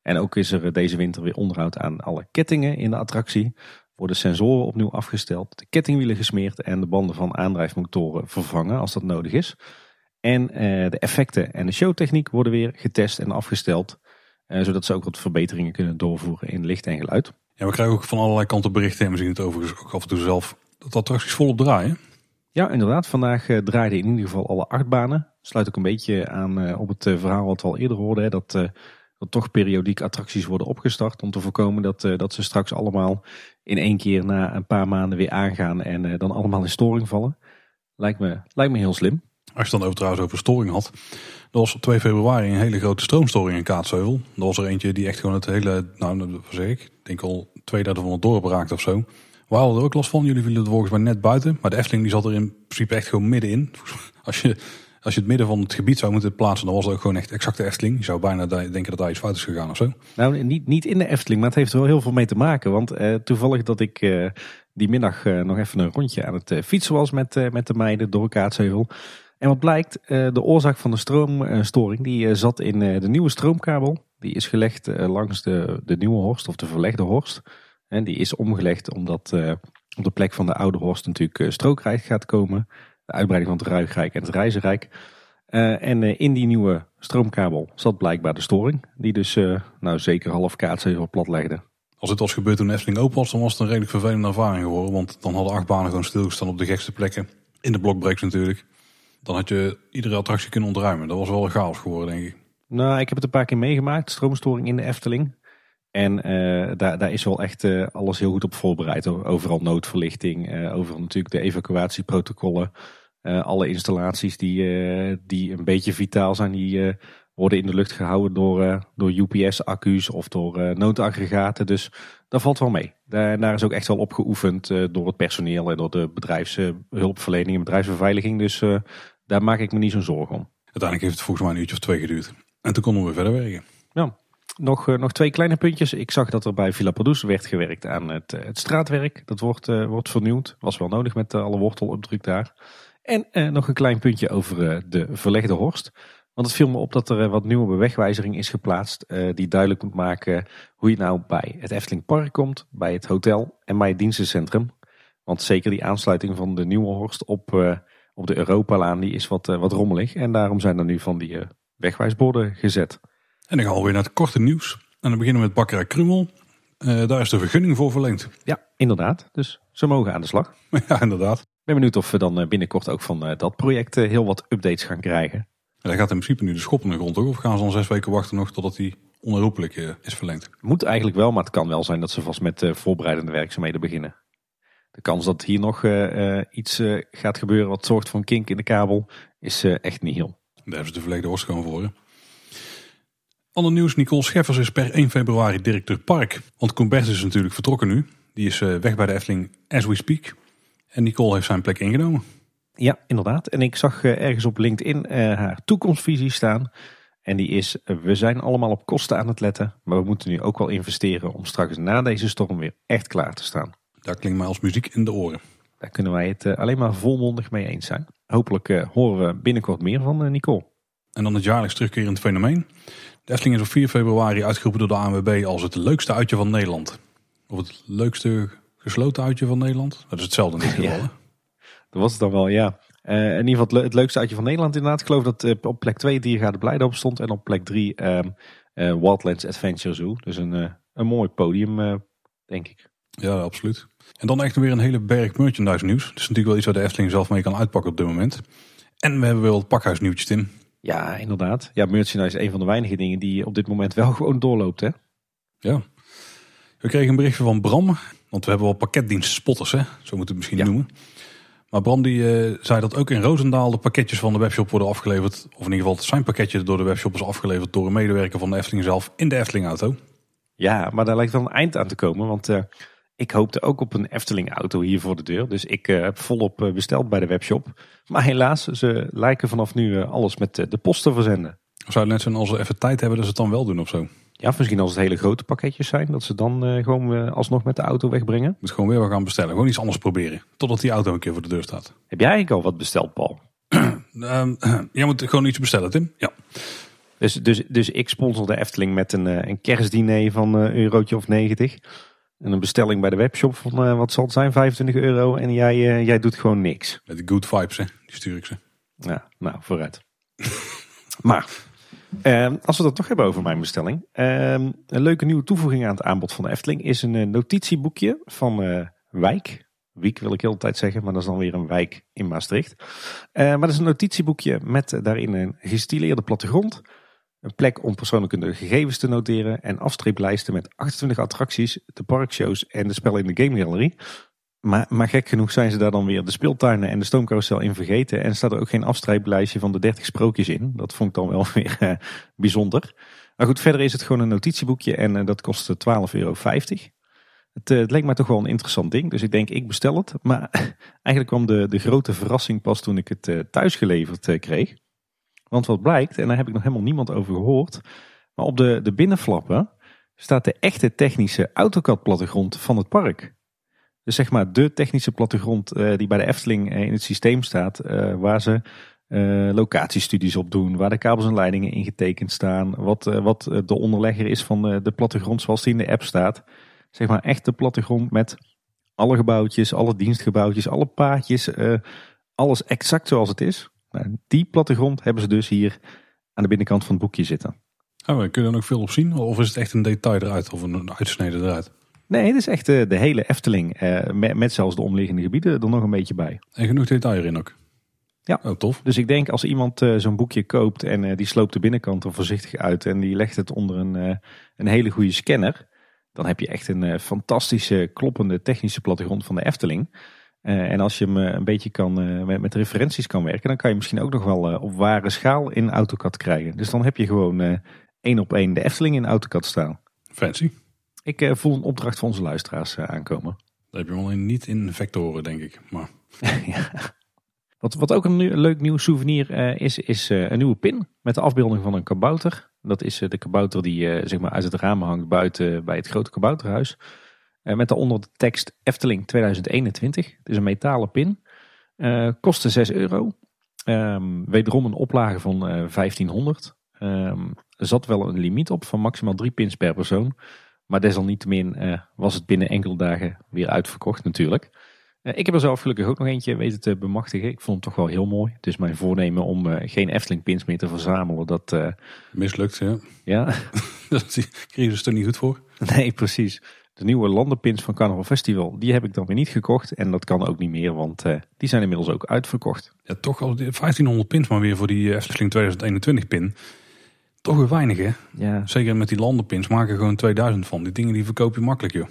En ook is er deze winter weer onderhoud aan alle kettingen in de attractie. Worden sensoren opnieuw afgesteld, de kettingwielen gesmeerd en de banden van aandrijfmotoren vervangen als dat nodig is. En de effecten en de showtechniek worden weer getest en afgesteld. zodat ze ook wat verbeteringen kunnen doorvoeren in licht en geluid. Ja, we krijgen ook van allerlei kanten berichten. En we zien het overigens ook af en toe zelf. Dat attracties volop draaien. Ja, inderdaad. Vandaag eh, draaiden in ieder geval alle acht banen. Sluit ook een beetje aan eh, op het eh, verhaal wat we al eerder hoorden. Hè, dat, dat toch periodiek attracties worden opgestart. Om te voorkomen dat, dat ze straks allemaal in één keer na een paar maanden weer aangaan. En dan allemaal in storing vallen. Lijkt me, lijkt me heel slim. Als je dan over, trouwens over storing had. Er was op 2 februari een hele grote stroomstoring in Kaatsheuvel. Er was er eentje die echt gewoon het hele, nou zeg ik, denk al twee derde van het dorp of zo. We hadden er ook last van. Jullie vielen er volgens mij net buiten. Maar de Efteling die zat er in principe echt gewoon middenin. Als je, als je het midden van het gebied zou moeten plaatsen, dan was het ook gewoon echt exact de Efteling. Je zou bijna denken dat daar iets fout is gegaan of zo. Nou, niet, niet in de Efteling, maar het heeft er wel heel veel mee te maken. Want eh, toevallig dat ik eh, die middag eh, nog even een rondje aan het fietsen was met, met de meiden door Kaatsheuvel. En wat blijkt, de oorzaak van de stroomstoring die zat in de nieuwe stroomkabel. Die is gelegd langs de, de nieuwe horst of de verlegde horst. En die is omgelegd omdat eh, op de plek van de Oude Horst natuurlijk uh, Strookrijk gaat komen. De uitbreiding van het Ruigrijk en het Reizenrijk. Uh, en uh, in die nieuwe stroomkabel zat blijkbaar de storing. Die dus nou zeker half kaatsheuvel plat legde. Als het was gebeurd toen Efteling open was, dan was het een redelijk vervelende ervaring geworden. Want dan hadden acht banen gewoon stilgestaan op de gekste plekken. In de blokbreaks natuurlijk. Dan had je iedere attractie kunnen ontruimen. Dat was wel een chaos geworden, denk ik. Nou, ik heb het een paar keer meegemaakt. Stroomstoring in de Efteling. En uh, daar, daar is wel echt uh, alles heel goed op voorbereid. Overal noodverlichting, uh, overal natuurlijk de evacuatieprotocollen. alle installaties die, die een beetje vitaal zijn, die worden in de lucht gehouden door, door UPS-accu's of door noodaggregaten. Dus dat valt wel mee. Daar, daar, is ook echt wel op geoefend door het personeel en door de bedrijfshulpverlening en bedrijfsbeveiliging. Dus daar maak ik me niet zo'n zorgen om. Uiteindelijk heeft het volgens mij een uurtje of twee geduurd. En toen konden we verder werken. Ja. Nog, nog twee kleine puntjes. Ik zag dat er bij Villa Produce werd gewerkt aan het, het straatwerk. Dat wordt, uh, wordt vernieuwd. Was wel nodig met alle wortelopdruk daar. En nog een klein puntje over de verlegde horst. Want het viel me op dat er wat nieuwe bewegwijzering is geplaatst. die duidelijk moet maken hoe je nou bij het Efteling Park komt. Bij het hotel en bij het dienstencentrum. Want zeker die aansluiting van de nieuwe horst op, op de Europalaan die is wat, wat rommelig. En daarom zijn er nu van die wegwijsborden gezet. En dan gaan we weer naar het korte nieuws. En dan beginnen we met Bakkerij Krummel. Uh, daar is de vergunning voor verlengd. Ja, inderdaad. Dus ze mogen aan de slag. Ja, inderdaad. Ik ben benieuwd of we dan eh, binnenkort ook van uh, dat project heel wat updates gaan krijgen. En dan gaat in principe nu de schop in de grond, toch? Of gaan ze dan zes weken wachten nog totdat die onherroepelijk is verlengd? Moet eigenlijk wel, maar het kan wel zijn dat ze vast met voorbereidende werkzaamheden beginnen. De kans dat hier nog iets gaat gebeuren wat zorgt voor een kink in de kabel is echt niet heel. Daar hebben ze de verlegde worst gewoon voor. Ander nieuws, Nicole Scheffers is per 1 februari directeur park. Want Combert is natuurlijk vertrokken nu. Die is eh, weg bij de Efteling as we speak. En Nicole heeft zijn plek ingenomen. Ja, inderdaad. En ik zag eh, ergens op LinkedIn uh, haar toekomstvisie staan. En die is, we zijn allemaal op kosten aan het letten. Maar we moeten nu ook wel investeren om straks na deze storm weer echt klaar te staan. Dat klinkt mij als muziek in de oren. Daar kunnen wij het alleen maar volmondig mee eens zijn. Hopelijk horen we binnenkort meer van Nicole. En dan het jaarlijks terugkerend fenomeen. De Efteling is op 4 februari uitgeroepen door de ANWB als het leukste uitje van Nederland. Of het leukste gesloten uitje van Nederland. Dat is hetzelfde in dit geval. Ja. Dat was het dan wel, ja. Uh, in ieder geval het leukste uitje van Nederland inderdaad. Ik geloof dat uh, op plek 2 Diergaarde Blijdorp stond. En op plek 3 um, uh, Wildlands Adventure Zoo. Dus een, een mooi podium, denk ik. Ja, absoluut. En dan echt weer een hele berg merchandise nieuws. Dat is natuurlijk wel iets waar de Efteling zelf mee kan uitpakken op dit moment. En we hebben wel het pakhuisnieuwtjes in. Ja, inderdaad. Ja, merchandise is een van de weinige dingen die op dit moment wel gewoon doorloopt, hè? Ja. We kregen een berichtje van Bram, want we hebben wel pakketdienst spotters, hè? Zo moeten we het misschien noemen. Maar Bram die uh, zei dat ook in Roosendaal de pakketjes van de webshop worden afgeleverd. Of in ieder geval zijn pakketje door de webshop is afgeleverd door een medewerker van de Efteling zelf in de Efteling auto. Ja, maar daar lijkt wel een eind aan te komen, want... Uh, ik hoopte ook op een Efteling auto hier voor de deur. Dus ik uh, heb volop uh, besteld bij de webshop. Maar helaas, ze lijken vanaf nu uh, alles met de post te verzenden. Zou net zijn als ze even tijd hebben dat ze het dan wel doen of zo? Ja, misschien als het hele grote pakketjes zijn. Dat ze dan gewoon alsnog met de auto wegbrengen. Moet gewoon weer wat gaan bestellen. Gewoon iets anders proberen. Totdat die auto een keer voor de deur staat. Heb jij eigenlijk al wat besteld, Paul? Ehm, jij moet gewoon iets bestellen, Tim. Ja. Dus, dus, dus ik sponsor de Efteling met een, een kerstdiner van een eurotje of 90. En een bestelling bij de webshop van, uh, wat zal het zijn, 25 euro. En jij, uh, jij doet gewoon niks. Met de good vibes, hè? Die stuur ik ze. Ja, nou, vooruit. maar, uh, als we het toch hebben over mijn bestelling. Ehm, een leuke nieuwe toevoeging aan het aanbod van de Efteling is een eh, notitieboekje van Wijk. Wiek wil ik heel de tijd zeggen, maar dat is dan weer een wijk in Maastricht. maar dat is een notitieboekje met daarin een gestileerde plattegrond een plek om persoonlijke gegevens te noteren en afstreeplijsten met 28 attracties, de parkshows en de spellen in de Game Gallery. Maar, maar gek genoeg zijn ze daar dan weer de speeltuinen en de stoomcarousel in vergeten. En staat er ook geen afstreeplijstje van de 30 sprookjes in. Dat vond ik dan wel weer uh, bijzonder. Maar goed, verder is het gewoon een notitieboekje en uh, dat kost 12,50 euro. Het, uh, het, leek mij toch wel een interessant ding, dus ik denk ik bestel het. Maar eigenlijk kwam de, de grote verrassing pas toen ik het thuis geleverd kreeg. Want wat blijkt, en daar heb ik nog helemaal niemand over gehoord. Maar op de, de binnenflappen staat de echte technische AutoCAD plattegrond van het park. Dus zeg maar de technische plattegrond uh, die bij de Efteling uh, in het systeem staat. Uh, waar ze locatiestudies op doen. Waar de kabels en leidingen in getekend staan. Wat, wat de onderlegger is van de, de plattegrond zoals die in de app staat. Zeg maar echt de plattegrond met Alle gebouwtjes, alle dienstgebouwtjes, alle paadjes, eh, alles exact zoals het is. Nou, die plattegrond hebben ze dus hier aan de binnenkant van het boekje zitten. Oh, kun je er nog veel op zien? Of is het echt een detail eruit of een uitsnede eruit? Nee, het is echt de, de hele Efteling. eh, met, zelfs de omliggende gebieden er nog een beetje bij. En genoeg detail erin ook. Ja. Oh, tof. Dus ik denk als iemand eh, zo'n boekje koopt en eh, die sloopt de binnenkant er voorzichtig uit en die legt het onder een, eh, een hele goede scanner, dan heb je echt een eh, fantastische kloppende technische plattegrond van de Efteling. Eh, en als je hem eh, een beetje kan, eh, met, met referenties kan werken, dan kan je misschien ook nog wel op ware schaal in AutoCAD krijgen. Dus dan heb je gewoon één op één de Efteling in AutoCAD staan. Fancy. Ik voel een opdracht van onze luisteraars aankomen. Dat heb je wel in- niet in vectoren, denk ik. Maar ja. Wat, wat ook een nieuw- leuk nieuw souvenir is, is een nieuwe pin met de afbeelding van een kabouter. Dat is de kabouter die zeg maar uit het raam hangt buiten bij het grote kabouterhuis. Eh, met daaronder de tekst Efteling 2021. Het is een metalen pin. Eh kostte 6 euro. Ehm, wederom een oplage van eh 1500. Ehm, er zat wel een limiet op van maximaal drie pins per persoon. Maar desalniettemin eh, was het binnen enkele dagen weer uitverkocht natuurlijk. Eh, ik heb er zelf gelukkig ook nog eentje weten te bemachtigen. Ik vond hem toch wel heel mooi. Het is mijn voornemen om eh, geen Efteling pins meer te verzamelen. Dat, eh, mislukt, ja. ja, Dat crisis er niet goed voor. nee precies. De nieuwe landenpins van Carnival Festival, die heb ik dan weer niet gekocht. En dat kan ook niet meer, want eh, die zijn inmiddels ook uitverkocht. Ja, toch al die 1500 pins maar weer voor die eh, Efteling 2021 pin. Toch weer weinig, hè? Ja, Zeker met die landenpins maken er gewoon 2000 van. Die dingen die verkoop je makkelijk, joh.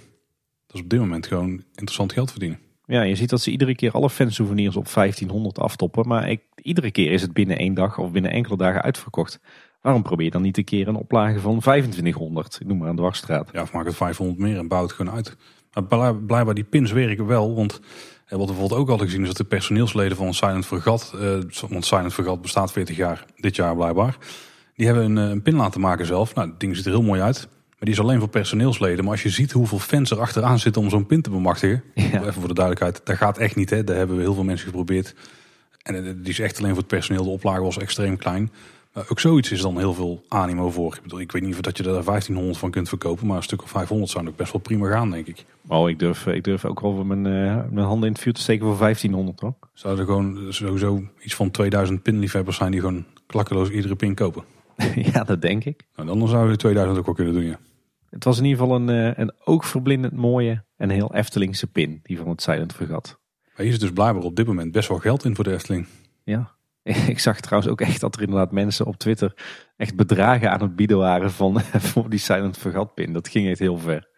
Dat is op dit moment gewoon interessant geld verdienen. ja, je ziet dat ze iedere keer alle fansouvenirs op 1500 aftoppen. Maar ik, iedere keer is het binnen één dag of binnen enkele dagen uitverkocht. Waarom probeer je dan niet een keer een oplage van 2500? Ik noem maar een dwarsstraat. Ja, of maak het 500 meer en bouw het gewoon uit. Maar blij- blijkbaar die pins werken wel, want eh, wat we bijvoorbeeld ook hadden gezien is dat de personeelsleden van Silent Vergat, eh, want Silent Vergat bestaat 40 jaar, dit jaar blijkbaar, die hebben een, eh, een pin laten maken zelf. Nou, het ding ziet er heel mooi uit, maar die is alleen voor personeelsleden. Maar als je ziet hoeveel fans er achteraan zitten om zo'n pin te bemachtigen, Ja. even voor de duidelijkheid, dat gaat echt niet. Hè. Daar hebben we heel veel mensen geprobeerd. En eh, die is echt alleen voor het personeel, de oplage was extreem klein. Maar ook zoiets is dan heel veel animo voor. Ik, bedoel, ik weet niet of dat je er 1500 van kunt verkopen, maar een stuk of 500 zou ook best wel prima gaan, denk ik. Oh, ik durf, ik durf ook wel mijn, eh, mijn handen in het vuur te steken voor 1500 hoor. Zouden er gewoon sowieso iets van 2000 pinliefhebbers zijn die gewoon klakkeloos iedere pin kopen. ja, dat denk ik. Nou, dan zouden we 2000 ook wel kunnen doen, ja. Het was in ieder geval een, eh, een oogverblindend mooie en heel Eftelingse pin, die van het Silent Vergat. Maar hier zit dus blijkbaar op dit moment best wel geld in voor de Efteling. Ja. Ik zag trouwens ook echt dat er inderdaad mensen op Twitter echt bedragen aan het bieden waren van, voor die Silent Vergat pin. Dat ging echt heel ver.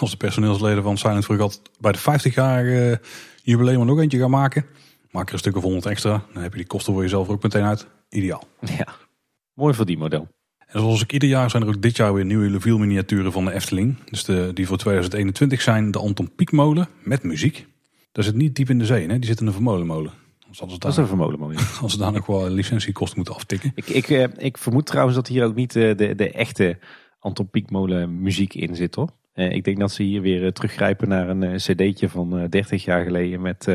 Als de personeelsleden van Silent Vergat bij de 50 jaar eh, jubileum nog eentje gaan maken, maak er een stuk of 100 extra. Dan heb je die kosten voor jezelf ook meteen uit. Ideaal. Ja. Mooi voor die model. En zoals ik ieder jaar zijn er ook dit jaar weer nieuwe Leviel miniaturen van de Efteling. Dus de, die voor 2021 zijn de Anton Pieckmolen met muziek. Dat zit niet diep in de zee, hè? die zit in een vermolenmolen. Anders Dat is een vermolenmolen. als ze daar nog wel licentiekosten moeten aftikken. ik, ik, eh, ik vermoed trouwens dat hier ook niet eh, de, de echte Anton Pieckmolen muziek in zit hoor. Eh, ik denk dat ze hier weer teruggrijpen naar een cd'tje van eh 30 jaar geleden met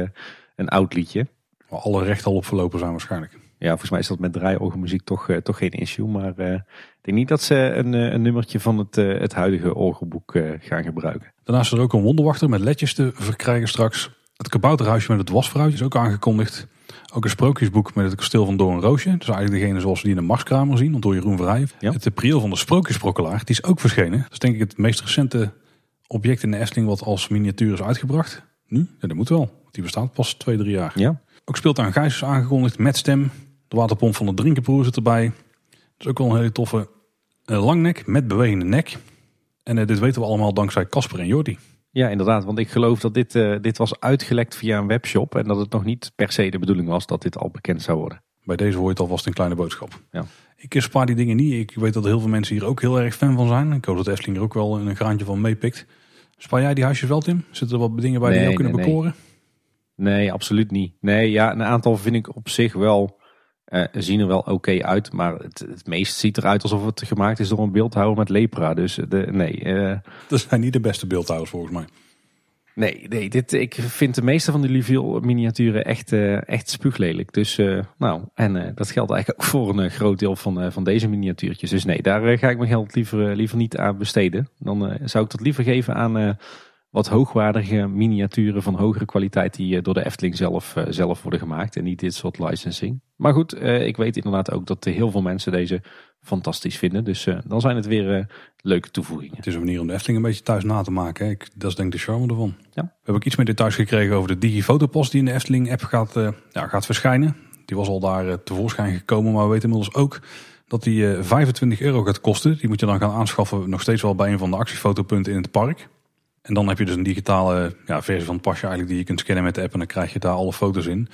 een oud liedje. Waar alle rechten al op verlopen zijn waarschijnlijk. Ja, volgens mij is dat met draaiorgelmuziek toch, toch geen issue. Maar eh, ik denk niet dat ze een, een nummertje van het, het huidige orgelboek gaan gebruiken. Daarnaast is er ook een wonderwachter met ledjes te verkrijgen straks. Het kabouterhuisje met het wasvrouwtje is ook aangekondigd. Ook een sprookjesboek met het kasteel van Doornroosje. Dus eigenlijk degene zoals we die in de Marskramer zien, door Jeroen Verheij. Ja. Het prieel van de sprookjesprokkelaar, die is ook verschenen. Dat is denk ik het meest recente object in de Efteling wat als miniatuur is uitgebracht. Nu? Ja, dat moet wel. Die bestaat pas twee, drie jaar. Ja, Ook speelt aan Gijs is aangekondigd met stem. De waterpomp van de drinkenproer zit erbij. Dat is ook wel een hele toffe eh, langnek met bewegende nek. En eh, dit weten we allemaal dankzij Casper en Jordi. Ja inderdaad. Want ik geloof dat dit, eh, dit was uitgelekt via een webshop. En dat het nog niet per se de bedoeling was dat dit al bekend zou worden. Bij deze hoor je het alvast een kleine boodschap. Ja. Ik spaar die dingen niet. Ik weet dat heel veel mensen hier ook heel erg fan van zijn. Ik hoop dat Efteling er ook wel een graantje van meepikt. Spaar jij die huisjes wel, Tim? Zitten er wat dingen bij die Nee, jou kunnen nee, nee. bekoren? Nee, absoluut niet. Nee, ja, een aantal vind ik op zich wel, eh, zien er wel oké uit. Maar het, het meest ziet eruit alsof het gemaakt is door een beeldhouwer met lepra. Dus de, nee, eh, Dat zijn niet de beste beeldhouwers volgens mij. nee, nee dit, ik vind de meeste van die Liville miniaturen echt, eh, echt spuuglelijk. Dus eh, nou, en eh, dat geldt eigenlijk ook voor een eh, groot deel van, eh, van deze miniatuurtjes. Dus nee, daar eh, ga ik mijn geld liever, eh, liever niet aan besteden. Dan eh, zou ik dat liever geven aan eh, wat hoogwaardige miniaturen van hogere kwaliteit die door de Efteling zelf, zelf worden gemaakt. En niet dit soort licensing. Maar goed, ik weet inderdaad ook dat heel veel mensen deze fantastisch vinden. Dus dan zijn het weer leuke toevoegingen. Het is een manier om de Efteling een beetje thuis na te maken. Ik, dat is denk ik de charme ervan. Ja. We hebben ook iets meer details gekregen over de digifotopost die in de Efteling app gaat, ja, gaat verschijnen. Die was al daar tevoorschijn gekomen, maar we weten inmiddels ook dat die 25 euro gaat kosten. Die moet je dan gaan aanschaffen nog steeds wel bij een van de actiefotopunten in het park. En dan heb je dus een digitale ja, versie van het pasje eigenlijk die je kunt scannen met de app en dan krijg je daar alle foto's in.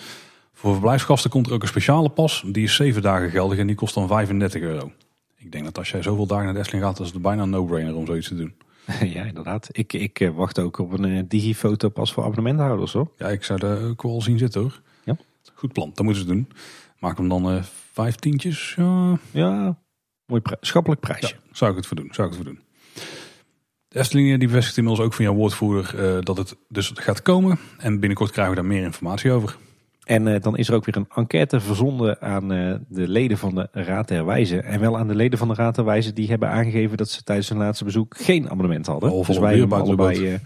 Voor verblijfsgasten komt er ook een speciale pas. Die is 7 dagen geldig en die kost dan 35 euro. Ik denk dat als jij zoveel dagen naar de Efteling gaat, is het bijna een no-brainer om zoiets te doen. Ja, inderdaad. Ik, ik eh, wacht ook op een uh, digifotopas voor abonnementhouders hoor. Ja, ik zou daar ook wel zien zitten hoor. Ja. Goed plan, dat moeten ze doen. Maak hem dan uh, vijf tientjes. Ja, ja mooi pri schappelijk prijsje. Ja, zou ik het voor doen, zou ik het voor doen. De Efteling die bevestigt inmiddels ook van jouw woordvoerder uh, dat het dus gaat komen. En binnenkort krijgen we daar meer informatie over. En uh, dan is er ook weer een enquête verzonden aan uh, de leden van de Raad der Wijzen. En wel aan de leden van de Raad der Wijzen die hebben aangegeven dat ze tijdens hun laatste bezoek geen abonnement hadden. Of dus wij hebben allebei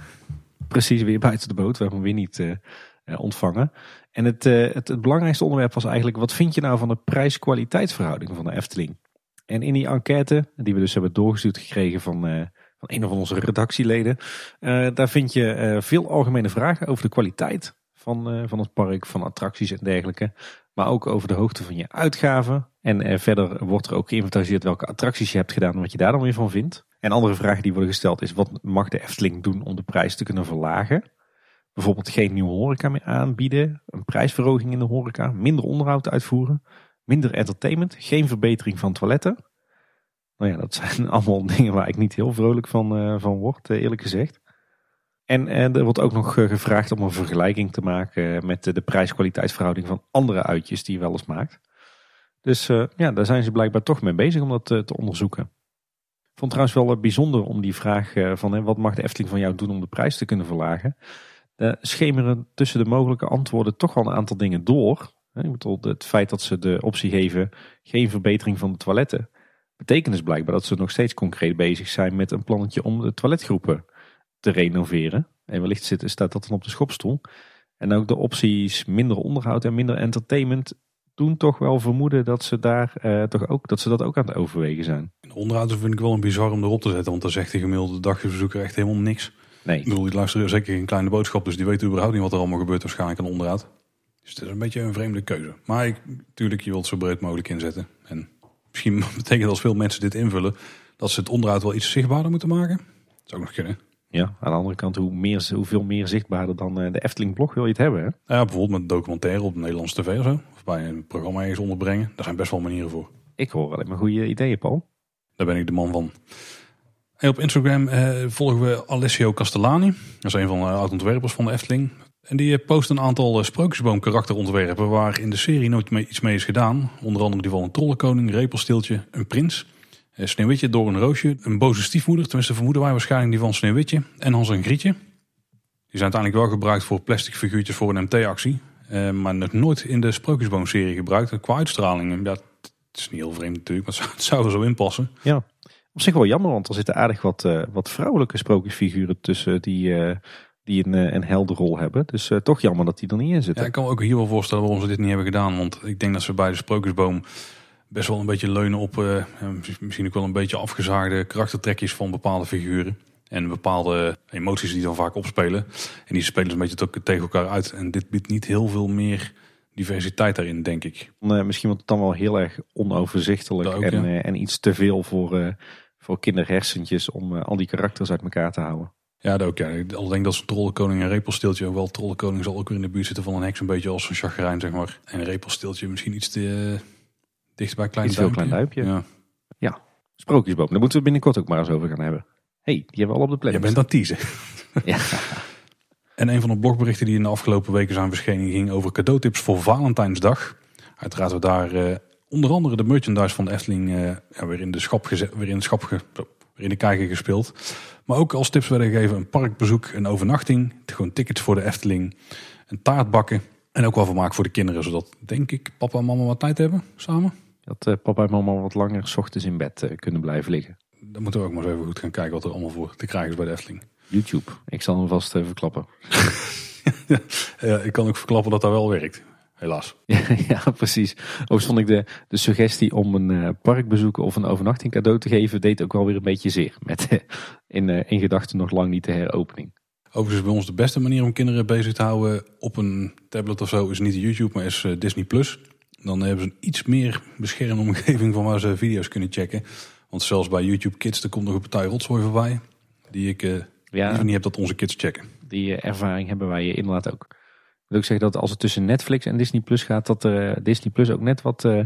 precies weer buiten de boot. We hebben hem weer niet ontvangen. En het, het, het belangrijkste onderwerp was eigenlijk wat vind je nou van de prijs-kwaliteitsverhouding van de Efteling? En in die enquête, die we dus hebben doorgestuurd gekregen van, een van onze redactieleden, uh, daar vind je uh, veel algemene vragen over de kwaliteit van, van het park, van attracties en dergelijke. Maar ook over de hoogte van je uitgaven. En verder wordt er ook geïnventariseerd welke attracties je hebt gedaan en wat je daar dan weer van vindt. En andere vragen die worden gesteld is wat mag de Efteling doen om de prijs te kunnen verlagen? Bijvoorbeeld geen nieuwe horeca meer aanbieden, een prijsverhoging in de horeca, minder onderhoud uitvoeren, minder entertainment, geen verbetering van toiletten. Nou ja, dat zijn allemaal dingen waar ik niet heel vrolijk van, uh, van word, uh, eerlijk gezegd. En uh, er wordt ook nog gevraagd om een vergelijking te maken met de prijs-kwaliteitsverhouding van andere uitjes die je wel eens maakt. Dus ja, daar zijn ze blijkbaar toch mee bezig om dat te onderzoeken. Ik vond het trouwens wel bijzonder om die vraag van wat mag de Efteling van jou doen om de prijs te kunnen verlagen. Uh, schemeren tussen de mogelijke antwoorden toch wel een aantal dingen door. Ik het feit dat ze de optie geven geen verbetering van de toiletten. Betekent dus blijkbaar dat ze nog steeds concreet bezig zijn met een plannetje om de toiletgroepen te renoveren. En wellicht zit, staat dat dan op de schopstoel. En ook de opties minder onderhoud en minder entertainment doen toch wel vermoeden dat ze daar eh, toch ook dat ze dat ook aan het overwegen zijn. onderhoud vind ik wel een bizar om erop te zetten, want dan zegt de gemiddelde dagjesbezoeker echt helemaal niks. Nee. Ik bedoel, die luisteren zeker een kleine boodschap, dus die weten überhaupt niet wat er allemaal gebeurt waarschijnlijk aan onderhoud. Dus het is een beetje een vreemde keuze. Maar ik, natuurlijk, je wilt zo breed mogelijk inzetten. En misschien betekent als veel mensen dit invullen, dat ze het onderhoud wel iets zichtbaarder moeten maken. Dat zou ook nog kunnen. Ja, aan de andere kant, hoe meer, hoeveel meer zichtbaarder dan eh, de Efteling blog wil je het hebben? Hè? Ja, bijvoorbeeld met documentaire op Nederlandse tv of zo. Of bij een programma ergens onderbrengen. Daar zijn best wel manieren voor. Ik hoor alleen maar goede ideeën, Paul. Daar ben ik de man van. En op Instagram eh, volgen we Alessio Castellani. Dat is een van de oud-ontwerpers van de Efteling. En die eh, post een aantal eh, sprookjesboom karakterontwerpen waar in de serie nooit mee, iets mee is gedaan. Onder andere die van een trollenkoning, repelsteeltje, een prins. Eh, Sneeuwwitje door een roosje, een boze stiefmoeder, tenminste vermoeden wij waarschijnlijk die van Sneeuwwitje. En Hans en Grietje. Die zijn uiteindelijk wel gebruikt voor plastic figuurtjes voor een MT-actie. Eh, maar nog nooit in de sprookjesboom-serie gebruikt. Qua uitstraling, dat is niet heel vreemd natuurlijk, maar het zou er zo in passen. Ja, op zich wel jammer, want er zitten aardig wat, uh, wat vrouwelijke sprookjesfiguren tussen die... die een, eh, een helder rol hebben. Dus uh, toch jammer dat die er niet in zitten. Ja, ik kan me ook hier wel voorstellen waarom ze dit niet hebben gedaan. Want ik denk dat ze bij de Sprookjesboom best wel een beetje leunen op uh, misschien ook wel een beetje afgezaagde karaktertrekjes van bepaalde figuren. En bepaalde emoties die dan vaak opspelen. En die spelen een beetje tegen elkaar uit. En dit biedt niet heel veel meer diversiteit daarin, denk ik. Misschien wordt het dan wel heel erg onoverzichtelijk. Ook, en, ja. en iets te veel voor, voor kinderhersentjes om al die karakters uit elkaar te houden. Ja, dat ook. Ja. Ik denk dat zo'n trollenkoning en repelsteeltje ook wel. Trollenkoning zal ook weer in de buurt zitten van een heks. Een beetje als een chagrijn, zeg maar. En een repelsteeltje misschien iets te uh, dicht bij klein iets duimpje. klein duimpje. Ja. ja. Sprookjesboom. Daar moeten we binnenkort ook maar eens over gaan hebben. hey, die hebben we al op de plek. Je bent aan teasen. ja. En een van de blogberichten die in de afgelopen weken zijn verschenen ging over cadeautips voor Valentijnsdag. Uiteraard we daar uh, onder andere de merchandise van de Efteling uh, ja, weer in de schap gezet, weer in de schap ge, in de kijker gespeeld. Maar ook als tips werden gegeven een parkbezoek, een overnachting, gewoon tickets voor de Efteling, een taart bakken en ook wel vermaak voor de kinderen, zodat denk ik papa en mama wat tijd hebben samen. Dat uh, papa en mama wat langer s ochtends in bed uh, kunnen blijven liggen. dan moeten we ook maar eens even goed gaan kijken wat er allemaal voor te krijgen is bij de Efteling. YouTube. Ik zal hem vast even verklappen. Ja, ik kan ook verklappen dat dat wel werkt. Helaas. Ja, ja, precies. Overigens vond ik de, de suggestie om een eh, parkbezoek of een overnachting cadeau te geven, deed ook wel weer een beetje zeer. Met eh, in, eh, in gedachten nog lang niet de heropening. Overigens is bij ons de beste manier om kinderen bezig te houden op een tablet of zo is niet YouTube, maar is Disney+. Plus. Dan hebben ze een iets meer beschermde omgeving van waar ze video's kunnen checken. Want zelfs bij YouTube Kids, er komt nog een partij rotzooi voorbij. Die ik Ja, niet heb dat onze kids checken. die ervaring hebben wij inderdaad ook. Ik wil ook zeggen dat als het tussen Netflix en Disney Plus gaat, dat er, eh, Disney Plus ook net wat eh,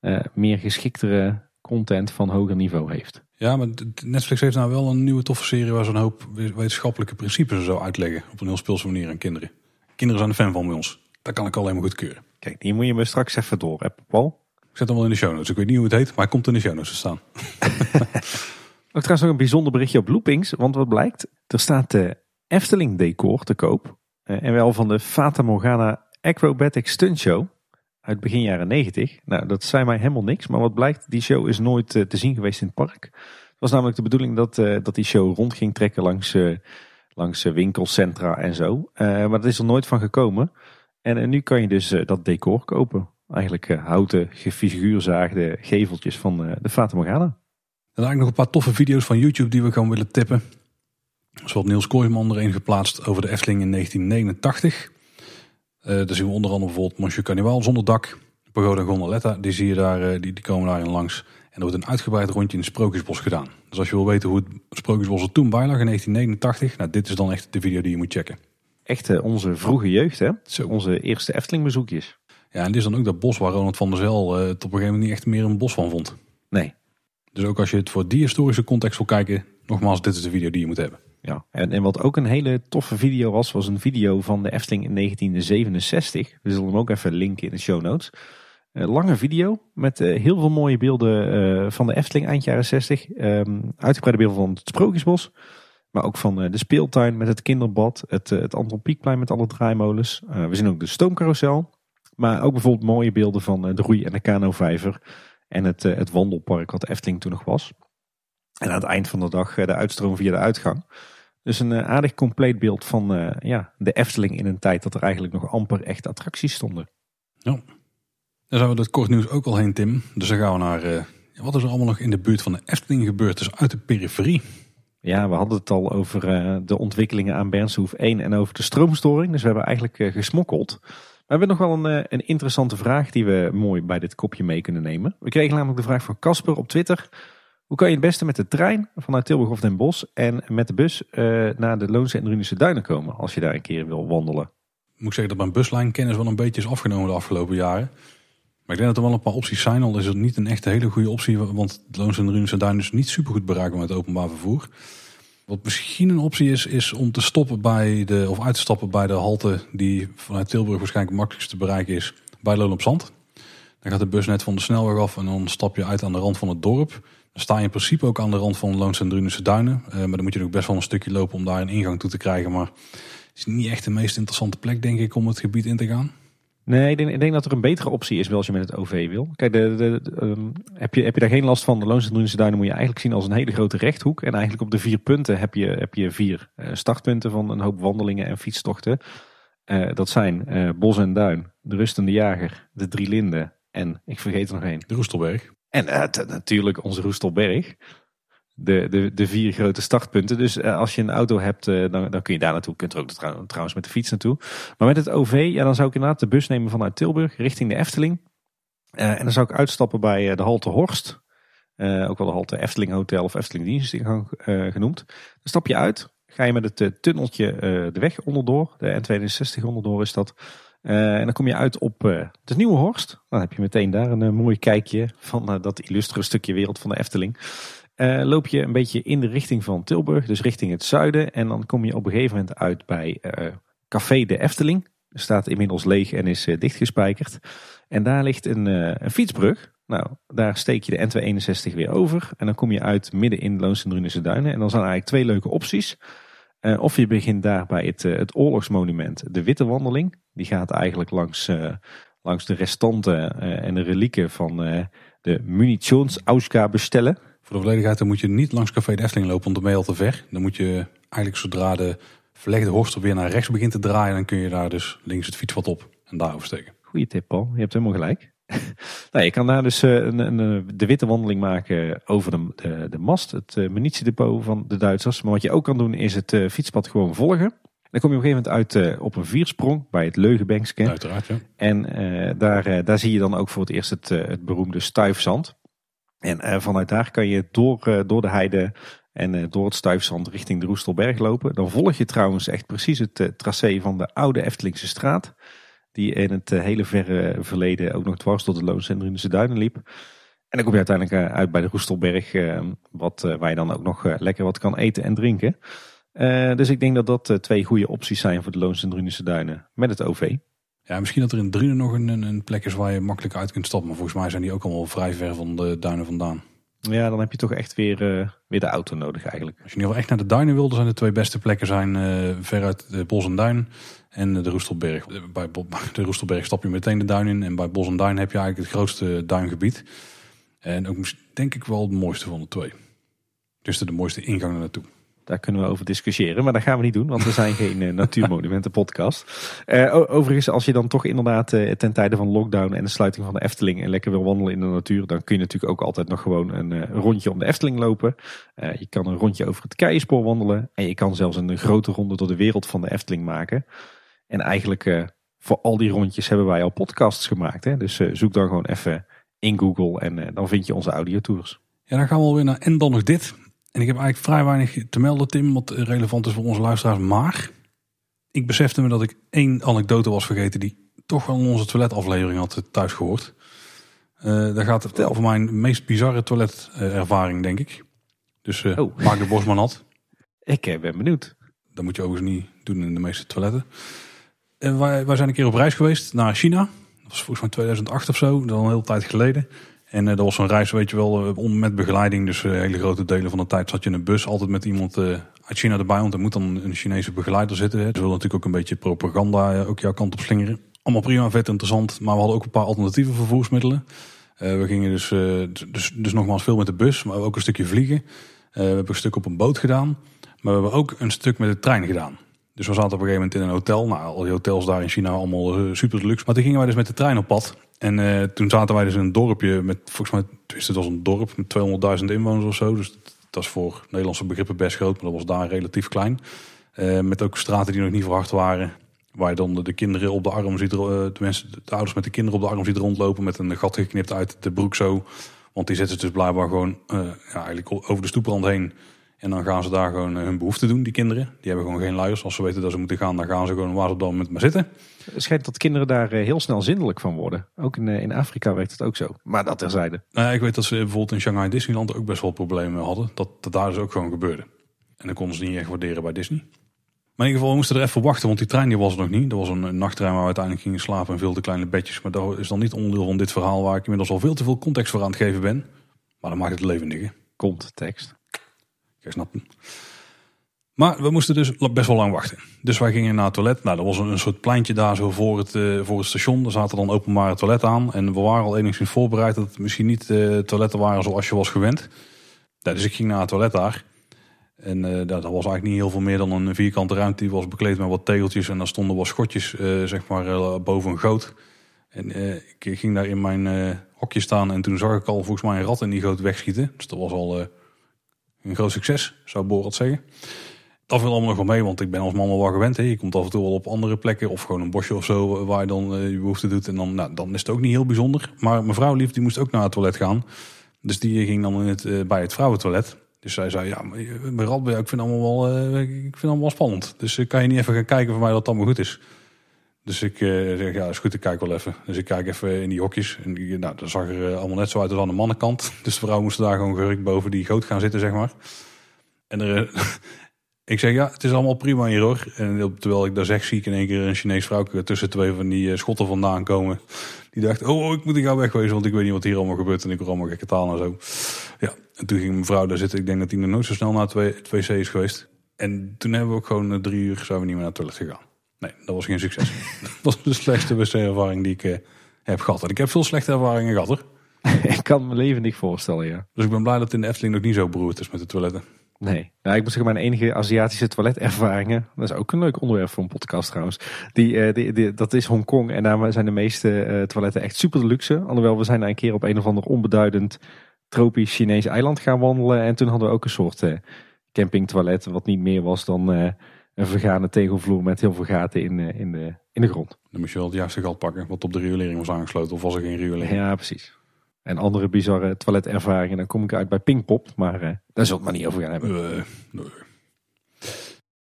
eh, meer geschiktere content van hoger niveau heeft. Ja, maar Netflix heeft nou wel een nieuwe toffe serie waar ze een hoop we- wetenschappelijke principes zo uitleggen. Op een heel speelse manier aan kinderen. Kinderen zijn een fan van bij ons. Dat kan ik alleen maar goedkeuren. Kijk, die moet je me straks even door hebben, Paul. Ik zet hem wel in de show notes. Ik weet niet hoe het heet, maar hij komt in de show notes te staan. Ook trouwens nog een bijzonder berichtje op Loopings. Want wat blijkt, er staat de Efteling decor te koop. Eh, en wel van de Fata Morgana Acrobatic Stunt Show. Uit begin jaren 90. Nou, dat zei mij helemaal niks. Maar wat blijkt, die show is nooit eh, te zien geweest in het park. Het was namelijk de bedoeling dat, eh, dat die show rond ging trekken langs, langs winkelcentra en zo. Maar dat is er nooit van gekomen. En, nu kan je dus dat decor kopen. Eigenlijk houten, gefiguurzaagde geveltjes van de Fata Morgana. Zijn eigenlijk nog een paar toffe video's van YouTube die we gewoon willen tippen. Zoals Niels Kooijman er een geplaatst over de Efteling in 1989. Eh daar zien we onder andere bijvoorbeeld Monsieur Cannibal zonder dak. Pagoda Gondoletta, die, zie je daar, eh, die, die komen daarin langs. En er wordt een uitgebreid rondje in het Sprookjesbos gedaan. Dus als je wil weten hoe het Sprookjesbos er toen bij lag in 1989. Nou, dit is dan echt de video die je moet checken. Echt eh, onze vroege jeugd, hè? Zo. Onze eerste Efteling bezoekjes. Ja, en dit is dan ook dat bos waar Ronald van der Zel eh, het op een gegeven moment niet echt meer een bos van vond. Nee. Dus ook als je het voor die historische context wil kijken. Nogmaals, dit is de video die je moet hebben. Ja. En, en wat ook een hele toffe video was, was een video van de Efteling in 1967. We zullen hem ook even linken in de show notes. Een lange video met eh, heel veel mooie beelden eh, van de Efteling eind jaren 60. Ehm, uitgebreide beelden van het Sprookjesbos. Maar ook van eh, de speeltuin met het kinderbad. Het, het Anton Pieckplein met alle draaimolens. We zien ook de stoomcarousel. Maar ook bijvoorbeeld mooie beelden van de roei- en de kanovijver. En het, het wandelpark wat de Efteling toen nog was. En aan het eind van de dag de uitstroom via de uitgang. Dus een uh, aardig compleet beeld van uh, ja, de Efteling in een tijd dat er eigenlijk nog amper echt attracties stonden. Ja. Dan zijn we het kort nieuws ook al heen, Tim. Dus dan gaan we naar uh, wat is er allemaal nog in de buurt van de Efteling gebeurd, dus uit de periferie. Ja, we hadden het al over uh, de ontwikkelingen aan Bernshoef 1 en over de stroomstoring. Dus we hebben eigenlijk uh, gesmokkeld. We hebben nog wel een, een interessante vraag die we mooi bij dit kopje mee kunnen nemen. We kregen namelijk de vraag van Casper op Twitter. Hoe kan je het beste met de trein vanuit Tilburg of Den Bosch en met de bus uh, naar de Loonse en Runische Duinen komen als je daar een keer wil wandelen? Moet ik zeggen dat mijn buslijnkennis wel een beetje is afgenomen de afgelopen jaren. Maar ik denk dat er wel een paar opties zijn, al is het niet een echt hele goede optie, want de Loonse en Runische Duinen is niet super goed bereikbaar met openbaar vervoer. Wat misschien een optie is, is om te stoppen bij de, of uit te stappen bij de halte die vanuit Tilburg waarschijnlijk makkelijkst te bereiken is, bij Loon op Zand. Dan gaat de bus net van de snelweg af en dan stap je uit aan de rand van het dorp. Dan sta je in principe ook aan de rand van Loons en Drunense Duinen. Uh, maar dan moet je ook best wel een stukje lopen om daar een ingang toe te krijgen. Maar het is niet echt de meest interessante plek, denk ik, om het gebied in te gaan. Nee, ik denk, ik denk dat er een betere optie is wel als je met het OV wil. Kijk, de, de, de, um, heb, je, heb je daar geen last van, de Loons en Drunense Duinen moet je eigenlijk zien als een hele grote rechthoek. En eigenlijk op de vier punten heb je, heb je vier uh, startpunten van een hoop wandelingen en fietstochten. Uh, dat zijn uh, Bos en Duin, de Rustende Jager, de Drie Linden en ik vergeet er nog één. De Roestelberg. En uh, natuurlijk onze Roestelberg. De, de, de vier grote startpunten. Dus uh, als je een auto hebt, uh, dan, dan kun je daar naartoe. Je kunt er ook trouw, trouwens met de fiets naartoe. Maar met het OV, ja, dan zou ik inderdaad de bus nemen vanuit Tilburg richting de Efteling. En dan zou ik uitstappen bij de halte Horst. ook wel de halte Efteling Hotel of Efteling Dienstingang genoemd. Dan stap je uit. Ga je met het tunneltje de weg onderdoor. De N62 onderdoor is dat. Uh, en dan kom je uit op uh, de Nieuwe Horst. Dan heb je meteen daar een uh, mooi kijkje van dat illustere stukje wereld van de Efteling. loop je een beetje in de richting van Tilburg, dus richting het zuiden. En dan kom je op een gegeven moment uit bij Café de Efteling. Staat inmiddels leeg en is dichtgespijkerd. En daar ligt een, een, fietsbrug. Nou, daar steek je de N261 weer over. En dan kom je uit midden in Loons en Drunense Duinen. En dan zijn er eigenlijk twee leuke opties. Uh, of je begint daar bij het, uh, het oorlogsmonument, de Witte Wandeling. Die gaat eigenlijk langs, uh, langs de restanten en de relieken van de munitionsausgabe bestellen. Voor de volledigheid dan moet je niet langs Café de Efteling lopen, want dan ben je al te ver. Dan moet je eigenlijk zodra de verlegde horstel weer naar rechts begint te draaien, dan kun je daar dus links het fietspad op en daar oversteken. Goeie tip, Paul. Je hebt helemaal gelijk. nou, je kan daar dus uh, een, een, de witte wandeling maken over de, de, de mast, het uh, munitiedepot van de Duitsers. Maar wat je ook kan doen is het fietspad gewoon volgen. Dan kom je op een gegeven moment uit op een viersprong bij het Leugenbankske. Uiteraard, ja. En daar, daar zie je dan ook voor het eerst het, het beroemde stuifzand. En vanuit daar kan je door, door de heide en door het stuifzand richting de Roestelberg lopen. Dan volg je trouwens echt precies het tracé van de oude Eftelingse straat. Die in het hele verre verleden ook nog dwars door de Loons en Drunense Duinen liep. En dan kom je uiteindelijk uit bij de Roestelberg, wat, waar je dan ook nog lekker wat kan eten en drinken. dus ik denk dat dat twee goede opties zijn voor de Loons en Drunense Duinen met het OV. Ja, misschien dat er in Drunen nog een, een plek is waar je makkelijk uit kunt stappen. Maar volgens mij zijn die ook allemaal vrij ver van de duinen vandaan. Ja, dan heb je toch echt weer, weer de auto nodig eigenlijk. Als je in ieder geval echt naar de duinen wil, dan zijn de twee beste plekken zijn uh, veruit de Bos en Duin en de Roestelberg. Bij de Roestelberg stap je meteen de duin in. En bij Bos en Duin heb je eigenlijk het grootste duingebied. En ook denk ik wel het mooiste van de twee. Dus de mooiste ingang naartoe. Daar kunnen we over discussiëren, maar dat gaan we niet doen, want we zijn geen uh, natuurmonumenten podcast. Uh, overigens, als je dan toch inderdaad uh, ten tijde van lockdown en de sluiting van de Efteling en lekker wil wandelen in de natuur, dan kun je natuurlijk ook altijd nog gewoon een rondje om de Efteling lopen. je kan een rondje over het Keienspoor wandelen en je kan zelfs een grote ronde door de wereld van de Efteling maken. En eigenlijk voor al die rondjes hebben wij al podcasts gemaakt. Hè? Dus zoek dan gewoon even in Google en dan vind je onze audiotours. Ja, dan gaan we alweer naar en dan nog dit. En ik heb eigenlijk vrij weinig te melden, Tim, wat relevant is voor onze luisteraars. Maar ik besefte me dat ik één anekdote was vergeten die toch wel in onze toiletaflevering had thuis gehoord. Uh, daar gaat het over mijn meest bizarre toiletervaring, denk ik. Dus uh, oh. maak de bosman nat. Ik ben benieuwd. Dat moet je overigens niet doen in de meeste toiletten. En wij, zijn een keer op reis geweest naar China. Dat was volgens mij 2008 of zo, dat een hele tijd geleden. En uh, dat was zo'n reis, weet je wel, uh, met begeleiding. Dus hele grote delen van de tijd zat je in een bus. Altijd met iemand uit China erbij. Want er moet dan een Chinese begeleider zitten. Hè. Dus wil natuurlijk ook een beetje propaganda ook jouw kant op slingeren. Allemaal prima, vet interessant. Maar we hadden ook een paar alternatieve vervoersmiddelen. we gingen dus, dus, dus nogmaals veel met de bus. Maar ook een stukje vliegen. we hebben een stuk op een boot gedaan. Maar we hebben ook een stuk met de trein gedaan. Dus we zaten op een gegeven moment in een hotel. Nou, al die hotels daar in China allemaal super luxe. Maar toen gingen wij dus met de trein op pad. En uh, toen zaten wij dus in een dorpje met, volgens mij, het was een dorp met 200.000 inwoners of zo. Dus dat is voor Nederlandse begrippen best groot, maar dat was daar relatief klein. Uh, met ook straten die nog niet verwacht waren. Waar je dan de kinderen op de arm ziet, de, de ouders met de kinderen op de arm ziet rondlopen met een gat geknipt uit de broek zo. Want die zetten ze dus blijkbaar gewoon ja, eigenlijk over de stoeprand heen. En dan gaan ze daar gewoon hun behoefte doen, die kinderen. Die hebben gewoon geen luiers. Als ze weten dat ze moeten gaan, dan gaan ze gewoon waar ze op dat moment maar zitten. Het schijnt dat kinderen daar eh, heel snel zindelijk van worden. Ook in, eh, in Afrika werkt het ook zo. Maar dat terzijde. Nou ja, ik weet dat ze bijvoorbeeld in Shanghai Disneyland ook best wel problemen hadden. Dat, dat daar dus ook gewoon gebeurde. En dan konden ze niet echt waarderen bij Disney. Maar in ieder geval, we moesten er even wachten, want die trein die was er nog niet. Dat was een, nachttrein waar we uiteindelijk gingen slapen en veel te kleine bedjes. Maar dat is dan niet onderdeel van dit verhaal waar ik inmiddels al veel te veel context voor aan het geven ben. Maar dan maakt het leven liggen. Komt tekst. Hem. Maar we moesten dus best wel lang wachten. Dus wij gingen naar het toilet. Nou, er was een, soort pleintje daar zo voor het, uh, voor het station. Er zaten dan openbare toiletten aan. En we waren al enigszins voorbereid dat het misschien niet uh, toiletten waren zoals je was gewend. dus ik ging naar het toilet daar. En uh, dat was eigenlijk niet heel veel meer dan een vierkante ruimte. Die was bekleed met wat tegeltjes. En daar stonden wat schotjes, zeg maar, boven een goot. En ik ging daar in mijn hokje staan. En toen zag ik al volgens mij een rat in die goot wegschieten. Dus dat was al een groot succes, zou Borat zeggen. Dat viel allemaal nog wel mee, want ik ben als man wel gewend. Hè. Je komt af en toe wel op andere plekken of gewoon een bosje of zo waar je dan uh, je behoefte doet. En dan, nou, dan is het ook niet heel bijzonder. Maar mijn vrouw lief, die moest ook naar het toilet gaan. Dus die ging dan in het, uh, bij het vrouwentoilet. Dus zij zei, ja, mijn radbij, ik vind allemaal wel, ik vind allemaal wel spannend. Dus kan je niet even gaan kijken voor mij dat allemaal goed is. Dus ik zeg, ja, is goed, ik kijk wel even. Dus ik kijk even in die hokjes. En die, nou, dat zag er allemaal net zo uit als aan de mannenkant. Dus de vrouw moest daar gewoon gerukt boven die goot gaan zitten, zeg maar. En er, ik zeg ja, het is allemaal prima hier hoor. En terwijl ik daar zeg, zie ik in één keer een Chinees vrouw tussen twee van die eh, schotten vandaan komen. Die dacht, oh, ik moet ik gauw wegwezen, want ik weet niet wat hier allemaal gebeurt. En ik hoor allemaal gekke taal en zo. Ja, en toen ging mijn vrouw daar zitten. Ik denk dat hij nog nooit zo snel naar het wc is geweest. En toen hebben we ook gewoon eh, drie uur zijn we niet meer naar het toilet gegaan. Nee, dat was geen succes. dat was de slechtste wc-ervaring die ik uh, heb gehad. En ik heb veel slechte ervaringen gehad hoor. ik kan me levendig voorstellen, ja. Dus ik ben blij dat het in de Efteling nog niet zo beroerd is met de toiletten. Nee, nou, ik moet zeggen, mijn enige Aziatische toiletervaringen, dat is ook een leuk onderwerp voor een podcast trouwens. Die, die, die dat is Hongkong en daar zijn de meeste toiletten echt super luxe. Alhoewel, we zijn daar een keer op een of ander onbeduidend tropisch Chinees eiland gaan wandelen. En toen hadden we ook een soort campingtoilet, wat niet meer was dan een vergane tegelvloer met heel veel gaten in, in, de, in de grond. Dan moest je wel het juiste gat pakken, wat op de riolering was aangesloten. Of was er geen riolering? Ja, precies. En andere bizarre toiletervaringen, dan kom ik uit bij Pinkpop. Maar uh, daar we het maar niet over gaan hebben. Uh, nee.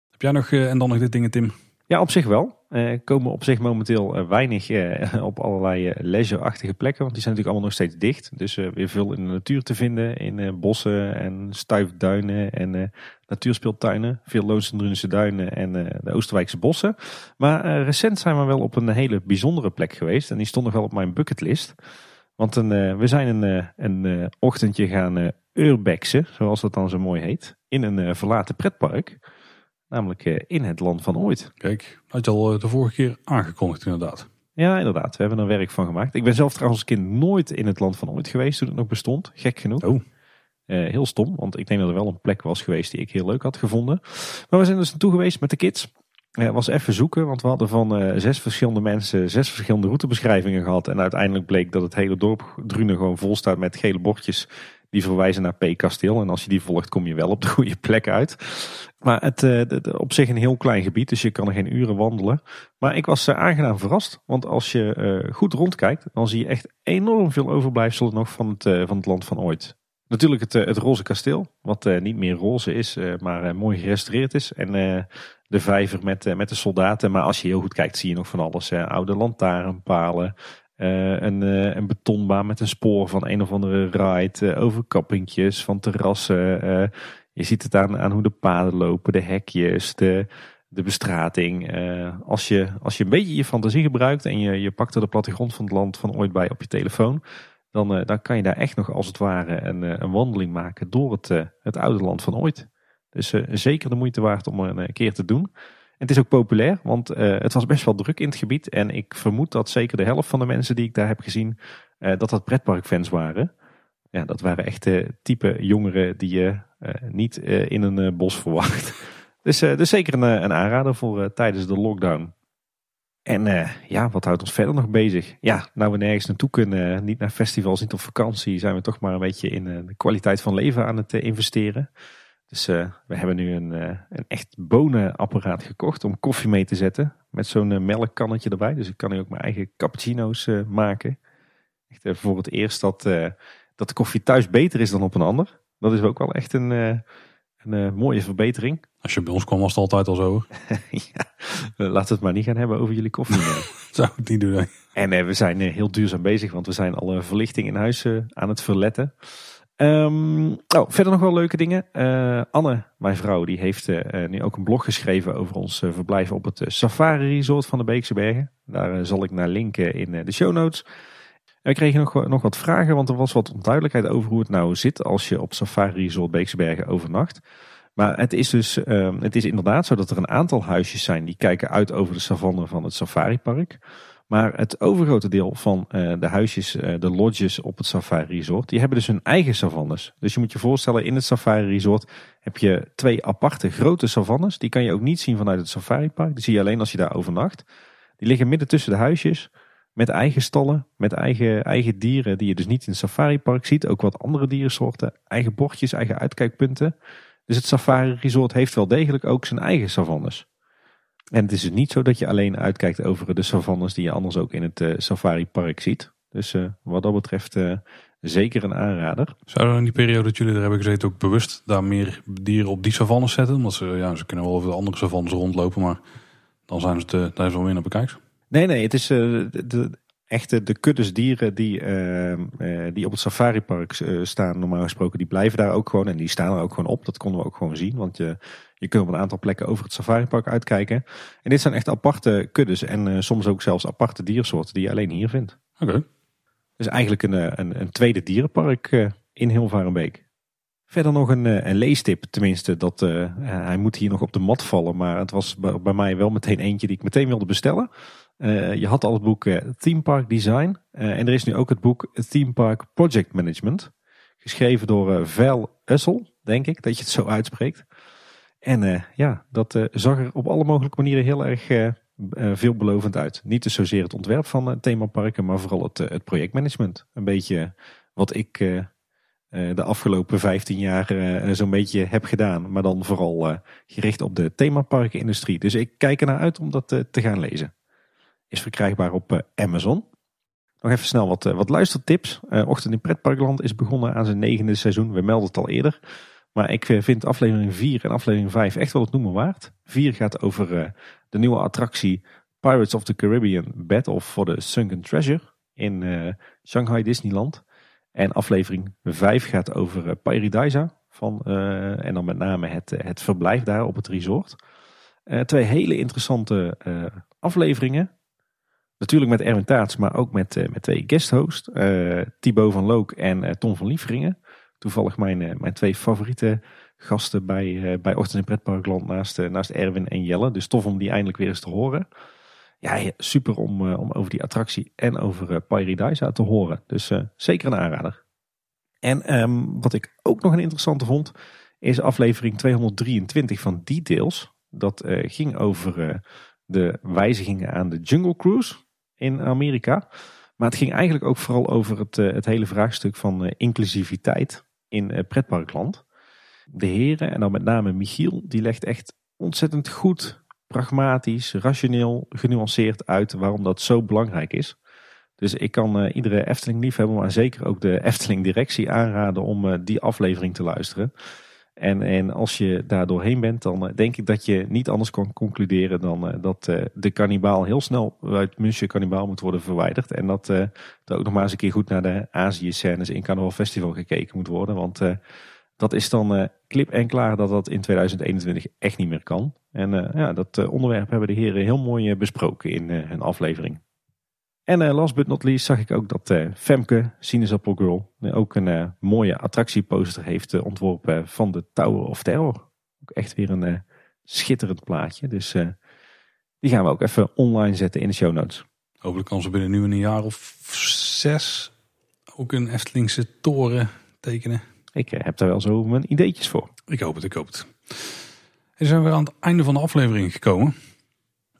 Heb jij nog, uh, en dan nog dit dingen, Tim? Ja, op zich wel. Uh, komen op zich momenteel weinig op allerlei leisureachtige plekken. Want die zijn natuurlijk allemaal nog steeds dicht. Dus weer veel in de natuur te vinden. In bossen en stuifduinen en natuurspeeltuinen. Veel Loonsendrunse duinen en de Oosterwijkse bossen. Maar recent zijn we wel op een hele bijzondere plek geweest. En die stond nog wel op mijn bucketlist. Want we zijn een, een ochtendje gaan urbexen, zoals dat dan zo mooi heet, in een verlaten pretpark. Namelijk in het land van ooit. Kijk, had je al de vorige keer aangekondigd inderdaad. Ja, inderdaad. We hebben er werk van gemaakt. Ik ben zelf trouwens als kind nooit in het land van ooit geweest toen het nog bestond. Gek genoeg. Oh. heel stom, want ik denk dat er wel een plek was geweest die ik heel leuk had gevonden. Maar we zijn dus naartoe geweest met de kids. Ja, was even zoeken, want we hadden van uh, zes verschillende mensen zes verschillende routebeschrijvingen gehad. En uiteindelijk bleek dat het hele dorp Drunen gewoon vol staat met gele bordjes die verwijzen naar P-kasteel. En als je die volgt kom je wel op de goede plek uit. Maar het uh, op zich een heel klein gebied, dus je kan er geen uren wandelen. Maar ik was uh, aangenaam verrast, want als je goed rondkijkt, dan zie je echt enorm veel overblijfselen nog van het, van het land van ooit. Natuurlijk het, het roze kasteel, wat niet meer roze is, maar mooi gerestaureerd is. En de vijver met, eh, met de soldaten. Maar als je heel goed kijkt, zie je nog van alles. Oude lantaarnpalen. Een, een betonbaan met een spoor van een of andere ride. Overkappingjes van terrassen. Je ziet het aan, aan hoe de paden lopen, de hekjes, de, de bestrating. als, je, als je een beetje je fantasie gebruikt en je, je pakt er de plattegrond van het land van ooit bij op je telefoon. Dan, dan kan je daar echt nog als het ware een, een wandeling maken door het, het oude land van ooit. Dus zeker de moeite waard om een keer te doen. En het is ook populair, want het was best wel druk in het gebied. En ik vermoed dat zeker de helft van de mensen die ik daar heb gezien, dat dat pretparkfans waren. Ja, dat waren echt type jongeren die je niet in een bos verwacht. dus, dus zeker een, een aanrader voor tijdens de lockdown. En ja, wat houdt ons verder nog bezig? Ja, nou we nergens naartoe kunnen, niet naar festivals, niet op vakantie, zijn we toch maar een beetje in de kwaliteit van leven aan het investeren. Dus we hebben nu een, een echt bonenapparaat gekocht om koffie mee te zetten. Met zo'n melkkannetje erbij. Dus ik kan nu ook mijn eigen cappuccino's maken. Echt voor het eerst dat, dat de koffie thuis beter is dan op een ander. Dat is ook wel echt een, een mooie verbetering. Als je bij ons kwam was het altijd al zo. ja, laten we het maar niet gaan hebben over jullie koffie. Zou ik niet doen. En we zijn heel duurzaam bezig, want we zijn alle verlichting in huis aan het verletten. Um, oh, verder nog wel leuke dingen. Uh, Anne, mijn vrouw, die heeft uh, nu ook een blog geschreven over ons uh, verblijf op het Safari Resort van de Beekse Bergen. Daar zal ik naar linken in de show notes. We kregen nog, nog wat vragen, want er was wat onduidelijkheid over hoe het nou zit als je op Safari Resort Beekse Bergen overnacht. Maar het is dus, ehm, het is inderdaad zo dat er een aantal huisjes zijn die kijken uit over de savanne van het Safari Park. Maar het overgrote deel van uh, de huisjes, uh, de lodges op het Safari Resort, die hebben dus hun eigen savannes. Dus je moet je voorstellen, in het Safari Resort heb je twee aparte grote savannes. Die kan je ook niet zien vanuit het Safari Park. Die zie je alleen als je daar overnacht. Die liggen midden tussen de huisjes. Met eigen stallen, met eigen, eigen dieren die je dus niet in het Safari Park ziet. Ook wat andere dierensoorten. Eigen bordjes, eigen uitkijkpunten. Dus het Safari Resort heeft wel degelijk ook zijn eigen savannes. En het is dus niet zo dat je alleen uitkijkt over de savannes die je anders ook in het uh, safari park ziet. Dus uh, wat dat betreft uh, zeker een aanrader. Zouden in die periode dat jullie er hebben gezeten ook bewust daar meer dieren op die savannes zetten? Want ze, ja, ze kunnen wel over de andere savannes rondlopen, maar dan zijn ze te, daar is wel meer naar bekijks. Nee, nee, het is de, de, echte de kuddes dieren die, die op het safaripark staan, normaal gesproken, die blijven daar ook gewoon. En die staan er ook gewoon op. Dat konden we ook gewoon zien. Want je, je kunt op een aantal plekken over het safaripark uitkijken. En dit zijn echt aparte kuddes en soms ook zelfs aparte diersoorten die je alleen hier vindt. Oké. Okay. Dus eigenlijk een, eh, een, een tweede dierenpark in Hilvarenbeek. Verder nog een, een leestip, tenminste, dat, hij moet hier nog op de mat vallen. Maar het was bij mij wel meteen eentje die ik meteen wilde bestellen. Eh, je had al het boek eh, Theme Park Design. Eh, en er is nu ook het boek Theme Park Project Management. Geschreven door Val Ussel, denk ik, dat je het zo uitspreekt. En ja, dat zag er op alle mogelijke manieren heel erg veelbelovend uit. Niet dus zozeer het ontwerp van themaparken, maar vooral het, het projectmanagement. Een beetje wat ik de afgelopen 15 jaar zo'n beetje heb gedaan. Maar dan vooral gericht op de themaparkenindustrie. Dus ik kijk ernaar uit om dat te gaan lezen is verkrijgbaar op eh, Amazon. Nog even snel wat, eh, wat luistertips. Uh, Ochtend in Pretparkland is begonnen aan zijn negende seizoen. We melden het al eerder. Maar ik vind aflevering 4 en aflevering 5 echt wel het noemen waard. 4 gaat over de nieuwe attractie Pirates of the Caribbean Battle for the Sunken Treasure in Shanghai Disneyland. En aflevering 5 gaat over uh, Van, en dan met name het, het verblijf daar op het resort. twee hele interessante afleveringen. Natuurlijk met Erwin Taats, maar ook met, uh, met twee guesthosts. Uh, Thibaut van Look en uh, Tom van Lieveringen. Toevallig mijn, mijn twee favoriete gasten bij, bij Ochtend in Pretparkland naast, naast Erwin en Jelle. Dus tof om die eindelijk weer eens te horen. Ja, super om, om over die attractie en over uh, Paradise te horen. Dus zeker een aanrader. En um, wat ik ook nog een interessante vond, is aflevering 223 van Details. Dat ging over de wijzigingen aan de Jungle Cruise in Amerika. Maar het ging eigenlijk ook vooral over het, eh, het hele vraagstuk van eh, inclusiviteit in eh, pretparkland. De heren, en dan met name Michiel, die legt echt ontzettend goed, pragmatisch, rationeel, genuanceerd uit waarom dat zo belangrijk is. Dus ik kan iedere Efteling liefhebber, maar zeker ook de Efteling directie aanraden om die aflevering te luisteren. En, en als je daar doorheen bent, dan eh, denk ik dat je niet anders kan concluderen dan eh, dat eh, de kannibaal heel snel uit München kannibaal moet worden verwijderd. En dat er ook nog maar eens een keer goed naar de Azië-scènes in Carnaval Festival gekeken moet worden. Want dat is dan klip en klaar dat dat in 2021 echt niet meer kan. En ja, dat onderwerp hebben de heren heel mooi besproken in hun aflevering. En uh, last but not least zag ik ook dat uh, Femke, Sinaasappel Girl, uh, ook een mooie attractieposter heeft ontworpen van de Tower of Terror. Ook echt weer een schitterend plaatje. Dus die gaan we ook even online zetten in de show notes. Hopelijk kan ze binnen nu een jaar of zes ook een Eftelingse toren tekenen. Ik heb daar wel zo mijn ideetjes voor. Ik hoop het, ik hoop het. En zijn we aan het einde van de aflevering gekomen.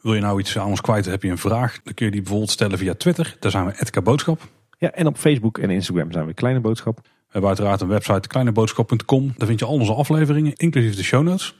Wil je nou iets aan ons kwijt, heb je een vraag, dan kun je die bijvoorbeeld stellen via Twitter. Daar zijn we Edka Boodschap. Ja, en op Facebook en Instagram zijn we Kleine Boodschap. We hebben uiteraard een website kleineboodschap.com. Daar vind je al onze afleveringen, inclusief de show notes.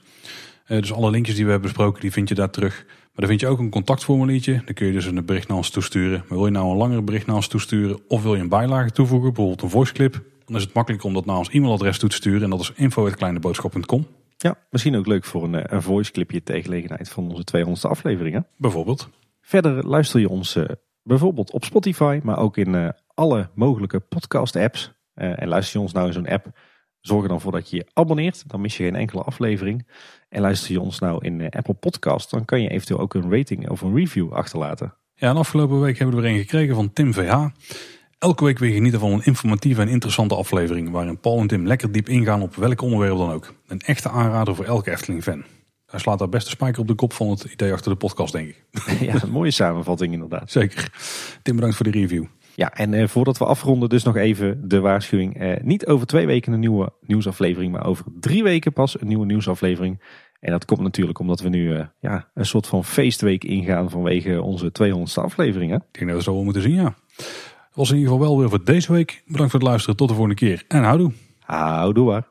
Uh, dus alle linkjes die we hebben besproken, die vind je daar terug. Maar daar vind je ook een contactformuliertje. Dan kun je dus een bericht naar ons toesturen. Maar wil je nou een langer bericht naar ons toesturen of wil je een bijlage toevoegen, bijvoorbeeld een voiceclip, dan is het makkelijker om dat naar ons e-mailadres toe te sturen. En dat is info.kleineboodschap.com. Ja, misschien ook leuk voor een, eh, een voice clipje ter gelegenheid van onze 200ste afleveringen. Bijvoorbeeld. Verder luister je ons uh, bijvoorbeeld op Spotify, maar ook in uh, alle mogelijke podcast apps. Uh, en luister je ons nou in zo'n app, zorg er dan voor dat je je abonneert. Dan mis je geen enkele aflevering. En luister je ons nou in Apple Podcast, dan kan je eventueel ook een rating of een review achterlaten. Ja, en afgelopen week hebben we er een gekregen van Tim VH. Elke week weer genieten van een informatieve en interessante aflevering. Waarin Paul en Tim lekker diep ingaan op welk onderwerp dan ook. Een echte aanrader voor elke Efteling-fan. Hij slaat daar best een spijker op de kop van het idee achter de podcast, denk ik. Ja, een mooie samenvatting inderdaad. Zeker. Tim, bedankt voor de review. Ja, en eh, voordat we afronden, dus nog even de waarschuwing. Eh, niet over twee weken een nieuwe nieuwsaflevering, maar over drie weken pas een nieuwe nieuwsaflevering. En dat komt natuurlijk omdat we nu uh, ja, een soort van feestweek ingaan vanwege onze 200ste aflevering. Hè? Ik denk dat we zo wel moeten zien, ja was in ieder geval wel weer voor deze week. Bedankt voor het luisteren. Tot de volgende keer. En houdoe. Houdoe waar.